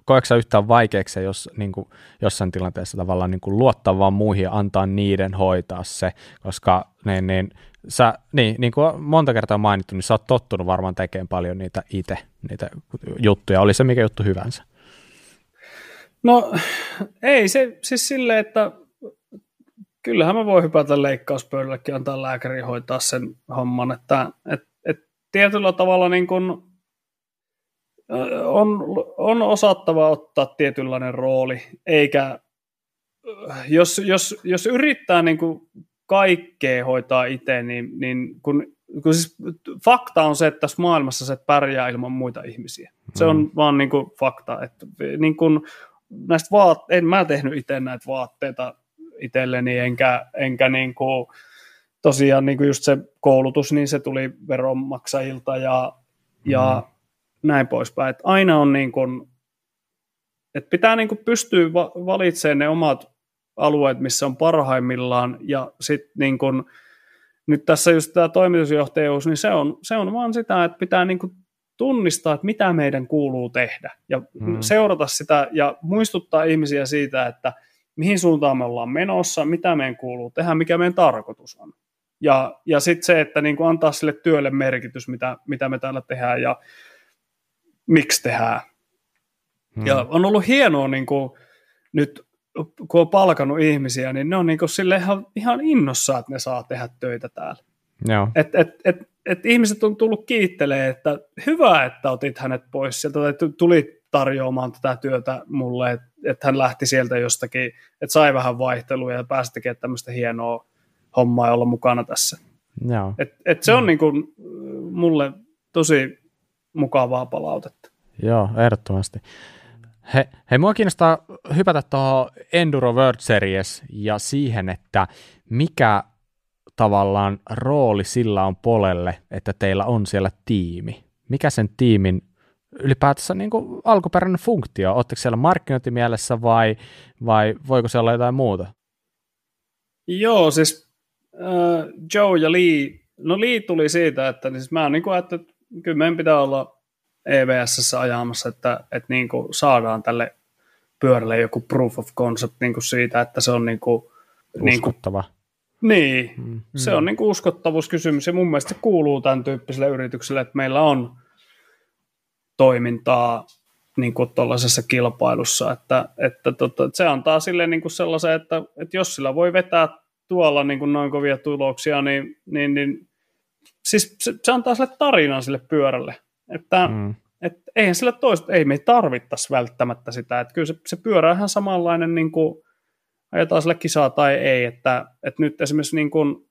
Koetko sä yhtään vaikeaksi, jos niin kuin, jossain tilanteessa tavallaan niin kuin luottaa vaan muihin ja antaa niiden hoitaa se, koska niin, niin, sä, niin, niin kuin monta kertaa mainittu, niin sä oot tottunut varmaan tekemään paljon niitä itse, niitä juttuja, oli se mikä juttu hyvänsä. No ei se siis silleen, että kyllähän mä voin hypätä leikkauspöydällekin antaa lääkäri hoitaa sen homman, että et, et tietyllä tavalla niin kun on, on osattava ottaa tietynlainen rooli, eikä jos, jos, jos yrittää niin kuin kaikkea hoitaa itse, niin, niin kun, kun siis fakta on se, että tässä maailmassa se pärjää ilman muita ihmisiä. Se on mm. vaan niin kuin fakta. Että niin kuin näistä vaat, en mä tehnyt itse näitä vaatteita itselleni, enkä, enkä niin kuin, tosiaan niin kuin just se koulutus, niin se tuli veronmaksajilta ja, mm. ja näin poispäin. Että aina on niin kuin, että pitää niin kuin pystyä valitsemaan ne omat alueet, missä on parhaimmillaan ja sitten niin kuin, nyt tässä just tämä toimitusjohtajuus, niin se on, se on vaan sitä, että pitää niin kuin tunnistaa, että mitä meidän kuuluu tehdä ja mm. seurata sitä ja muistuttaa ihmisiä siitä, että mihin suuntaan me ollaan menossa, mitä meidän kuuluu tehdä, mikä meidän tarkoitus on. Ja, ja sitten se, että niin kuin antaa sille työlle merkitys, mitä, mitä me täällä tehdään ja miksi tehdään. Hmm. Ja on ollut hienoa niin kuin, nyt, kun on palkannut ihmisiä, niin ne on niin kuin, sille ihan, ihan innossa, että ne saa tehdä töitä täällä. Joo. Et, et, et, et ihmiset on tullut kiittelee, että hyvä, että otit hänet pois sieltä, tai tuli tarjoamaan tätä työtä mulle, että, että hän lähti sieltä jostakin, että sai vähän vaihtelua ja pääsi tekemään tämmöistä hienoa hommaa ja olla mukana tässä. Joo. Et, et se on mm. niin kuin, mulle tosi mukavaa palautetta. Joo, ehdottomasti. He, hei, mua kiinnostaa hypätä tuohon Enduro World Series ja siihen, että mikä tavallaan rooli sillä on polelle, että teillä on siellä tiimi. Mikä sen tiimin ylipäätänsä niin kuin alkuperäinen funktio? Oletteko siellä markkinointimielessä vai, vai voiko se olla jotain muuta? Joo, siis äh, Joe ja Lee, no Lee tuli siitä, että siis mä niin kuin, että kyllä meidän pitää olla EVS ajamassa, että, että niin kuin saadaan tälle pyörälle joku proof of concept niin kuin siitä, että se on niin kuin, uskottava. Niin, kuin, niin mm. se on niin kuin uskottavuuskysymys ja mun mielestä se kuuluu tämän tyyppiselle yritykselle, että meillä on toimintaa niin kuin tuollaisessa kilpailussa, että, että, tota, että se antaa sille niin kuin sellaisen, että, että jos sillä voi vetää tuolla niin kuin noin kovia tuloksia, niin, niin, niin siis se, se antaa sille tarinan sille pyörälle, että mm. et, eihän sille toista, ei me tarvittaisi välttämättä sitä, että kyllä se, se pyörä on ihan samanlainen niin kuin ajetaan sille kisaa tai ei, että, että nyt esimerkiksi niin kuin,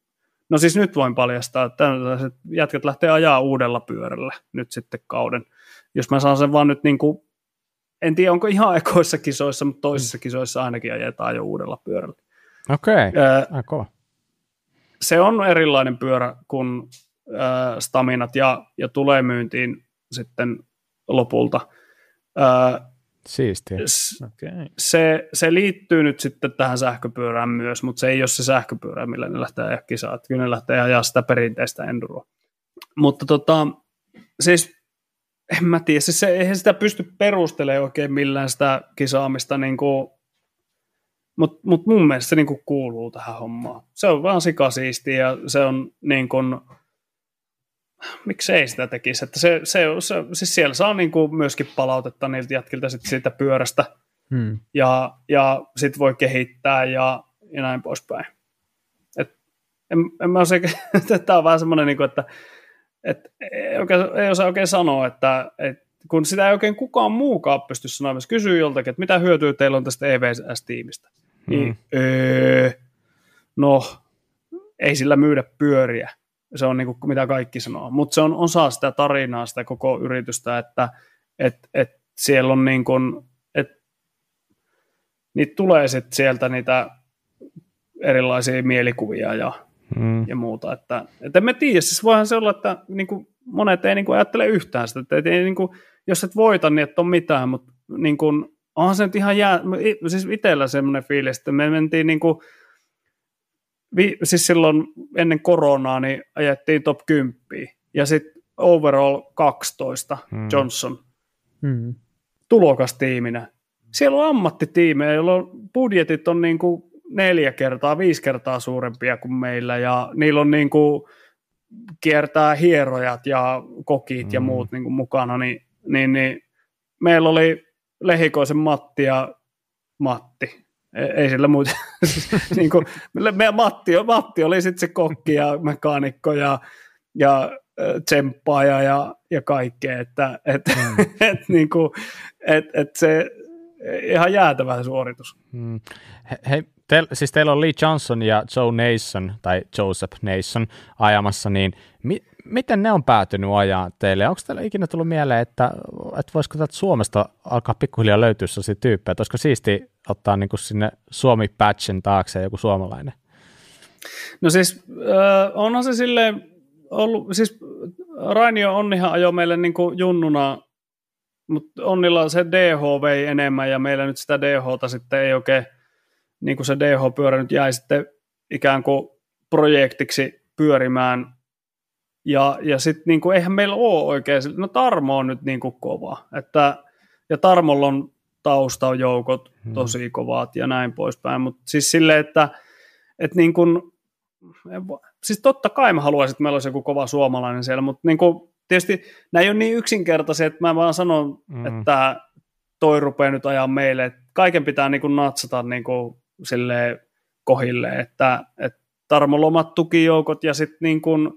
no siis nyt voin paljastaa, että jätkät lähtee ajaa uudella pyörällä nyt sitten kauden, jos mä saan sen vaan nyt niin kuin, en tiedä onko ihan ekoissa kisoissa, mutta toisissa mm. kisoissa ainakin ajetaan jo uudella pyörällä. Okei, okay. Se on erilainen pyörä kuin äh, staminat ja, ja tulee myyntiin sitten lopulta. Äh, Siistiä. Okay. Se, se liittyy nyt sitten tähän sähköpyörään myös, mutta se ei ole se sähköpyörä, millä ne lähtee ajaa kisaa. Kyllä ne lähtee ajaa sitä perinteistä enduroa. Mutta tota, siis en mä tiedä, siis se, eihän sitä pysty perustelemaan oikein millään sitä kisaamista, niin mutta mut mun mielestä se niin kuin kuuluu tähän hommaan. Se on vaan sikasiistiä ja se on niin kuin, miksei sitä tekisi, että se, se, se, siis siellä saa niin kuin myöskin palautetta niiltä jätkiltä sit siitä pyörästä hmm. ja, ja sitten voi kehittää ja, ja näin poispäin. Et, en, en mä osaa, tämä on vähän semmoinen, niin kuin, että et ei, oikein, ei osaa oikein sanoa, että et, kun sitä ei oikein kukaan muukaan pysty sanomaan, jos kysyy joltakin, että mitä hyötyä teillä on tästä EVS-tiimistä, mm. niin öö, no, ei sillä myydä pyöriä. Se on niin kuin, mitä kaikki sanoo. Mutta se on osa sitä tarinaa, sitä koko yritystä, että et, et siellä on niin kuin, et, niitä tulee sitten sieltä niitä erilaisia mielikuvia ja mm. ja muuta. Että, että en mä tiedä, siis voihan se olla, että niin kuin monet ei niin kuin ajattele yhtään sitä, että ei, niin kuin, jos et voita, niin et ole mitään, mutta niin kuin, onhan se nyt ihan jää, siis itsellä semmoinen fiilis, että me mentiin niin kuin, vi, siis silloin ennen koronaa niin ajettiin top 10 ja sitten overall 12 hmm. Johnson hmm. tulokastiiminä. Siellä on ammattitiimejä, joilla budjetit on niin kuin neljä kertaa, viisi kertaa suurempia kuin meillä ja niillä on niin kuin kiertää hierojat ja kokit hmm. ja muut niin kuin mukana, niin, niin, niin meillä oli Lehikoisen Matti ja Matti. Ei, ei sillä muuta. niin kuin, meidän Matti, Matti oli sitten se kokki ja mekaanikko ja, ja tsemppaaja ja, ja kaikkea, että et, mm. et, niin kuin, et, et se ihan jäätävä suoritus. Mm. He, hei, te, siis teillä on Lee Johnson ja Joe Nason, tai Joseph Nason ajamassa, niin mi, miten ne on päätynyt ajaa teille? Onko teillä ikinä tullut mieleen, että, että voisiko täältä Suomesta alkaa pikkuhiljaa löytyä sellaisia tyyppejä, olisiko siisti ottaa niin kuin sinne Suomi-patchen taakse joku suomalainen? No siis äh, onhan se silleen ollut, siis Rainio Onnihan ajoi meille niin kuin junnuna, mutta Onnilla se DH vei enemmän ja meillä nyt sitä DHta sitten ei oikein, niin kuin se DH-pyörä nyt jäi sitten ikään kuin projektiksi pyörimään. Ja, ja sitten niin kuin, eihän meillä ole oikein, no Tarmo on nyt niin kuin kova, että, ja Tarmolla on taustajoukot hmm. tosi kovat ja näin poispäin, mutta siis silleen, että, että niin kuin, siis totta kai mä haluaisin, että meillä olisi joku kova suomalainen siellä, mutta niin kuin, tietysti nämä ei ole niin yksinkertaisia, että mä vaan sanon, mm. että toi rupeaa nyt ajaa meille, että kaiken pitää niin kuin natsata niin kuin silleen kohille, että, että Tarmo Lomat tukijoukot ja sitten niin kuin,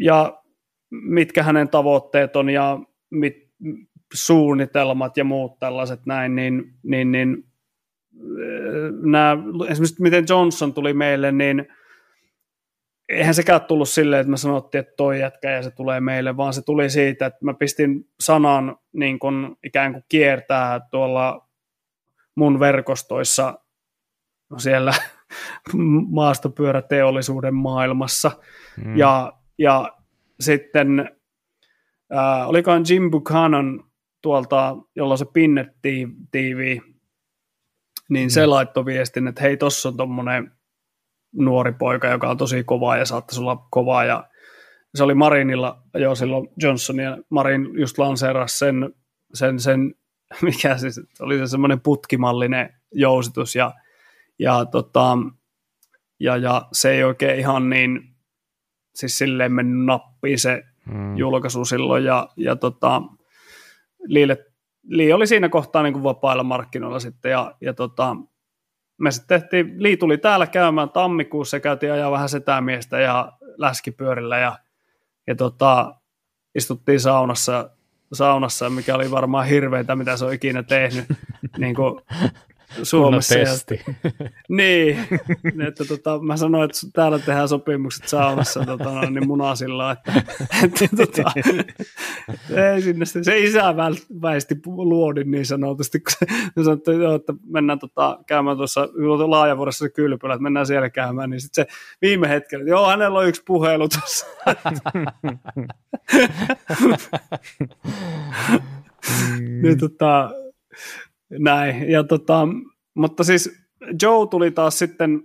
ja mitkä hänen tavoitteet on ja mit, suunnitelmat ja muut tällaiset näin, niin, niin, niin nämä, esimerkiksi miten Johnson tuli meille, niin eihän sekään tullut silleen, että me sanottiin, että toi jätkä ja se tulee meille, vaan se tuli siitä, että mä pistin sanan niin kuin ikään kuin kiertää tuolla mun verkostoissa siellä maastopyöräteollisuuden maailmassa. Mm. Ja, ja sitten äh, olikohan Jim Buchanan tuolta, jolla se Pinnet TV, niin mm. se laittoi viestin, että hei, tossa on tommonen nuori poika, joka on tosi kova ja saattaisi olla kova ja se oli Marinilla jo silloin Johnson ja Marin just lanseerasi sen, sen, sen mikä siis oli se semmoinen putkimallinen jousitus ja, ja, tota, ja, ja, se ei oikein ihan niin siis silleen mennyt nappiin se hmm. julkaisu silloin ja, ja tota, Liille, Lii oli siinä kohtaa niin kuin vapailla markkinoilla sitten ja, ja tota, me sitten tehtiin, Lii tuli täällä käymään tammikuussa ja käytiin ajaa vähän setämiestä ja läskipyörillä ja, ja tota, istuttiin saunassa, saunassa, mikä oli varmaan hirveitä, mitä se on ikinä tehnyt niin kuin Suomessa. Ja, niin, että tota, mä sanoin, että täällä tehdään sopimukset saunassa tota, niin munasilla, että, että tota, ei sinne, se isä väisti luodin niin sanotusti, kun se sanoi, että, joo, että mennään tota, käymään tuossa laajavuodessa se kylpylä, että mennään siellä käymään, niin sitten se viime hetkellä, että joo, hänellä on yksi puhelu tuossa. niin tota, näin, ja tota, mutta siis Joe tuli taas sitten,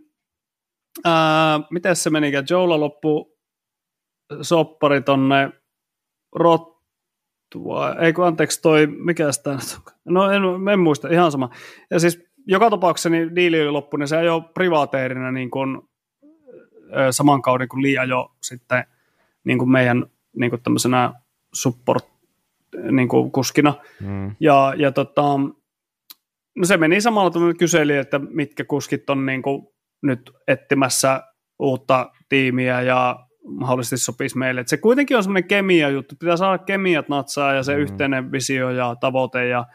ää, miten se meni, Joella loppu soppari tonne Rottu, ei kun anteeksi toi, mikä sitä no en, en, muista, ihan sama. Ja siis joka tapauksessa niin diili oli loppu, niin se ajoi privaateerina niin kuin, saman kauden kuin Lia jo sitten niin kuin meidän niin kuin tämmöisenä support niin kuin kuskina. Mm. Ja, ja tota, No se meni samalla tavalla, kyseli, että mitkä kuskit on niin kuin nyt etsimässä uutta tiimiä ja mahdollisesti sopisi meille. Et se kuitenkin on semmoinen kemia juttu, pitää saada kemiat natsaa ja se mm. yhteinen visio ja tavoite ja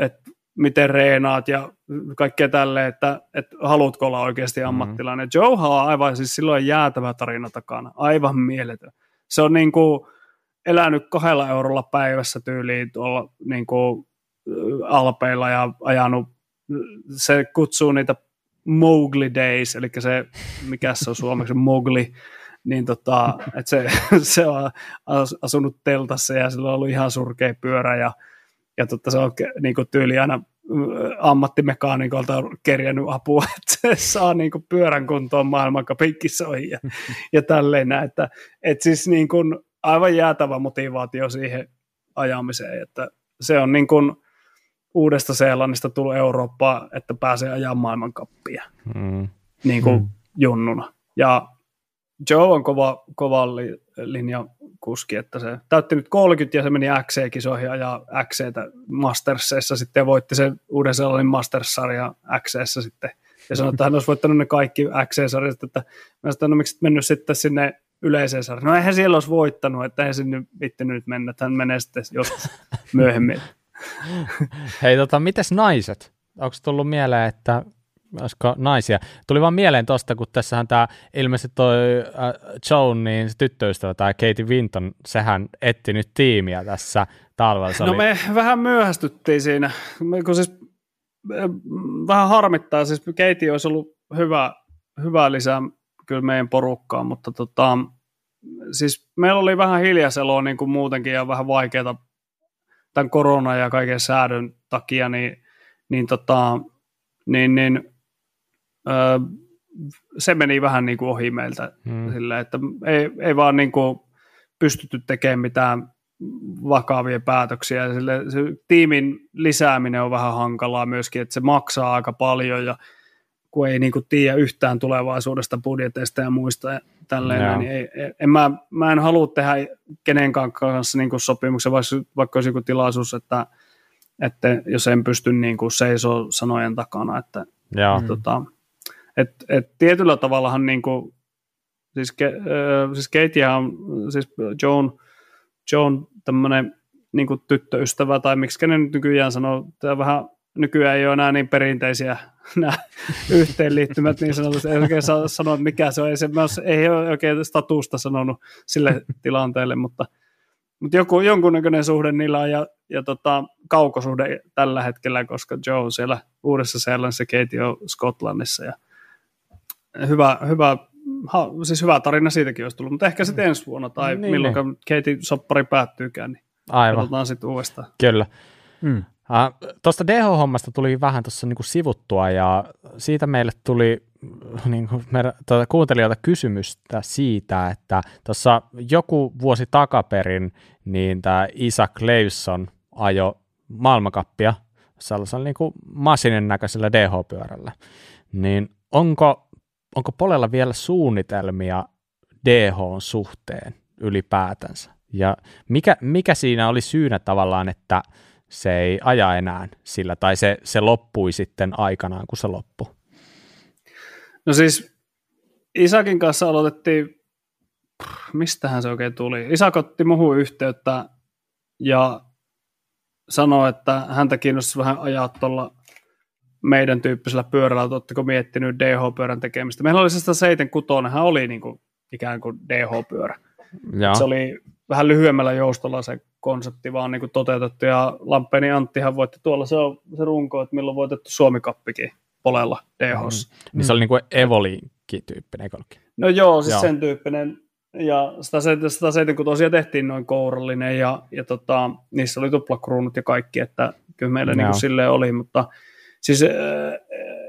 että miten reenaat ja kaikkea tälle, että, että haluatko olla oikeasti mm. ammattilainen. Mm. Joe on aivan siis silloin jäätävä tarina takana, aivan mieletön. Se on niin kuin elänyt kahdella eurolla päivässä tyyliin tuolla niin kuin alpeilla ja ajanut, se kutsuu niitä Mowgli Days, eli se, mikä se on suomeksi, Mowgli, niin tota, että se, se on asunut teltassa ja sillä on ollut ihan surkea pyörä ja, ja totta, se on niin kuin tyyli aina ammattimekaanikolta on kerjännyt apua, että se saa niin kuin pyörän kuntoon maailmankapin kisoihin ja, ja tälleen näin, että, että siis niin kuin aivan jäätävä motivaatio siihen ajamiseen, että se on niin kuin uudesta Seelannista tullut Eurooppaa, että pääsee ajamaan maailmankappia mm. niin kuin mm. junnuna. Ja Joe on kova, kova linja kuski, että se täytti nyt 30 ja se meni XC-kisoihin ja XCtä Mastersissa sitten ja voitti sen uuden sellainen Masters-sarja XCssä sitten. Ja sanoi, että hän olisi voittanut ne kaikki XC-sarjat, että mä sanoin, no miksi mennyt sitten sinne yleiseen sarjaan. No eihän siellä olisi voittanut, että eihän sinne vittinyt nyt mennä, että hän menee sitten joskus myöhemmin. Hei, tota, mites naiset? Onko tullut mieleen, että olisiko naisia. Tuli vaan mieleen tosta, kun tässähän tämä ilmeisesti toi äh, Joan, niin se tyttöystävä tai Katie Vinton, sehän etti nyt tiimiä tässä talvella. No oli... me vähän myöhästyttiin siinä, kun siis äh, vähän harmittaa, siis Katie olisi ollut hyvä, hyvä lisää kyllä meidän porukkaan, mutta tota, siis meillä oli vähän hiljaiseloa niin kuin muutenkin ja vähän vaikeaa tämän korona ja kaiken säädön takia, niin, niin, tota, niin, niin se meni vähän niin kuin ohi meiltä hmm. sillä, että ei, ei vaan niin kuin pystytty tekemään mitään vakavia päätöksiä. Sille, se tiimin lisääminen on vähän hankalaa myöskin, että se maksaa aika paljon ja kun ei niin kuin tiedä yhtään tulevaisuudesta budjeteista ja muista tälleen, no. niin ei, en, mä, mä en halua tehdä kenenkään kanssa niin kuin sopimuksen, vaikka, vaikka olisi joku tilaisuus, että, että jos en pysty niin kuin seisoo sanojen takana, että, Joo. että, tota, et, et tietyllä tavallahan niin kuin, siis, ke, äh, siis Katie on, siis Joan, Joan tämmöinen niin kuin tyttöystävä, tai miksi ne nyt nykyään sanoo, tämä vähän nykyään ei ole enää niin perinteisiä nämä yhteenliittymät niin sanotusti. Ei oikein saa sanoa, mikä se on. Ei, se, ei ole oikein statusta sanonut sille tilanteelle, mutta, mutta joku, jonkunnäköinen suhde niillä on ja, ja tota, kaukosuhde tällä hetkellä, koska Joe on siellä uudessa Seelannissa, Katie on Skotlannissa ja hyvä, hyvä, ha, siis hyvä tarina siitäkin olisi tullut, mutta ehkä sitten ensi vuonna tai niin, milloin niin. Katie soppari päättyykään, niin Aivan. katsotaan sitten uudestaan. Kyllä. Mm. Uh, Tuosta DH-hommasta tuli vähän tuossa niinku sivuttua ja siitä meille tuli niinku meidän, tuota, kuuntelijoilta kysymystä siitä, että tuossa joku vuosi takaperin niin tämä Isaac Leivson ajo maailmakappia sellaisella niinku masinin näköisellä DH-pyörällä. Niin onko onko Polella vielä suunnitelmia DH suhteen ylipäätänsä? Ja mikä, mikä siinä oli syynä tavallaan, että se ei aja enää sillä, tai se, se loppui sitten aikanaan, kun se loppui? No siis Isakin kanssa aloitettiin, mistähän se oikein tuli? Isak otti muuhun yhteyttä ja sanoi, että häntä kiinnostaisi vähän ajaa tuolla meidän tyyppisellä pyörällä, että oletteko miettinyt DH-pyörän tekemistä. Meillä oli se 176, hän oli niin kuin ikään kuin DH-pyörä. Ja. Se oli vähän lyhyemmällä joustolla se konsepti vaan niin kuin toteutettu, ja Lampeni Anttihan voitti tuolla se, on se runko, että milloin voitettu Suomi-kappikin polella DH. Mm. Niin se oli niin kuin Evolinkki-tyyppinen, eikö No joo, siis joo. sen tyyppinen, ja 170 tosiaan tehtiin noin kourallinen, ja, ja tota, niissä oli tuplakruunut ja kaikki, että kyllä meillä niin kuin silleen oli, mutta Siis äh,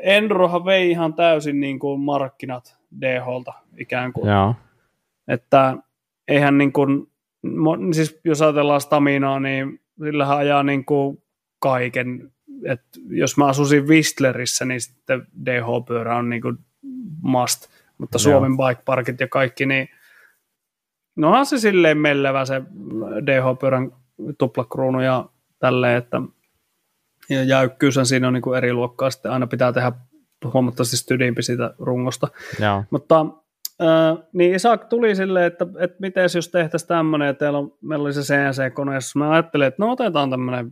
Enrohan vei ihan täysin niin kuin markkinat DHlta ikään kuin. Joo. Että eihän niin kuin, siis jos ajatellaan staminaa, niin sillähän ajaa niin kuin kaiken. Et jos mä asuisin Whistlerissä, niin sitten DH-pyörä on niin kuin must. Mutta Suomen Joo. bike parkit ja kaikki, niin no onhan se silleen mellevä se DH-pyörän tuplakruunu ja tälleen, että ja jäykkyyshän siinä on niin kuin eri luokkaa, sitten aina pitää tehdä huomattavasti stydimpi siitä rungosta. Joo. Mutta niin Isak tuli silleen, että, että miten jos tehtäisiin tämmöinen, että teillä on, meillä oli se CNC-kone, jos mä ajattelin, että no otetaan tämmöinen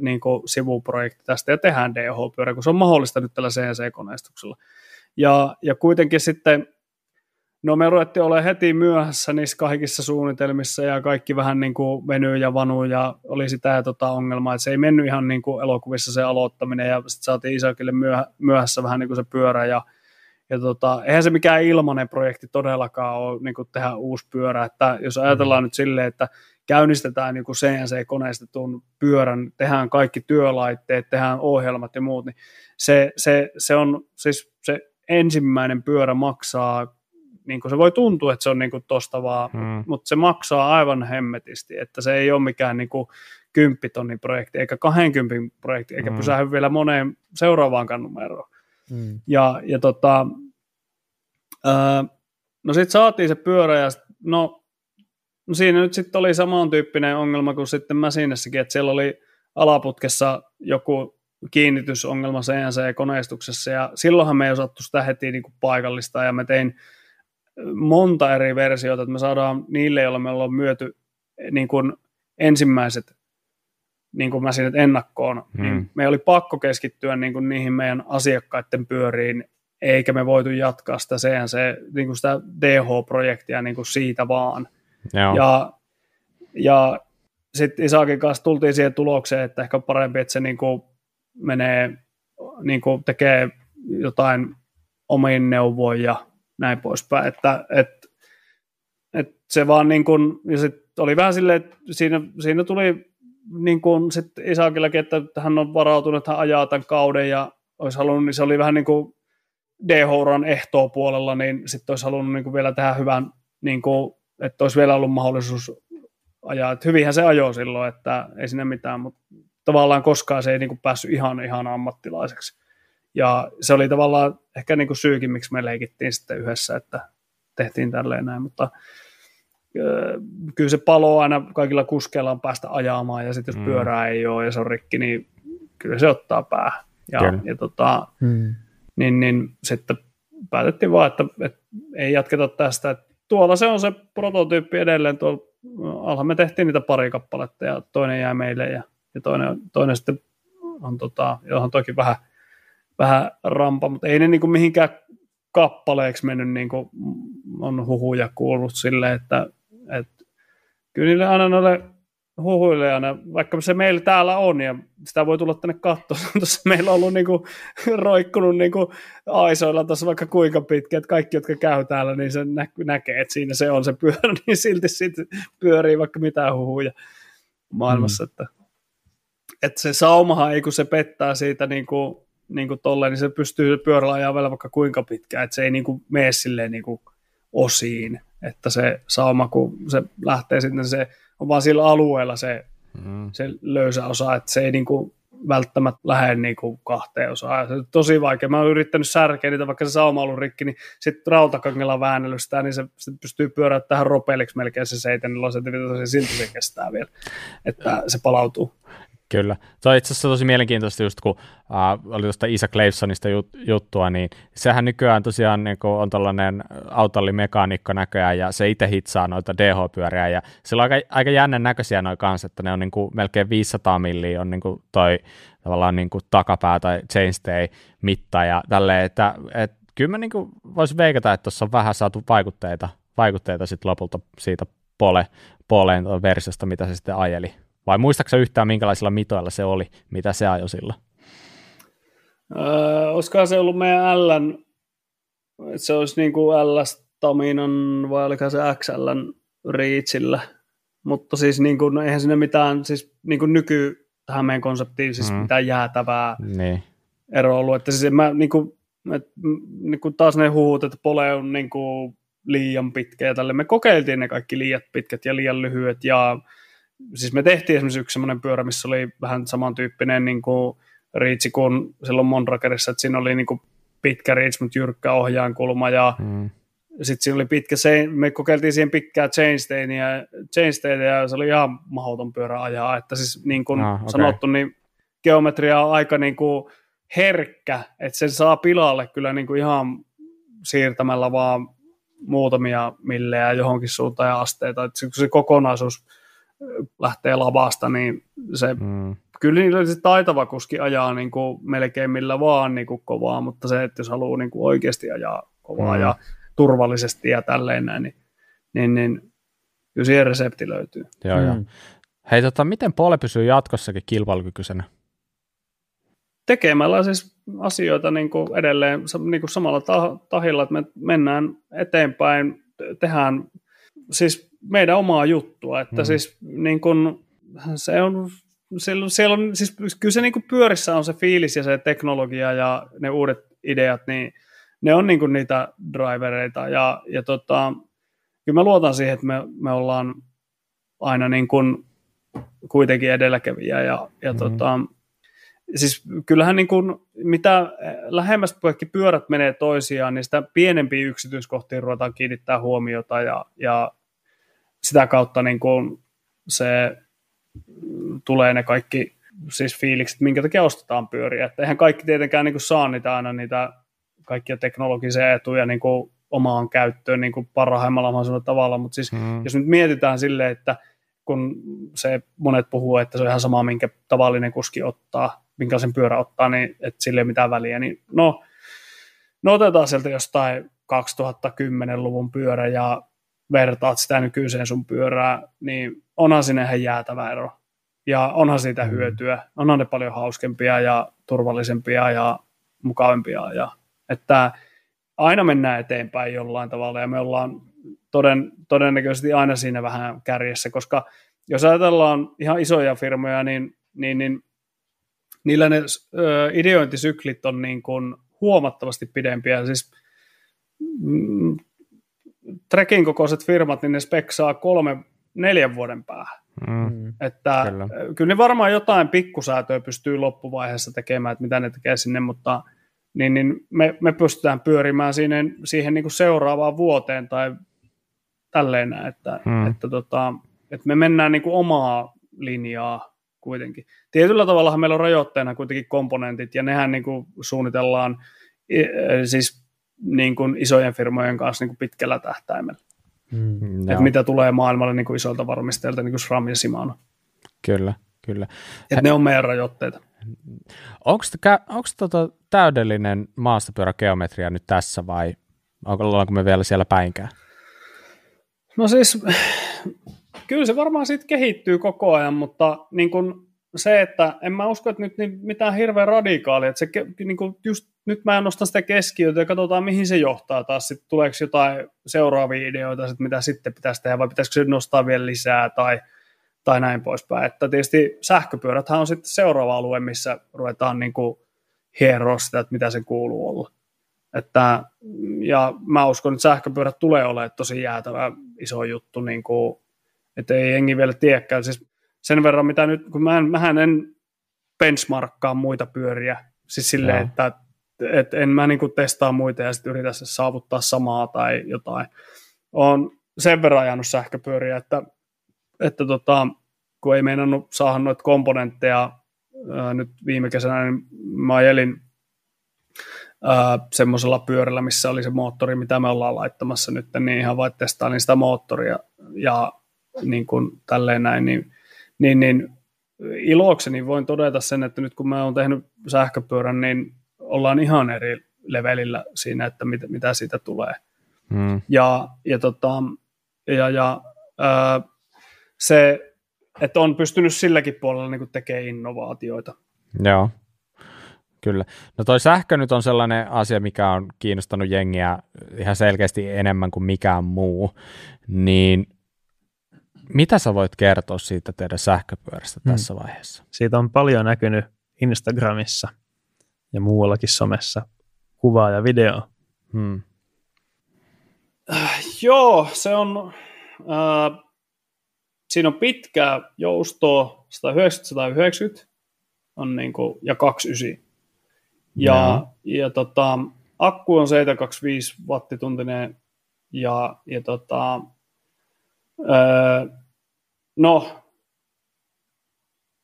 niin kuin sivuprojekti tästä ja tehdään DH-pyörä, kun se on mahdollista nyt tällä CNC-koneistuksella. Ja, ja kuitenkin sitten No me ruvettiin olemaan heti myöhässä niissä kaikissa suunnitelmissa ja kaikki vähän niin kuin venyy ja vanuu ja oli sitä ja tota ongelmaa, että se ei mennyt ihan niin kuin elokuvissa se aloittaminen ja sitten saatiin Isakille myöhä, myöhässä vähän niin kuin se pyörä ja, ja tota, eihän se mikään ilmainen projekti todellakaan ole niin kuin tehdä uusi pyörä, että jos ajatellaan mm. nyt silleen, että käynnistetään joku CNC-koneistetun pyörän, tehdään kaikki työlaitteet, tehdään ohjelmat ja muut, niin se, se, se on siis se ensimmäinen pyörä maksaa, niin kuin se voi tuntua, että se on niin kuin tosta vaan, hmm. mutta se maksaa aivan hemmetisti, että se ei ole mikään niin kuin kymppitonnin projekti, eikä 20 projekti, eikä hmm. pysähdy vielä moneen seuraavaankaan numeroon. Hmm. Ja, ja tota, ää, no sitten saatiin se pyörä ja no, no siinä nyt sitten oli samantyyppinen ongelma kuin sitten Mäsinässäkin, että siellä oli alaputkessa joku kiinnitysongelma CNC-koneistuksessa ja silloinhan me ei osattu sitä heti niin kuin paikallista ja me tein monta eri versiota, että me saadaan niille, joilla me ollaan myöty niin kuin ensimmäiset niin kuin mä siinä ennakkoon, hmm. niin me oli pakko keskittyä niin kuin niihin meidän asiakkaiden pyöriin, eikä me voitu jatkaa sitä CNC, niin kuin sitä DH-projektia niin kuin siitä vaan. Joo. Ja, ja sitten Isakin kanssa tultiin siihen tulokseen, että ehkä parempi, että se niin kuin menee, niin kuin tekee jotain omiin neuvoin ja näin poispäin, että, että, että se vaan niin kuin, ja sitten oli vähän silleen, että siinä, siinä tuli niin kuin sitten Isakillakin, että hän on varautunut, että hän ajaa tämän kauden ja olisi halunnut, niin se oli vähän niin kuin DH-uran ehtoa puolella, niin sitten olisi halunnut niin kuin vielä tehdä hyvän, niin kuin, että olisi vielä ollut mahdollisuus ajaa. Että hyvinhän se ajoi silloin, että ei sinne mitään, mutta tavallaan koskaan se ei niin kuin päässyt ihan, ihan ammattilaiseksi. Ja se oli tavallaan ehkä niin kuin syykin, miksi me leikittiin sitten yhdessä, että tehtiin tälleen näin, mutta kyllä se palo aina kaikilla kuskeilla on päästä ajamaan, ja sitten jos mm. pyörää ei ole ja se on rikki, niin kyllä se ottaa päähän. Ja, ja tota, mm. niin, niin sitten päätettiin vaan, että, että ei jatketa tästä. Että tuolla se on se prototyyppi edelleen, tuolla alha me tehtiin niitä pari kappaletta, ja toinen jää meille, ja, ja toinen, toinen sitten on, tota, johon toki vähän, vähän rampa, mutta ei ne niin kuin mihinkään kappaleeksi mennyt, niin kuin on huhuja kuullut silleen, että et, kyllä niille aina noille huhuille aina, vaikka se meillä täällä on ja sitä voi tulla tänne katsomaan, tuossa meillä on ollut niinku, roikkunut niinku aisoilla tuossa vaikka kuinka pitkä, että kaikki, jotka käy täällä, niin se nä- näkee, että siinä se on se pyörä, niin silti siitä pyörii vaikka mitään huhuja maailmassa, mm. että, että se saumahan ei kun se pettää siitä niinku, niinku tolleen, niin se pystyy pyörällä ajaa vielä vaikka kuinka pitkään, että se ei niinku mene silleen niinku osiin, että se sauma, kun se lähtee sitten, se on vaan sillä alueella se, mm. se löysä osa, että se ei niinku välttämättä lähde niinku kahteen osaan. Se on tosi vaikea. Mä oon yrittänyt särkeä niitä, vaikka se sauma on ollut rikki, niin sitten rautakangella väännellyt sitä, niin se, se pystyy pyöräyttämään tähän ropeliksi melkein se seiten, niin se silti se kestää vielä, että se palautuu. Kyllä. Se on itse asiassa tosi mielenkiintoista just, kun uh, oli tuosta Isaac Leifsonista jut, juttua, niin sehän nykyään tosiaan niin on tällainen autollimekaanikko näköjään, ja se itse hitsaa noita DH-pyöriä, ja sillä on aika, aika jännän näköisiä noin kanssa, että ne on niin kuin melkein 500 milliä on niin kuin toi tavallaan niin kuin takapää tai chainstay mitta ja tälleen, että, että kyllä mä niin voisin veikata, että tuossa on vähän saatu vaikutteita, vaikutteita sitten lopulta siitä pole, poleen versiosta, mitä se sitten ajeli. Vai muistaaksä yhtään, minkälaisilla mitoilla se oli, mitä se ajoi sillä? Öö, olisikohan se ollut meidän L, että se olisi niin kuin L Staminan vai oliko se XL Reachillä. Mutta siis niin kuin, no eihän sinne mitään, siis niin kuin nyky tähän meidän konseptiin siis mm. mitään jäätävää niin. eroa ollut. Että siis mä niin kuin, et, niin kuin taas ne huhut, että pole on niin kuin liian pitkä ja tälle. Me kokeiltiin ne kaikki liian pitkät ja liian lyhyet ja siis me tehtiin esimerkiksi yksi semmoinen pyörä, missä oli vähän samantyyppinen niin kuin riitsi kuin silloin Mondrakerissa, että siinä oli niin kuin pitkä reach, mutta jyrkkä ohjaankulma ja mm. sitten siinä oli pitkä, me kokeiltiin siihen pitkää chainstainia, chainstainia ja se oli ihan mahdoton pyörä ajaa, että siis niin kuin ah, okay. sanottu, niin geometria on aika niin kuin herkkä, että sen saa pilalle kyllä niin kuin ihan siirtämällä vaan muutamia millejä johonkin suuntaan ja asteita, että se kokonaisuus lähtee lavasta, niin se mm. kyllä niin se taitava kuski ajaa niin kuin melkein millä vaan niin kuin kovaa, mutta se, että jos haluaa niin kuin oikeasti ajaa kovaa mm. ja turvallisesti ja tälleen näin, niin, niin, niin kyllä siihen resepti löytyy. Joo, mm. joo. Hei, tota, miten Pole pysyy jatkossakin kilpailukykyisenä? Tekemällä siis asioita niin kuin edelleen niin kuin samalla tahilla, että me mennään eteenpäin, tehdään siis meidän omaa juttua, että mm. siis niin kun, se on siellä, on, siellä on, siis kyllä se niin kuin pyörissä on se fiilis ja se teknologia ja ne uudet ideat, niin ne on niin niitä drivereita ja, ja tota, kyllä mä luotan siihen, että me, me ollaan aina niin kuin kuitenkin edelläkävijä ja, ja mm. tota, siis kyllähän niin kuin, mitä lähemmäs kaikki pyörät menee toisiaan, niin sitä pienempiä yksityiskohtia ruvetaan kiinnittää huomiota ja, ja sitä kautta niin kuin se tulee ne kaikki siis fiilikset, minkä takia ostetaan pyöriä. Että eihän kaikki tietenkään niin kuin saa niitä aina niitä kaikkia teknologisia etuja niin kuin omaan käyttöön niin kuin parhaimmalla mahdollisella tavalla, mutta siis hmm. jos nyt mietitään silleen, että kun se monet puhuu, että se on ihan sama, minkä tavallinen kuski ottaa, minkälaisen pyörä ottaa, niin että sille ei mitään väliä, niin no, no otetaan sieltä jostain 2010-luvun pyörä ja vertaat sitä nykyiseen sun pyörää, niin onhan sinne ihan jäätävä ero. Ja onhan siitä mm. hyötyä. Onhan ne paljon hauskempia ja turvallisempia ja mukavampia. Ja, että aina mennään eteenpäin jollain tavalla ja me ollaan toden, todennäköisesti aina siinä vähän kärjessä, koska jos ajatellaan ihan isoja firmoja, niin, niin, niin niillä ne ö, ideointisyklit on niin kuin huomattavasti pidempiä. Siis mm, trekin kokoiset firmat, niin ne speksaa kolme, neljän vuoden päähän. Mm. mm. Että kyllä. kyllä ne varmaan jotain pikkusäätöä pystyy loppuvaiheessa tekemään, että mitä ne tekee sinne, mutta niin, niin me, me pystytään pyörimään siihen, siihen niin kuin seuraavaan vuoteen tai tälleen, että, mm. että, tota, että me mennään niin kuin omaa linjaa kuitenkin. Tietyllä tavalla meillä on rajoitteena kuitenkin komponentit, ja nehän niin kuin suunnitellaan siis niin kuin isojen firmojen kanssa niin kuin pitkällä tähtäimellä. Mm, että mitä tulee maailmalle niin kuin isolta varmistajilta, niin kuin SRAM ja Shimano. Kyllä, kyllä. Että ne on meidän rajoitteita. Onko, onko tota täydellinen maastopyörägeometria nyt tässä vai ollaanko me vielä siellä päinkään? No siis, kyllä se varmaan siitä kehittyy koko ajan, mutta niin kun se, että en mä usko, että nyt niin mitään hirveän radikaalia, että se niin kuin just nyt mä nostan sitä keskiötä ja katsotaan, mihin se johtaa taas. Sitten tuleeko jotain seuraavia ideoita, sit mitä sitten pitäisi tehdä, vai pitäisikö se nostaa vielä lisää, tai, tai näin poispäin. Että tietysti sähköpyöräthän on sitten seuraava alue, missä ruvetaan niin kuin hieroa sitä, että mitä se kuuluu olla. Että, ja mä uskon, että sähköpyörät tulee olemaan tosi jäätävä iso juttu, niin kuin, että ei jengi vielä tiedäkään. Siis sen verran, mitä nyt, kun mä en, mähän en benchmarkkaa muita pyöriä, siis silleen, että et en mä niinku testaa muita ja sitten yritä saavuttaa samaa tai jotain. on sen verran ajanut sähköpyöriä, että, että tota, kun ei meinannut saada noita komponentteja ää, nyt viime kesänä, niin mä ajelin semmoisella pyörällä, missä oli se moottori, mitä me ollaan laittamassa nyt, niin ihan vain testailin sitä moottoria ja niin kuin tälleen näin, niin, niin, niin ilokseni voin todeta sen, että nyt kun mä oon tehnyt sähköpyörän, niin ollaan ihan eri levelillä siinä, että mit, mitä siitä tulee. Hmm. Ja, ja, tota, ja, ja ää, se, että on pystynyt silläkin puolella niin tekemään innovaatioita. Joo, kyllä. No toi sähkö nyt on sellainen asia, mikä on kiinnostanut jengiä ihan selkeästi enemmän kuin mikään muu, niin mitä sä voit kertoa siitä teidän sähköpyörästä hmm. tässä vaiheessa? Siitä on paljon näkynyt Instagramissa ja muuallakin somessa kuvaa ja video. Hmm. Äh, joo, se on, äh, siinä on pitkää joustoa, 190-190 on niin kuin, ja 29. Ja, ja tota, akku on 725 wattituntinen ja, ja tota, äh, no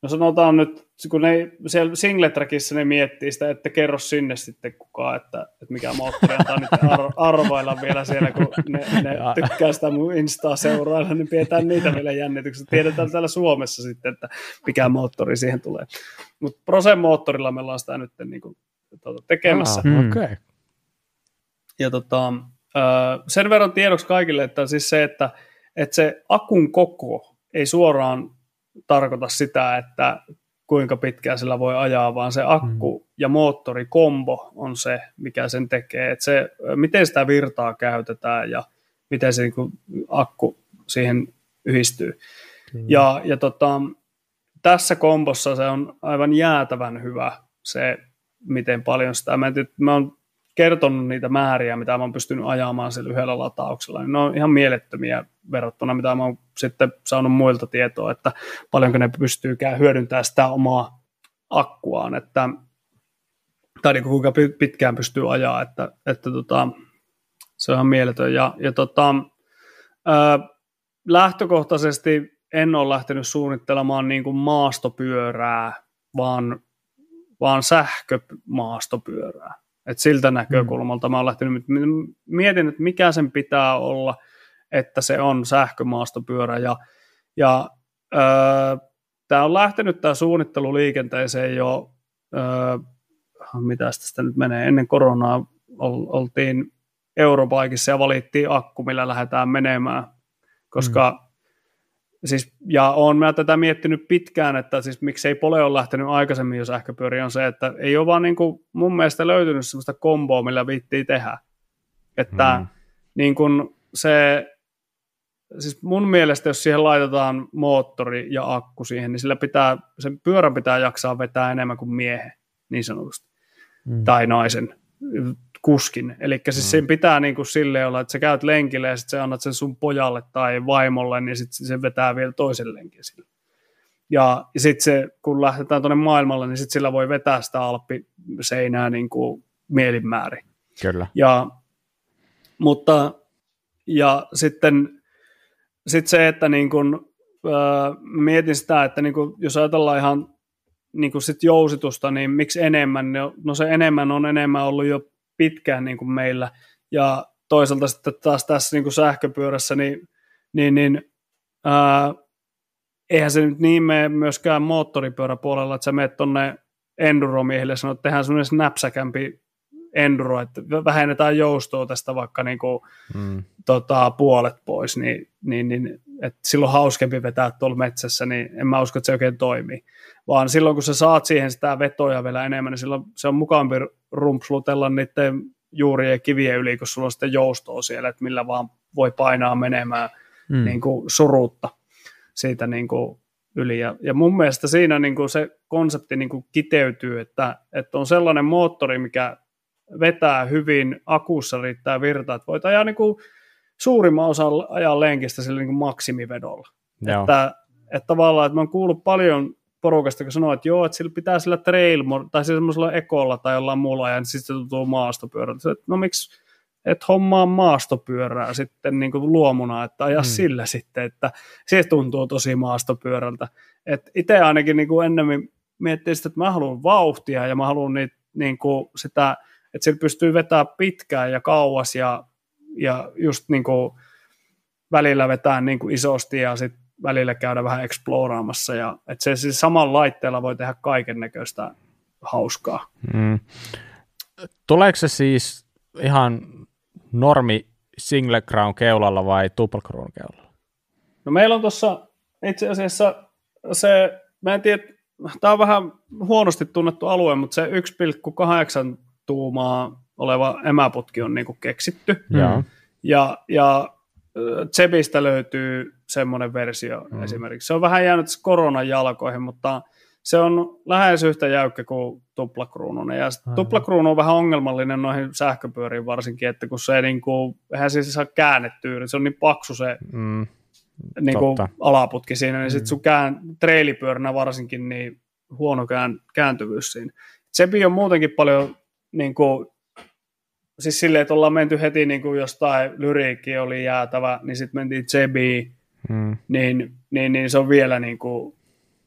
No sanotaan nyt, kun ne siellä singletrackissa ne miettii sitä, että kerro sinne sitten kukaan, että, että mikä moottori on nyt ar- arvailla vielä siellä, kun ne, ne tykkää sitä mun Instaa seurailla, niin pidetään niitä vielä jännityksessä. Tiedetään täällä Suomessa sitten, että mikä moottori siihen tulee. Mutta Prosen moottorilla me ollaan sitä nyt niin kuin, tuota, tekemässä. Ah, okay. Ja tota, sen verran tiedoksi kaikille, että siis se, että, että se akun koko ei suoraan tarkoita sitä, että kuinka pitkään sillä voi ajaa, vaan se akku mm. ja moottorikombo on se, mikä sen tekee. Että se, miten sitä virtaa käytetään ja miten se niin kuin, akku siihen yhdistyy. Mm. Ja, ja tota, tässä kombossa se on aivan jäätävän hyvä se, miten paljon sitä. Mä, en, mä oon kertonut niitä määriä, mitä mä oon pystynyt ajamaan sillä yhdellä latauksella. Niin ne on ihan mielettömiä verrattuna, mitä mä oon sitten saanut muilta tietoa, että paljonko ne pystyykään hyödyntämään sitä omaa akkuaan, että, tai niin kuinka pitkään pystyy ajaa, että, että tota, se on ihan mieletön. Ja, ja tota, ää, lähtökohtaisesti en ole lähtenyt suunnittelemaan niin kuin maastopyörää, vaan, vaan sähkömaastopyörää. Et siltä näkökulmalta mä olen lähtenyt, mietin, että mikä sen pitää olla, että se on sähkömaastopyörä. Ja, ja öö, tämä on lähtenyt tämä suunnittelu liikenteeseen jo, öö, mitä tästä nyt menee, ennen koronaa oltiin Eurobaikissa ja valittiin akku, millä lähdetään menemään, koska mm. Siis, ja olen mä tätä miettinyt pitkään, että siis miksei Pole ole lähtenyt aikaisemmin jo sähköpyöriä, on se, että ei ole vaan niin kuin mun mielestä löytynyt sellaista komboa, millä viittii tehdä. Että mm. niin kuin se, siis mun mielestä jos siihen laitetaan moottori ja akku siihen, niin sillä pitää, sen pyörän pitää jaksaa vetää enemmän kuin miehen, niin sanotusti. Mm. Tai naisen kuskin. Eli siis mm. siinä pitää niin kuin silleen olla, että sä käyt lenkille ja sitten sä annat sen sun pojalle tai vaimolle, niin sitten se vetää vielä toisen lenkin sille. Ja, ja sitten se, kun lähdetään tuonne maailmalle, niin sitten sillä voi vetää sitä alppiseinää niin kuin mielinmäärin. Kyllä. Ja, mutta ja sitten sit se, että niin kun, äh, mietin sitä, että niin kun, jos ajatellaan ihan niin kun sit jousitusta, niin miksi enemmän? No, no se enemmän on enemmän ollut jo pitkään niin kuin meillä. Ja toisaalta sitten taas tässä niin kuin sähköpyörässä, niin, niin, niin ää, eihän se nyt niin mene myöskään moottoripyöräpuolella, että sä menet tuonne enduromiehille ja sanot, että tehdään semmoinen näpsäkämpi enduro, että vähennetään joustoa tästä vaikka niin kuin, mm. tota, puolet pois, niin, niin, niin että silloin hauskempi vetää tuolla metsässä, niin en mä usko, että se oikein toimii. Vaan silloin, kun sä saat siihen sitä vetoja vielä enemmän, niin silloin se on mukavampi rumpslutella niiden juurien ja kivien yli, kun sulla on sitten joustoa siellä, että millä vaan voi painaa menemään mm. niin kuin surutta siitä niin kuin yli. Ja, ja mun mielestä siinä niin kuin se konsepti niin kuin kiteytyy, että, että on sellainen moottori, mikä vetää hyvin, akussa riittää virta, että voit ajaa niin kuin suurimman osan ajan lenkistä sillä niin kuin maksimivedolla. Joo. Että, että tavallaan, että mä oon kuullut paljon porukasta, kun sanoo, että joo, että sillä pitää sillä trail, tai semmoisella ekolla tai jollain muulla ajan, niin sitten se tuntuu maastopyörällä. Että no miksi et hommaa maastopyörää sitten niin kuin luomuna, että aja hmm. sillä sitten, että se tuntuu tosi maastopyörältä. että itse ainakin niin kuin ennemmin miettii sitä, että mä haluan vauhtia ja mä haluan niitä, niin kuin sitä, että sillä pystyy vetämään pitkään ja kauas ja, ja just niin kuin välillä vetää niin kuin isosti ja sitten välillä käydä vähän exploraamassa. Ja, että se siis samalla laitteella voi tehdä kaiken näköistä hauskaa. Mm. Tuleeko se siis ihan normi single crown keulalla vai double crown keulalla? No meillä on tuossa itse asiassa se, mä en tiedä, tämä on vähän huonosti tunnettu alue, mutta se 1,8 tuumaa oleva emäputki on niinku keksitty. Mm. Ja, ja Zebistä löytyy semmoinen versio mm. esimerkiksi. Se on vähän jäänyt koronan jalkoihin, mutta se on lähes yhtä jäykkä kuin tuplakruununen. Ja tuplakruunu on vähän ongelmallinen noihin sähköpyöriin varsinkin, että kun se niin kuin, eihän se saa käännettyä, niin se on niin paksu se mm. niin kuin alaputki siinä, niin mm. sitten sun kään, treilipyöränä varsinkin niin huono kään, kääntyvyys siinä. Zebi on muutenkin paljon niin kuin, siis silleen, että ollaan menty heti niin kuin jostain lyriikki oli jäätävä, niin sitten mentiin Zebiin, hmm. niin, niin, niin, se on vielä niin kuin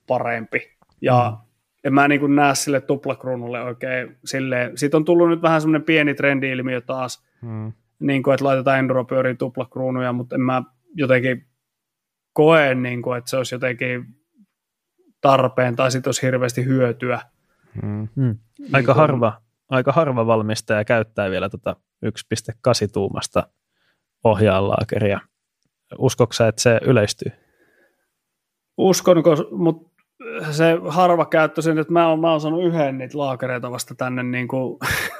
parempi. Ja hmm. en mä niin kuin näe sille tuplakruunulle oikein silleen. Siitä on tullut nyt vähän semmoinen pieni trendi-ilmiö taas, hmm. niin kuin, että laitetaan enduropyöriin tuplakruunuja, mutta en mä jotenkin koe, niin kuin, että se olisi jotenkin tarpeen tai sitten olisi hirveästi hyötyä. Hmm. Hmm. Aika niin harva aika harva valmistaja käyttää vielä tota 1.8 tuumasta ohjaalaakeria. Uskoksa, että se yleistyy? Uskon, mutta se harva käyttö sen, että mä oon, mä oon saanut yhden niitä laakereita vasta tänne, niin kuin,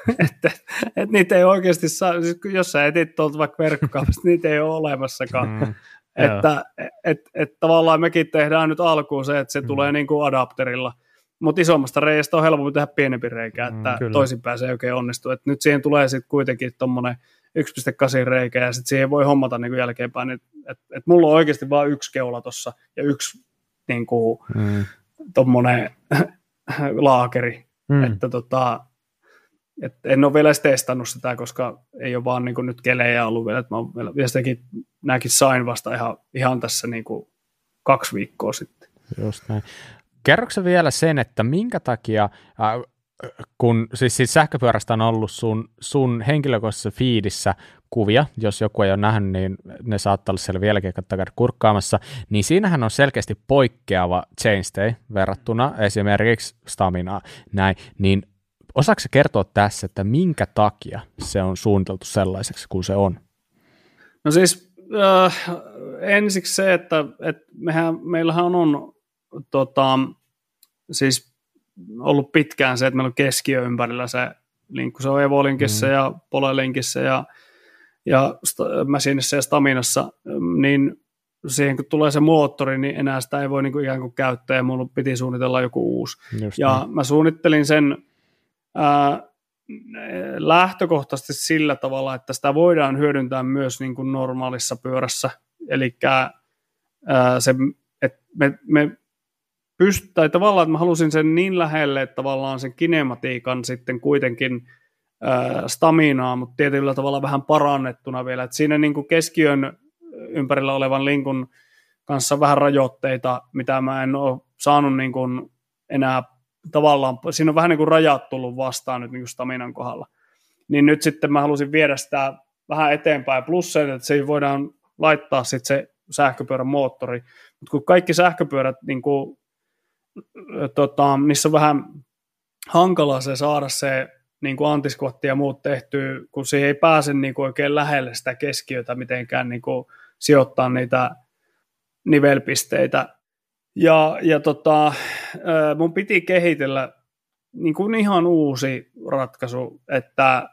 että, että niitä ei oikeasti saa, siis jos sä etit tuolta vaikka verkkokaupasta, niitä ei ole olemassakaan. Mm. että et, et, tavallaan mekin tehdään nyt alkuun se, että se mm. tulee niin kuin adapterilla, mutta isommasta reiästä on helpompi tehdä pienempi reikä, että mm, toisinpäin se ei oikein onnistu. Et nyt siihen tulee sitten kuitenkin tuommoinen 1.8 reikä ja sitten siihen voi hommata niin kuin jälkeenpäin. Et, et, et mulla on oikeasti vain yksi keula tuossa ja yksi niin kuin, mm. tuommoinen laakeri. Mm. Että tota, et en ole vielä edes testannut sitä, koska ei ole vaan niin kuin nyt kelejä ollut vielä. Et mä vielä, vielä sitäkin, nämäkin sain vasta ihan, ihan tässä niin kuin kaksi viikkoa sitten. Just näin. Kerroksä vielä sen, että minkä takia, äh, kun siis, siis sähköpyörästä on ollut sun, sun henkilökohtaisessa fiidissä kuvia, jos joku ei ole nähnyt, niin ne saattaa olla siellä vieläkin käydä kurkkaamassa, niin siinähän on selkeästi poikkeava chainstay verrattuna esimerkiksi Stamina, näin, niin osaako kertoa tässä, että minkä takia se on suunniteltu sellaiseksi kuin se on? No siis äh, ensiksi se, että, että mehän, meillähän on tota, siis ollut pitkään se, että meillä on keskiö ympärillä se linkku. Se on Evolinkissä mm. ja Polelinkissä ja, ja Machinissa ja Staminassa, niin siihen kun tulee se moottori, niin enää sitä ei voi niin kuin ikään kuin käyttää ja mulla piti suunnitella joku uusi. Just ja niin. mä suunnittelin sen ää, lähtökohtaisesti sillä tavalla, että sitä voidaan hyödyntää myös niin kuin normaalissa pyörässä. Eli se, että me, me pyst- tai tavallaan, että mä halusin sen niin lähelle, että tavallaan sen kinematiikan sitten kuitenkin ää, staminaa, mutta tietyllä tavalla vähän parannettuna vielä. että siinä niin kuin keskiön ympärillä olevan linkun kanssa vähän rajoitteita, mitä mä en ole saanut niin kuin enää tavallaan, siinä on vähän niin kuin rajat tullut vastaan nyt niin kuin staminan kohdalla. Niin nyt sitten mä halusin viedä sitä vähän eteenpäin, plus että se voidaan laittaa sitten se sähköpyörän moottori, mutta kun kaikki sähköpyörät niin kuin tota, missä on vähän hankalaa se saada se niin kuin antiskvatti ja muut tehtyä, kun siihen ei pääse niin kuin oikein lähelle sitä keskiötä mitenkään niin kuin sijoittaa niitä nivelpisteitä. Ja, ja tota, mun piti kehitellä niin kuin ihan uusi ratkaisu, että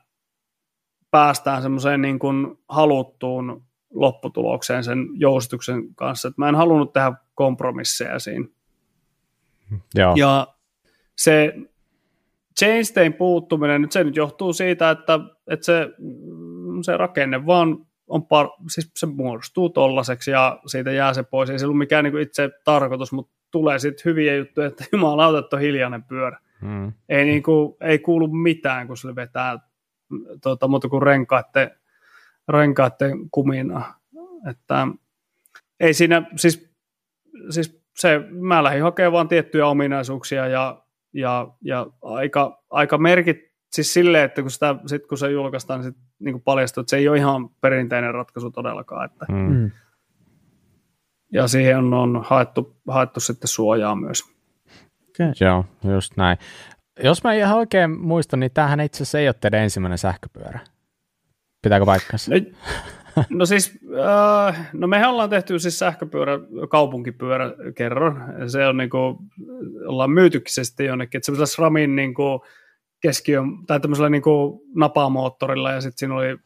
päästään semmoiseen niin kuin haluttuun lopputulokseen sen joustuksen kanssa. Et mä en halunnut tehdä kompromisseja siinä. Joo. Ja se chainstein puuttuminen, nyt se nyt johtuu siitä, että, että se, se rakenne vaan on par, siis se muodostuu tollaseksi ja siitä jää se pois. Ei se ollut mikään niin itse tarkoitus, mutta tulee sitten hyviä juttuja, että jumala että on hiljainen pyörä. Hmm. Ei, niin kuin, ei kuulu mitään, kun se vetää tuota, muuta kuin renkaiden, renkaiden kumina. Että, ei siinä, siis, siis se, mä lähdin hakemaan vaan tiettyjä ominaisuuksia ja, ja, ja aika, aika merkit, siis silleen, että kun, sitä, sit kun se julkaistaan, niin, sit, niin paljastuu, että se ei ole ihan perinteinen ratkaisu todellakaan. Että, mm. mm. Ja siihen on, on haettu, haettu sitten suojaa myös. Okay. Joo, just näin. Jos mä ihan oikein muistan, niin tämähän itse asiassa ei ole teidän ensimmäinen sähköpyörä. Pitääkö paikkansa? No, No siis, äh, no mehän ollaan tehty siis sähköpyörä, kaupunkipyörä kerran. Se on niinku, ollaan myytykin sitten jonnekin, että semmoisella SRAMin niinku keskiön, tai tämmöisellä niinku napamoottorilla ja sitten siinä oli äh,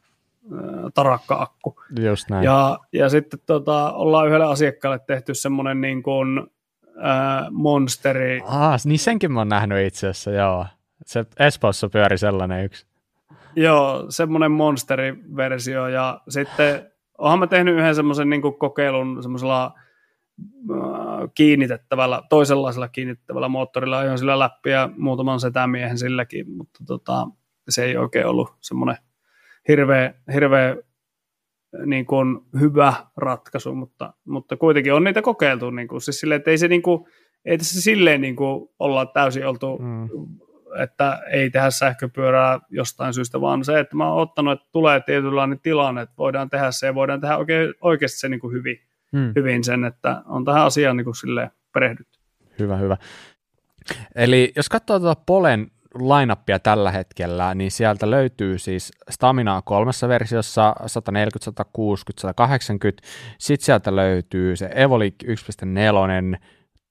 tarakka-akku. Just näin. Ja, ja sitten tota, ollaan yhdelle asiakkaalle tehty semmoinen niin kuin, äh, monsteri. Ah, niin senkin mä oon nähnyt itse asiassa, joo. Se Espoossa pyöri sellainen yksi. Joo, semmoinen monsteri-versio ja sitten onhan mä tehnyt yhden semmoisen niin kokeilun semmoisella äh, kiinnitettävällä, toisenlaisella kiinnitettävällä moottorilla, ajoin sillä läppiä muutaman setämiehen silläkin, mutta tota, se ei oikein ollut semmoinen hirveä, hirveä niin kuin hyvä ratkaisu, mutta, mutta kuitenkin on niitä kokeiltu, niin kuin, siis silleen, että ei se, niin kuin, ei tässä silleen niin kuin olla täysin oltu mm että ei tehdä sähköpyörää jostain syystä, vaan se, että mä oon ottanut, että tulee tietynlainen tilanne, että voidaan tehdä se ja voidaan tehdä oikein, oikeasti se niin kuin hyvin, hmm. hyvin sen, että on tähän asiaan niin kuin perehdytty. Hyvä, hyvä. Eli jos katsoo tuota Polen lineuppia tällä hetkellä, niin sieltä löytyy siis Staminaa kolmessa versiossa, 140, 160, 180. Sitten sieltä löytyy se Evolik 1.4,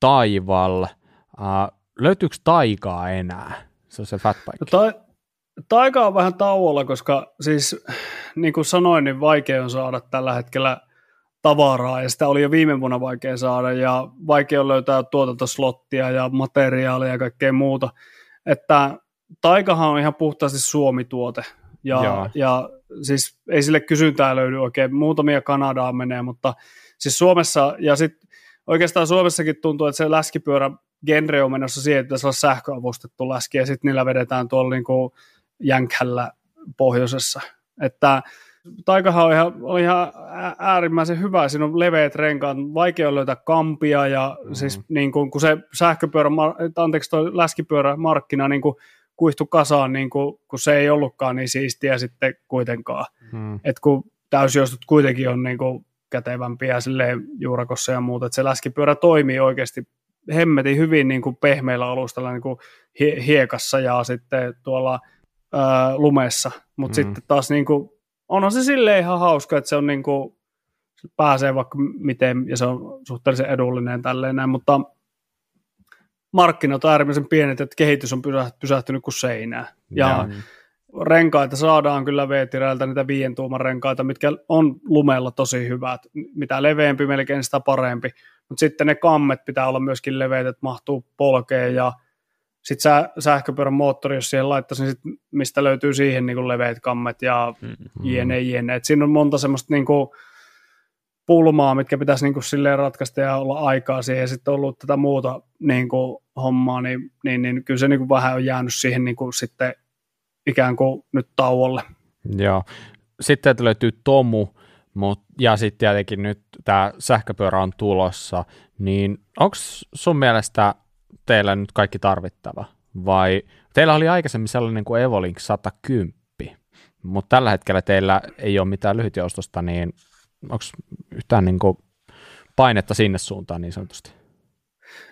Taival. Uh, löytyykö Taikaa enää? Se on se fatbike. No ta- taika on vähän tauolla, koska siis niin kuin sanoin, niin vaikea on saada tällä hetkellä tavaraa ja sitä oli jo viime vuonna vaikea saada ja vaikea on löytää tuotantoslottia ja materiaalia ja kaikkea muuta. Että Taikahan on ihan puhtaasti Suomi-tuote ja, ja siis ei sille kysyntää löydy oikein. Muutamia Kanadaan menee, mutta siis Suomessa ja sitten oikeastaan Suomessakin tuntuu, että se läskipyörä genre on menossa siihen, että se on sähköavustettu läski ja sitten niillä vedetään tuolla niin kuin jänkällä pohjoisessa. Että Taikahan on ihan, on ihan äärimmäisen hyvä. Siinä on leveät renkaat, vaikea löytää kampia ja mm. siis niin kuin, kun se sähköpyörä, anteeksi toi läskipyörä markkina niin kuin kuihtu kasaan, niin kuin, kun se ei ollutkaan niin siistiä sitten kuitenkaan. Mm. Et kun täysjoustut kuitenkin on niin kuin kätevämpiä silleen juurakossa ja muuta, että se läskipyörä toimii oikeasti hemmetin hyvin niin kuin pehmeillä alustalla niin kuin hiekassa ja sitten tuolla ää, lumessa, mutta mm. sitten taas niin kuin, onhan se silleen ihan hauska, että se on niin kuin, se pääsee vaikka miten, ja se on suhteellisen edullinen tälleen näin, mutta markkinat on äärimmäisen pienet, että kehitys on pysähtynyt kuin seinää. Ja, ja renkaita saadaan kyllä V-tireiltä, niitä viien tuuman renkaita, mitkä on lumella tosi hyvät. Mitä leveämpi melkein sitä parempi. Mutta sitten ne kammet pitää olla myöskin leveät, että mahtuu polkeen ja sitten sä, sähköpyörän moottori, jos siihen laittaisin, niin sit, mistä löytyy siihen niin leveät kammet ja mm-hmm. jne, jne. Et siinä on monta semmoista niin kuin, pulmaa, mitkä pitäisi niin kuin, silleen ratkaista ja olla aikaa siihen. Ja sitten on ollut tätä muuta niin kuin, hommaa, niin, niin, niin kyllä se niin kuin, vähän on jäänyt siihen niin kuin, sitten ikään kuin nyt tauolle. Joo. Sitten löytyy Tomu, mut, ja sitten tietenkin nyt tämä sähköpyörä on tulossa, niin onko sun mielestä teillä nyt kaikki tarvittava? Vai teillä oli aikaisemmin sellainen kuin Evolink 110, mutta tällä hetkellä teillä ei ole mitään lyhytjoustosta, niin onko yhtään niin kuin painetta sinne suuntaan niin sanotusti?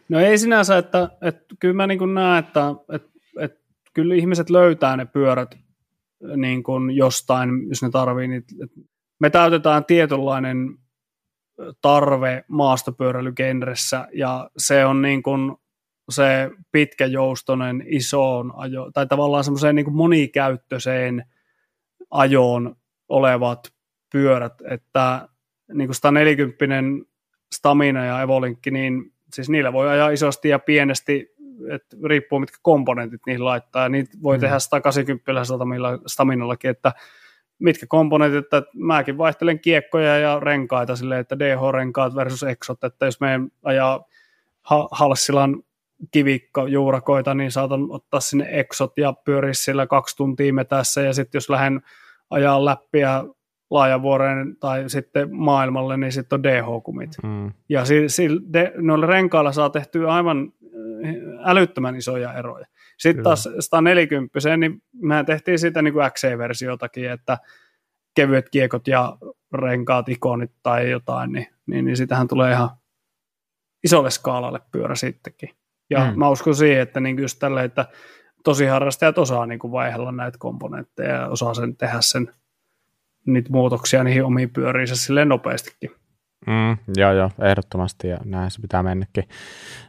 No ei sinänsä, että, että kyllä mä niin näen, että, että, että kyllä ihmiset löytää ne pyörät niin kuin jostain, jos ne tarvii niitä. Me täytetään tietynlainen tarve maastopyöräilygenressä ja se on niin kuin se pitkäjoustoinen isoon ajo, tai tavallaan semmoiseen niin kuin monikäyttöiseen ajoon olevat pyörät, että niin kuin 140 Stamina ja Evolinkki, niin siis niillä voi ajaa isosti ja pienesti, että riippuu mitkä komponentit niihin laittaa, ja niitä voi mm. tehdä 180 Staminallakin, että mitkä komponentit, että mäkin vaihtelen kiekkoja ja renkaita silleen, että DH-renkaat versus Exot, että jos me ajaa Halssilan kivikko juurakoita, niin saatan ottaa sinne Exot ja pyöriä sillä kaksi tuntia metässä, ja sitten jos lähden ajaa läppiä laajavuoreen tai sitten maailmalle, niin sitten on DH-kumit. Mm. Ja si, si, de, noilla renkailla saa tehtyä aivan älyttömän isoja eroja. Sitten Kyllä. taas 140, niin mehän tehtiin sitä niin kuin XC-versiotakin, että kevyet kiekot ja renkaat, ikonit tai jotain, niin, niin, niin sitähän tulee ihan isolle skaalalle pyörä sittenkin. Ja mm. mä uskon siihen, että niin just tälle, että tosi harrastajat osaa niin kuin vaihella näitä komponentteja ja osaa sen tehdä sen niitä muutoksia niihin omiin pyöriinsä silleen nopeastikin. Mm, joo, joo, ehdottomasti ja näin se pitää mennäkin.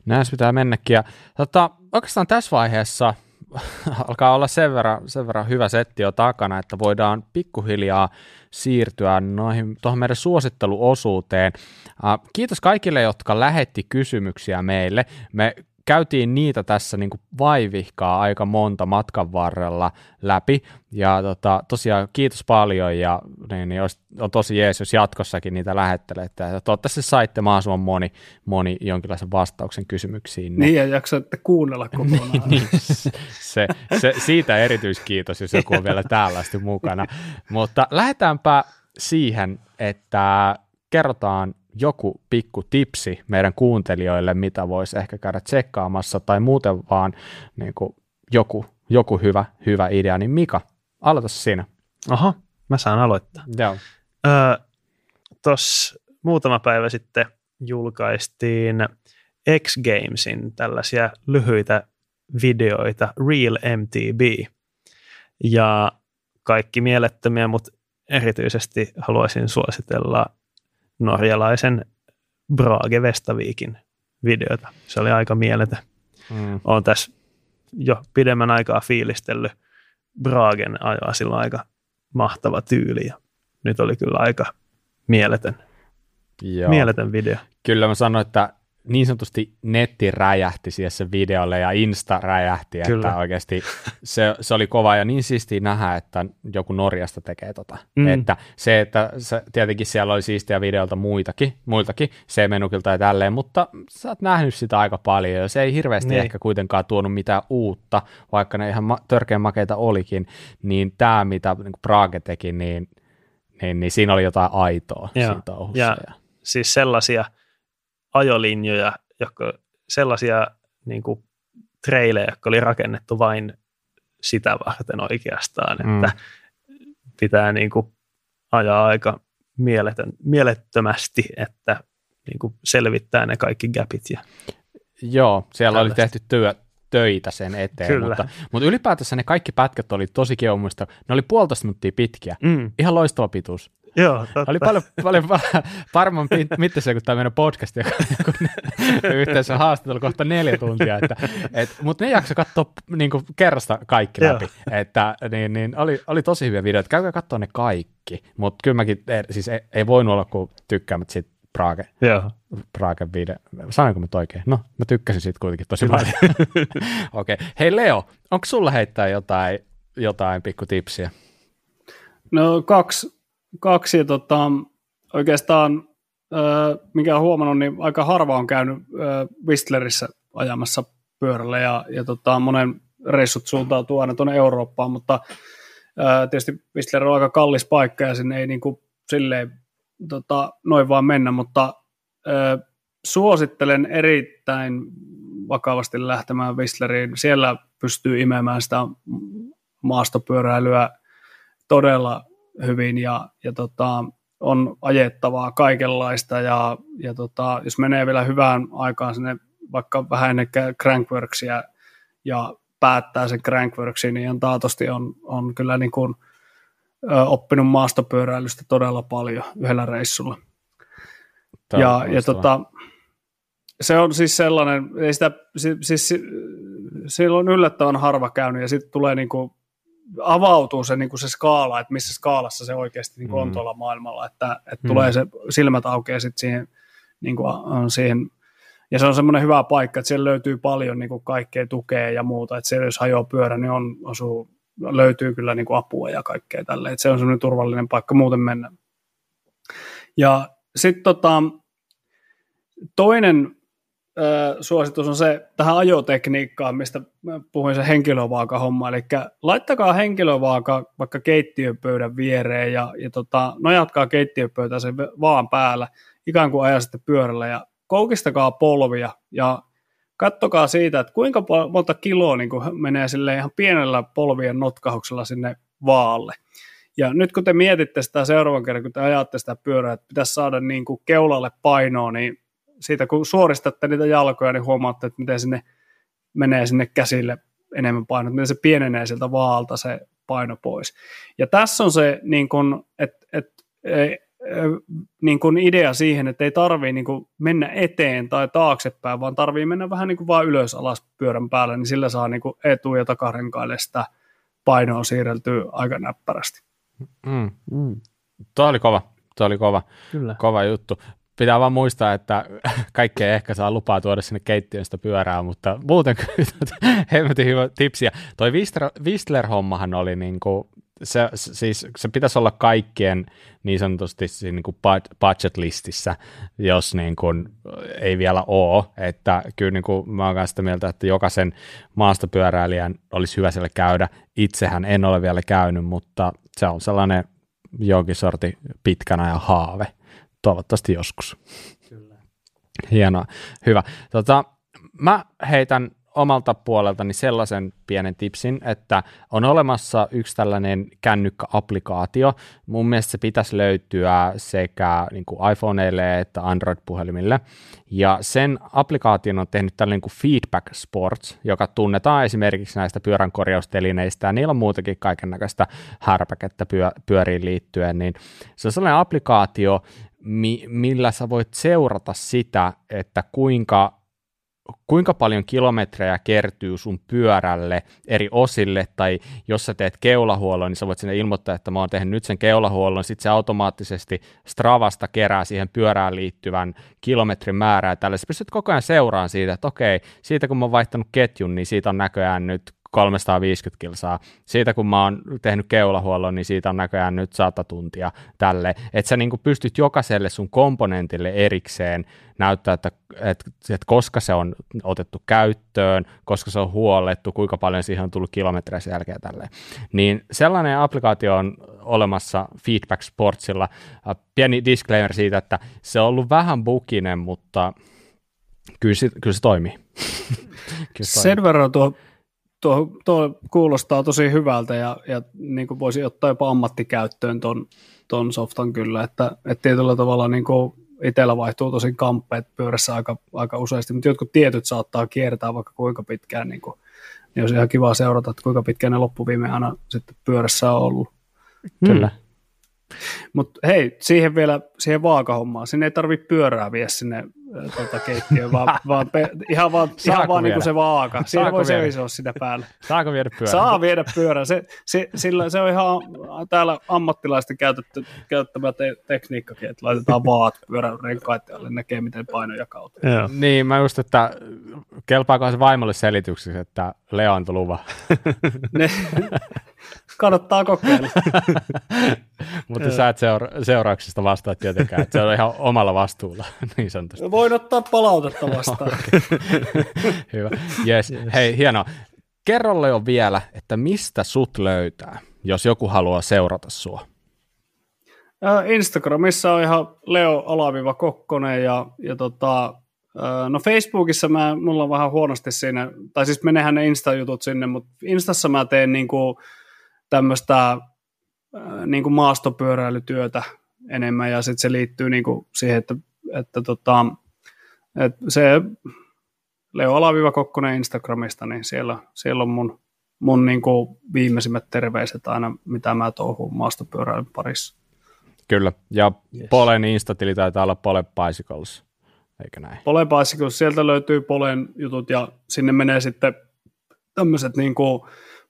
Näin se pitää mennäkin. Ja, tota, oikeastaan tässä vaiheessa alkaa olla sen verran, sen verran hyvä setti jo takana, että voidaan pikkuhiljaa siirtyä noihin, tuohon meidän suositteluosuuteen. Uh, kiitos kaikille, jotka lähetti kysymyksiä meille. Me käytiin niitä tässä niin kuin vaivihkaa aika monta matkan varrella läpi, ja tota, tosiaan kiitos paljon, ja niin, niin olisi, on tosi jees, jos jatkossakin niitä lähettelette, ja toivottavasti saitte mahdollisimman moni, moni jonkinlaisen vastauksen kysymyksiin. Niin, ja jaksatte kuunnella kokonaan. niin, niin, se, se, siitä erityiskiitos, jos joku on vielä täällä asti mukana. Mutta lähdetäänpä siihen, että kerrotaan joku pikku tipsi meidän kuuntelijoille, mitä voisi ehkä käydä tsekkaamassa, tai muuten vaan niin kuin joku, joku hyvä, hyvä idea, niin Mika, aloita siinä. Aha, mä saan aloittaa. Joo. Öö, Tuossa muutama päivä sitten julkaistiin X Gamesin tällaisia lyhyitä videoita, Real MTB. Ja kaikki mielettömiä, mutta erityisesti haluaisin suositella norjalaisen Brage Vestaviikin videota. Se oli aika mieletön. Mm. Olen tässä jo pidemmän aikaa fiilistellyt Bragen ajoa silloin aika mahtava tyyli ja nyt oli kyllä aika mieletön Joo. Mieletön video. Kyllä mä sanoin, että niin sanotusti netti räjähti siihen se videolle ja Insta räjähti, Kyllä. että oikeasti se, se oli kova ja niin siistiä nähdä, että joku Norjasta tekee tota. Mm. Että se, että se, tietenkin siellä oli siistiä videolta muitakin, muiltakin, se menukilta ja tälleen, mutta sä oot nähnyt sitä aika paljon ja se ei hirveästi niin. ehkä kuitenkaan tuonut mitään uutta, vaikka ne ihan ma- törkeän makeita olikin, niin tämä mitä niin Praage teki, niin, niin, niin siinä oli jotain aitoa Joo. siinä touhussa. Ja, ja siis sellaisia ajolinjoja, jotka sellaisia niin kuin treilejä, jotka oli rakennettu vain sitä varten oikeastaan, mm. että pitää niin kuin ajaa aika mieletön, mielettömästi, että niin kuin selvittää ne kaikki gapit. Ja Joo, siellä tällaista. oli tehty työ, töitä sen eteen, Kyllä. mutta, mutta ylipäätänsä ne kaikki pätkät oli tosi kiva muista. Ne oli puolitoista minuuttia pitkiä, mm. ihan loistava pituus. Joo, totta. Oli paljon, paljon varmaan mittaisia kuin tämä meidän podcast, joka yhteensä haastattelu kohta neljä tuntia, että, et, mutta ne jakso katsoa niin kuin kerrasta kaikki läpi, Joo. että niin, niin, oli, oli tosi hyviä videoita, käykää katsoa ne kaikki, mutta kyllä mäkin, eh, siis ei, ei voinut olla kuin tykkäämät siitä Praage, Joo. Praage video. Sanoinko mä oikein? No, mä tykkäsin siitä kuitenkin tosi paljon. Okei. Okay. Hei Leo, onko sulla heittää jotain, jotain pikkutipsiä? No kaksi kaksi, tota, oikeastaan mikä on huomannut, niin aika harva on käynyt Whistlerissä ajamassa pyörällä ja, ja tota, monen reissut suuntautuu aina tuonne Eurooppaan, mutta ää, tietysti Whistler on aika kallis paikka ja sinne ei niin kuin, silleen tota, noin vaan mennä, mutta ää, suosittelen erittäin vakavasti lähtemään Whistleriin. Siellä pystyy imemään sitä maastopyöräilyä todella hyvin ja, ja tota, on ajettavaa kaikenlaista ja, ja tota, jos menee vielä hyvään aikaan sinne vaikka vähän ennen Crankworksia ja päättää sen Crankworksin, niin ihan taatosti on, on kyllä niin kuin, ö, oppinut maastopyöräilystä todella paljon yhdellä reissulla. Tämä ja, ja tota, se on siis sellainen, ei sitä, siis, siis on yllättävän harva käynyt ja sitten tulee niin kuin avautuu se, niin kuin se skaala, että missä skaalassa se oikeasti niin kuin on mm. tuolla maailmalla, että, että mm. tulee se silmät aukeaa sitten siihen, niin kuin on siihen, ja se on semmoinen hyvä paikka, että siellä löytyy paljon niin kuin kaikkea tukea ja muuta, että siellä jos hajoaa pyörä, niin on, osuu, löytyy kyllä niin kuin apua ja kaikkea tälle, että se on semmoinen turvallinen paikka muuten mennä. Ja sitten tota, toinen suositus on se tähän ajotekniikkaan, mistä puhuin se henkilövaaka-homma. Eli laittakaa henkilövaaka vaikka keittiöpöydän viereen ja, ja tota, nojatkaa keittiöpöytä sen vaan päällä, ikään kuin ajaisitte pyörällä ja koukistakaa polvia ja kattokaa siitä, että kuinka monta kiloa niin kuin menee sille ihan pienellä polvien notkahuksella sinne vaalle. Ja nyt kun te mietitte sitä seuraavan kerran, kun te ajatte sitä pyörää, että pitäisi saada niin kuin keulalle painoa, niin siitä kun suoristatte niitä jalkoja, niin huomaatte, että miten sinne menee sinne käsille enemmän paino, miten se pienenee sieltä vaalta se paino pois. Ja tässä on se niin kun, et, et, e, e, niin kun idea siihen, että ei tarvii niin kun mennä eteen tai taaksepäin, vaan tarvii mennä vähän niin kuin vaan ylös alas pyörän päällä, niin sillä saa niin etu- ja takarenkaille sitä painoa siirreltyä aika näppärästi. Mm. Mm. Tuo oli kova. Tuo oli kova, Kyllä. kova juttu pitää vaan muistaa, että kaikkea ehkä saa lupaa tuoda sinne keittiön sitä pyörää, mutta muuten hemmetin hyvä tipsiä. Toi Whistler-hommahan oli niin kuin, se, siis se pitäisi olla kaikkien niin sanotusti niin kuin budget listissä, jos niin kuin ei vielä ole, että kyllä niin kuin mä oon sitä mieltä, että jokaisen maastopyöräilijän olisi hyvä siellä käydä. Itsehän en ole vielä käynyt, mutta se on sellainen jonkin sorti pitkänä ja haave toivottavasti joskus. Kyllä. Hienoa, hyvä. Tota, mä heitän omalta puoleltani sellaisen pienen tipsin, että on olemassa yksi tällainen kännykkäapplikaatio. Mun mielestä se pitäisi löytyä sekä niin kuin iPhoneille että Android-puhelimille. Ja sen applikaation on tehnyt tällainen kuin Feedback Sports, joka tunnetaan esimerkiksi näistä pyöränkorjaustelineistä, ja niillä on muutakin kaiken näköistä härpäkettä pyö, pyöriin liittyen, niin se on sellainen applikaatio, mi- millä sä voit seurata sitä, että kuinka kuinka paljon kilometrejä kertyy sun pyörälle eri osille, tai jos sä teet keulahuollon, niin sä voit sinne ilmoittaa, että mä oon tehnyt nyt sen keulahuollon, sitten se automaattisesti Stravasta kerää siihen pyörään liittyvän kilometrin määrää, tällä sä pystyt koko ajan seuraamaan siitä, että okei, siitä kun mä oon vaihtanut ketjun, niin siitä on näköjään nyt 350 kilsaa. Siitä kun mä oon tehnyt keulahuollon, niin siitä on näköjään nyt 100 tuntia tälle. Että sä niin pystyt jokaiselle sun komponentille erikseen näyttää, että, että, että koska se on otettu käyttöön, koska se on huollettu, kuinka paljon siihen on tullut kilometrejä sen jälkeen tälleen. Niin sellainen applikaatio on olemassa Feedback Sportsilla. Pieni disclaimer siitä, että se on ollut vähän bukinen, mutta kyllä se, kyllä se toimii. kyllä se Sen toimii. verran tuo tuo, tuo kuulostaa tosi hyvältä ja, ja niin kuin voisi ottaa jopa ammattikäyttöön ton, ton softan kyllä, että, että tietyllä tavalla niin kuin itsellä vaihtuu tosi kamppeet pyörässä aika, aika useasti, mutta jotkut tietyt saattaa kiertää vaikka kuinka pitkään, niin, kuin, niin olisi ihan kiva seurata, että kuinka pitkään ne loppuviime aina sitten pyörässä on ollut. Kyllä. Hmm. Mutta hei, siihen vielä, siihen vaakahommaan, sinne ei tarvitse pyörää vie sinne tuota keittiöön, vaan, vaan pe, ihan vaan, ihan vaan niin kuin se vaaka. Siinä Saako voi seisoa sitä päällä. Saako viedä pyörän? Saa viedä pyörän. Se, se, sillä, se on ihan täällä ammattilaisten käytetty, käyttämä te, tekniikkakin, että laitetaan vaat pyörän renkaat alle, näkee miten paino jakautuu. Joo. Niin, mä just, että kelpaako se vaimolle selityksessä, että Leo antoi luvan. ne, kannattaa kokeilla. Mutta sä et seura- seurauksista vastaa tietenkään, että se on ihan omalla vastuulla niin sanotusti. Voin ottaa palautetta vastaan. Hyvä. Yes. yes. Hei, hienoa. Kerro Leo vielä, että mistä sut löytää, jos joku haluaa seurata sua? Instagramissa on ihan Leo Alaviva Kokkonen ja, ja tota, no Facebookissa mä, mulla on vähän huonosti siinä, tai siis menehän ne Insta-jutut sinne, mutta Instassa mä teen niinku tämmöistä niinku maastopyöräilytyötä enemmän ja sitten se liittyy niinku siihen, että, että tota, et se Leo Alaviva Kokkonen Instagramista, niin siellä, siellä on mun, mun niin kuin viimeisimmät terveiset aina, mitä mä touhuun maastopyöräilyn parissa. Kyllä, ja yes. Polen Instatili taitaa olla Pole Bicycles, eikö näin? Pole Bicycles, sieltä löytyy Polen jutut, ja sinne menee sitten tämmöiset niin kuin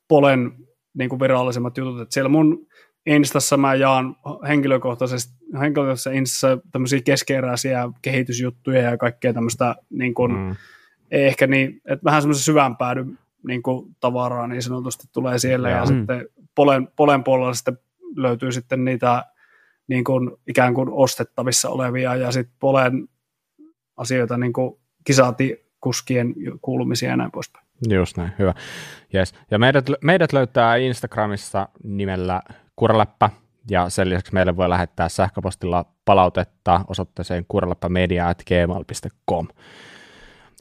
Polen niin kuin virallisemmat jutut, että siellä mun Instassa mä jaan henkilökohtaisesti, henkilökohtaisesti Instassa tämmöisiä keskeeräisiä kehitysjuttuja ja kaikkea tämmöistä niin kuin, mm. ehkä niin, että vähän semmoisen syvän päädyn niin kuin tavaraa niin sanotusti tulee siellä ja, ja mm. sitten polen, polen puolella sitten löytyy sitten niitä niin kuin ikään kuin ostettavissa olevia ja sitten polen asioita niin kuin kuskien kuulumisia ja näin poispäin. Just näin, hyvä. Yes. Ja meidät, meidät löytää Instagramissa nimellä Kuraläppä, ja sen lisäksi meille voi lähettää sähköpostilla palautetta osoitteeseen kuraläppämedia.gmail.com.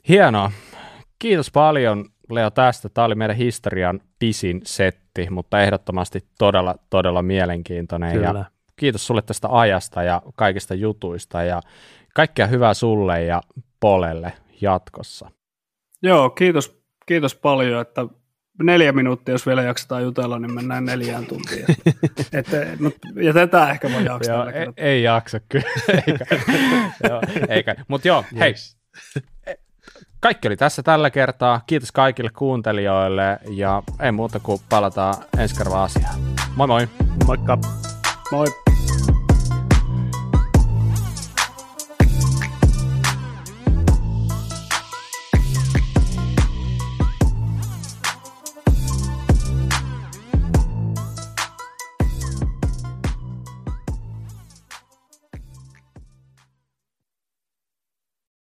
Hienoa. Kiitos paljon Leo tästä. Tämä oli meidän historian pisin setti, mutta ehdottomasti todella, todella mielenkiintoinen. Kyllä. Ja kiitos sulle tästä ajasta ja kaikista jutuista ja kaikkea hyvää sulle ja Polelle jatkossa. Joo, kiitos, kiitos paljon, että neljä minuuttia, jos vielä jaksetaan jutella, niin mennään neljään tuntiin. että, mutta, ja tätä ehkä voi jaksaa. joo, ei, ei jaksa kyllä. eikä. joo, eikä. Mutta joo, hei. Kaikki oli tässä tällä kertaa. Kiitos kaikille kuuntelijoille ja ei muuta kuin palataan ensi kerralla asiaan. Moi moi! Moikka! Moi!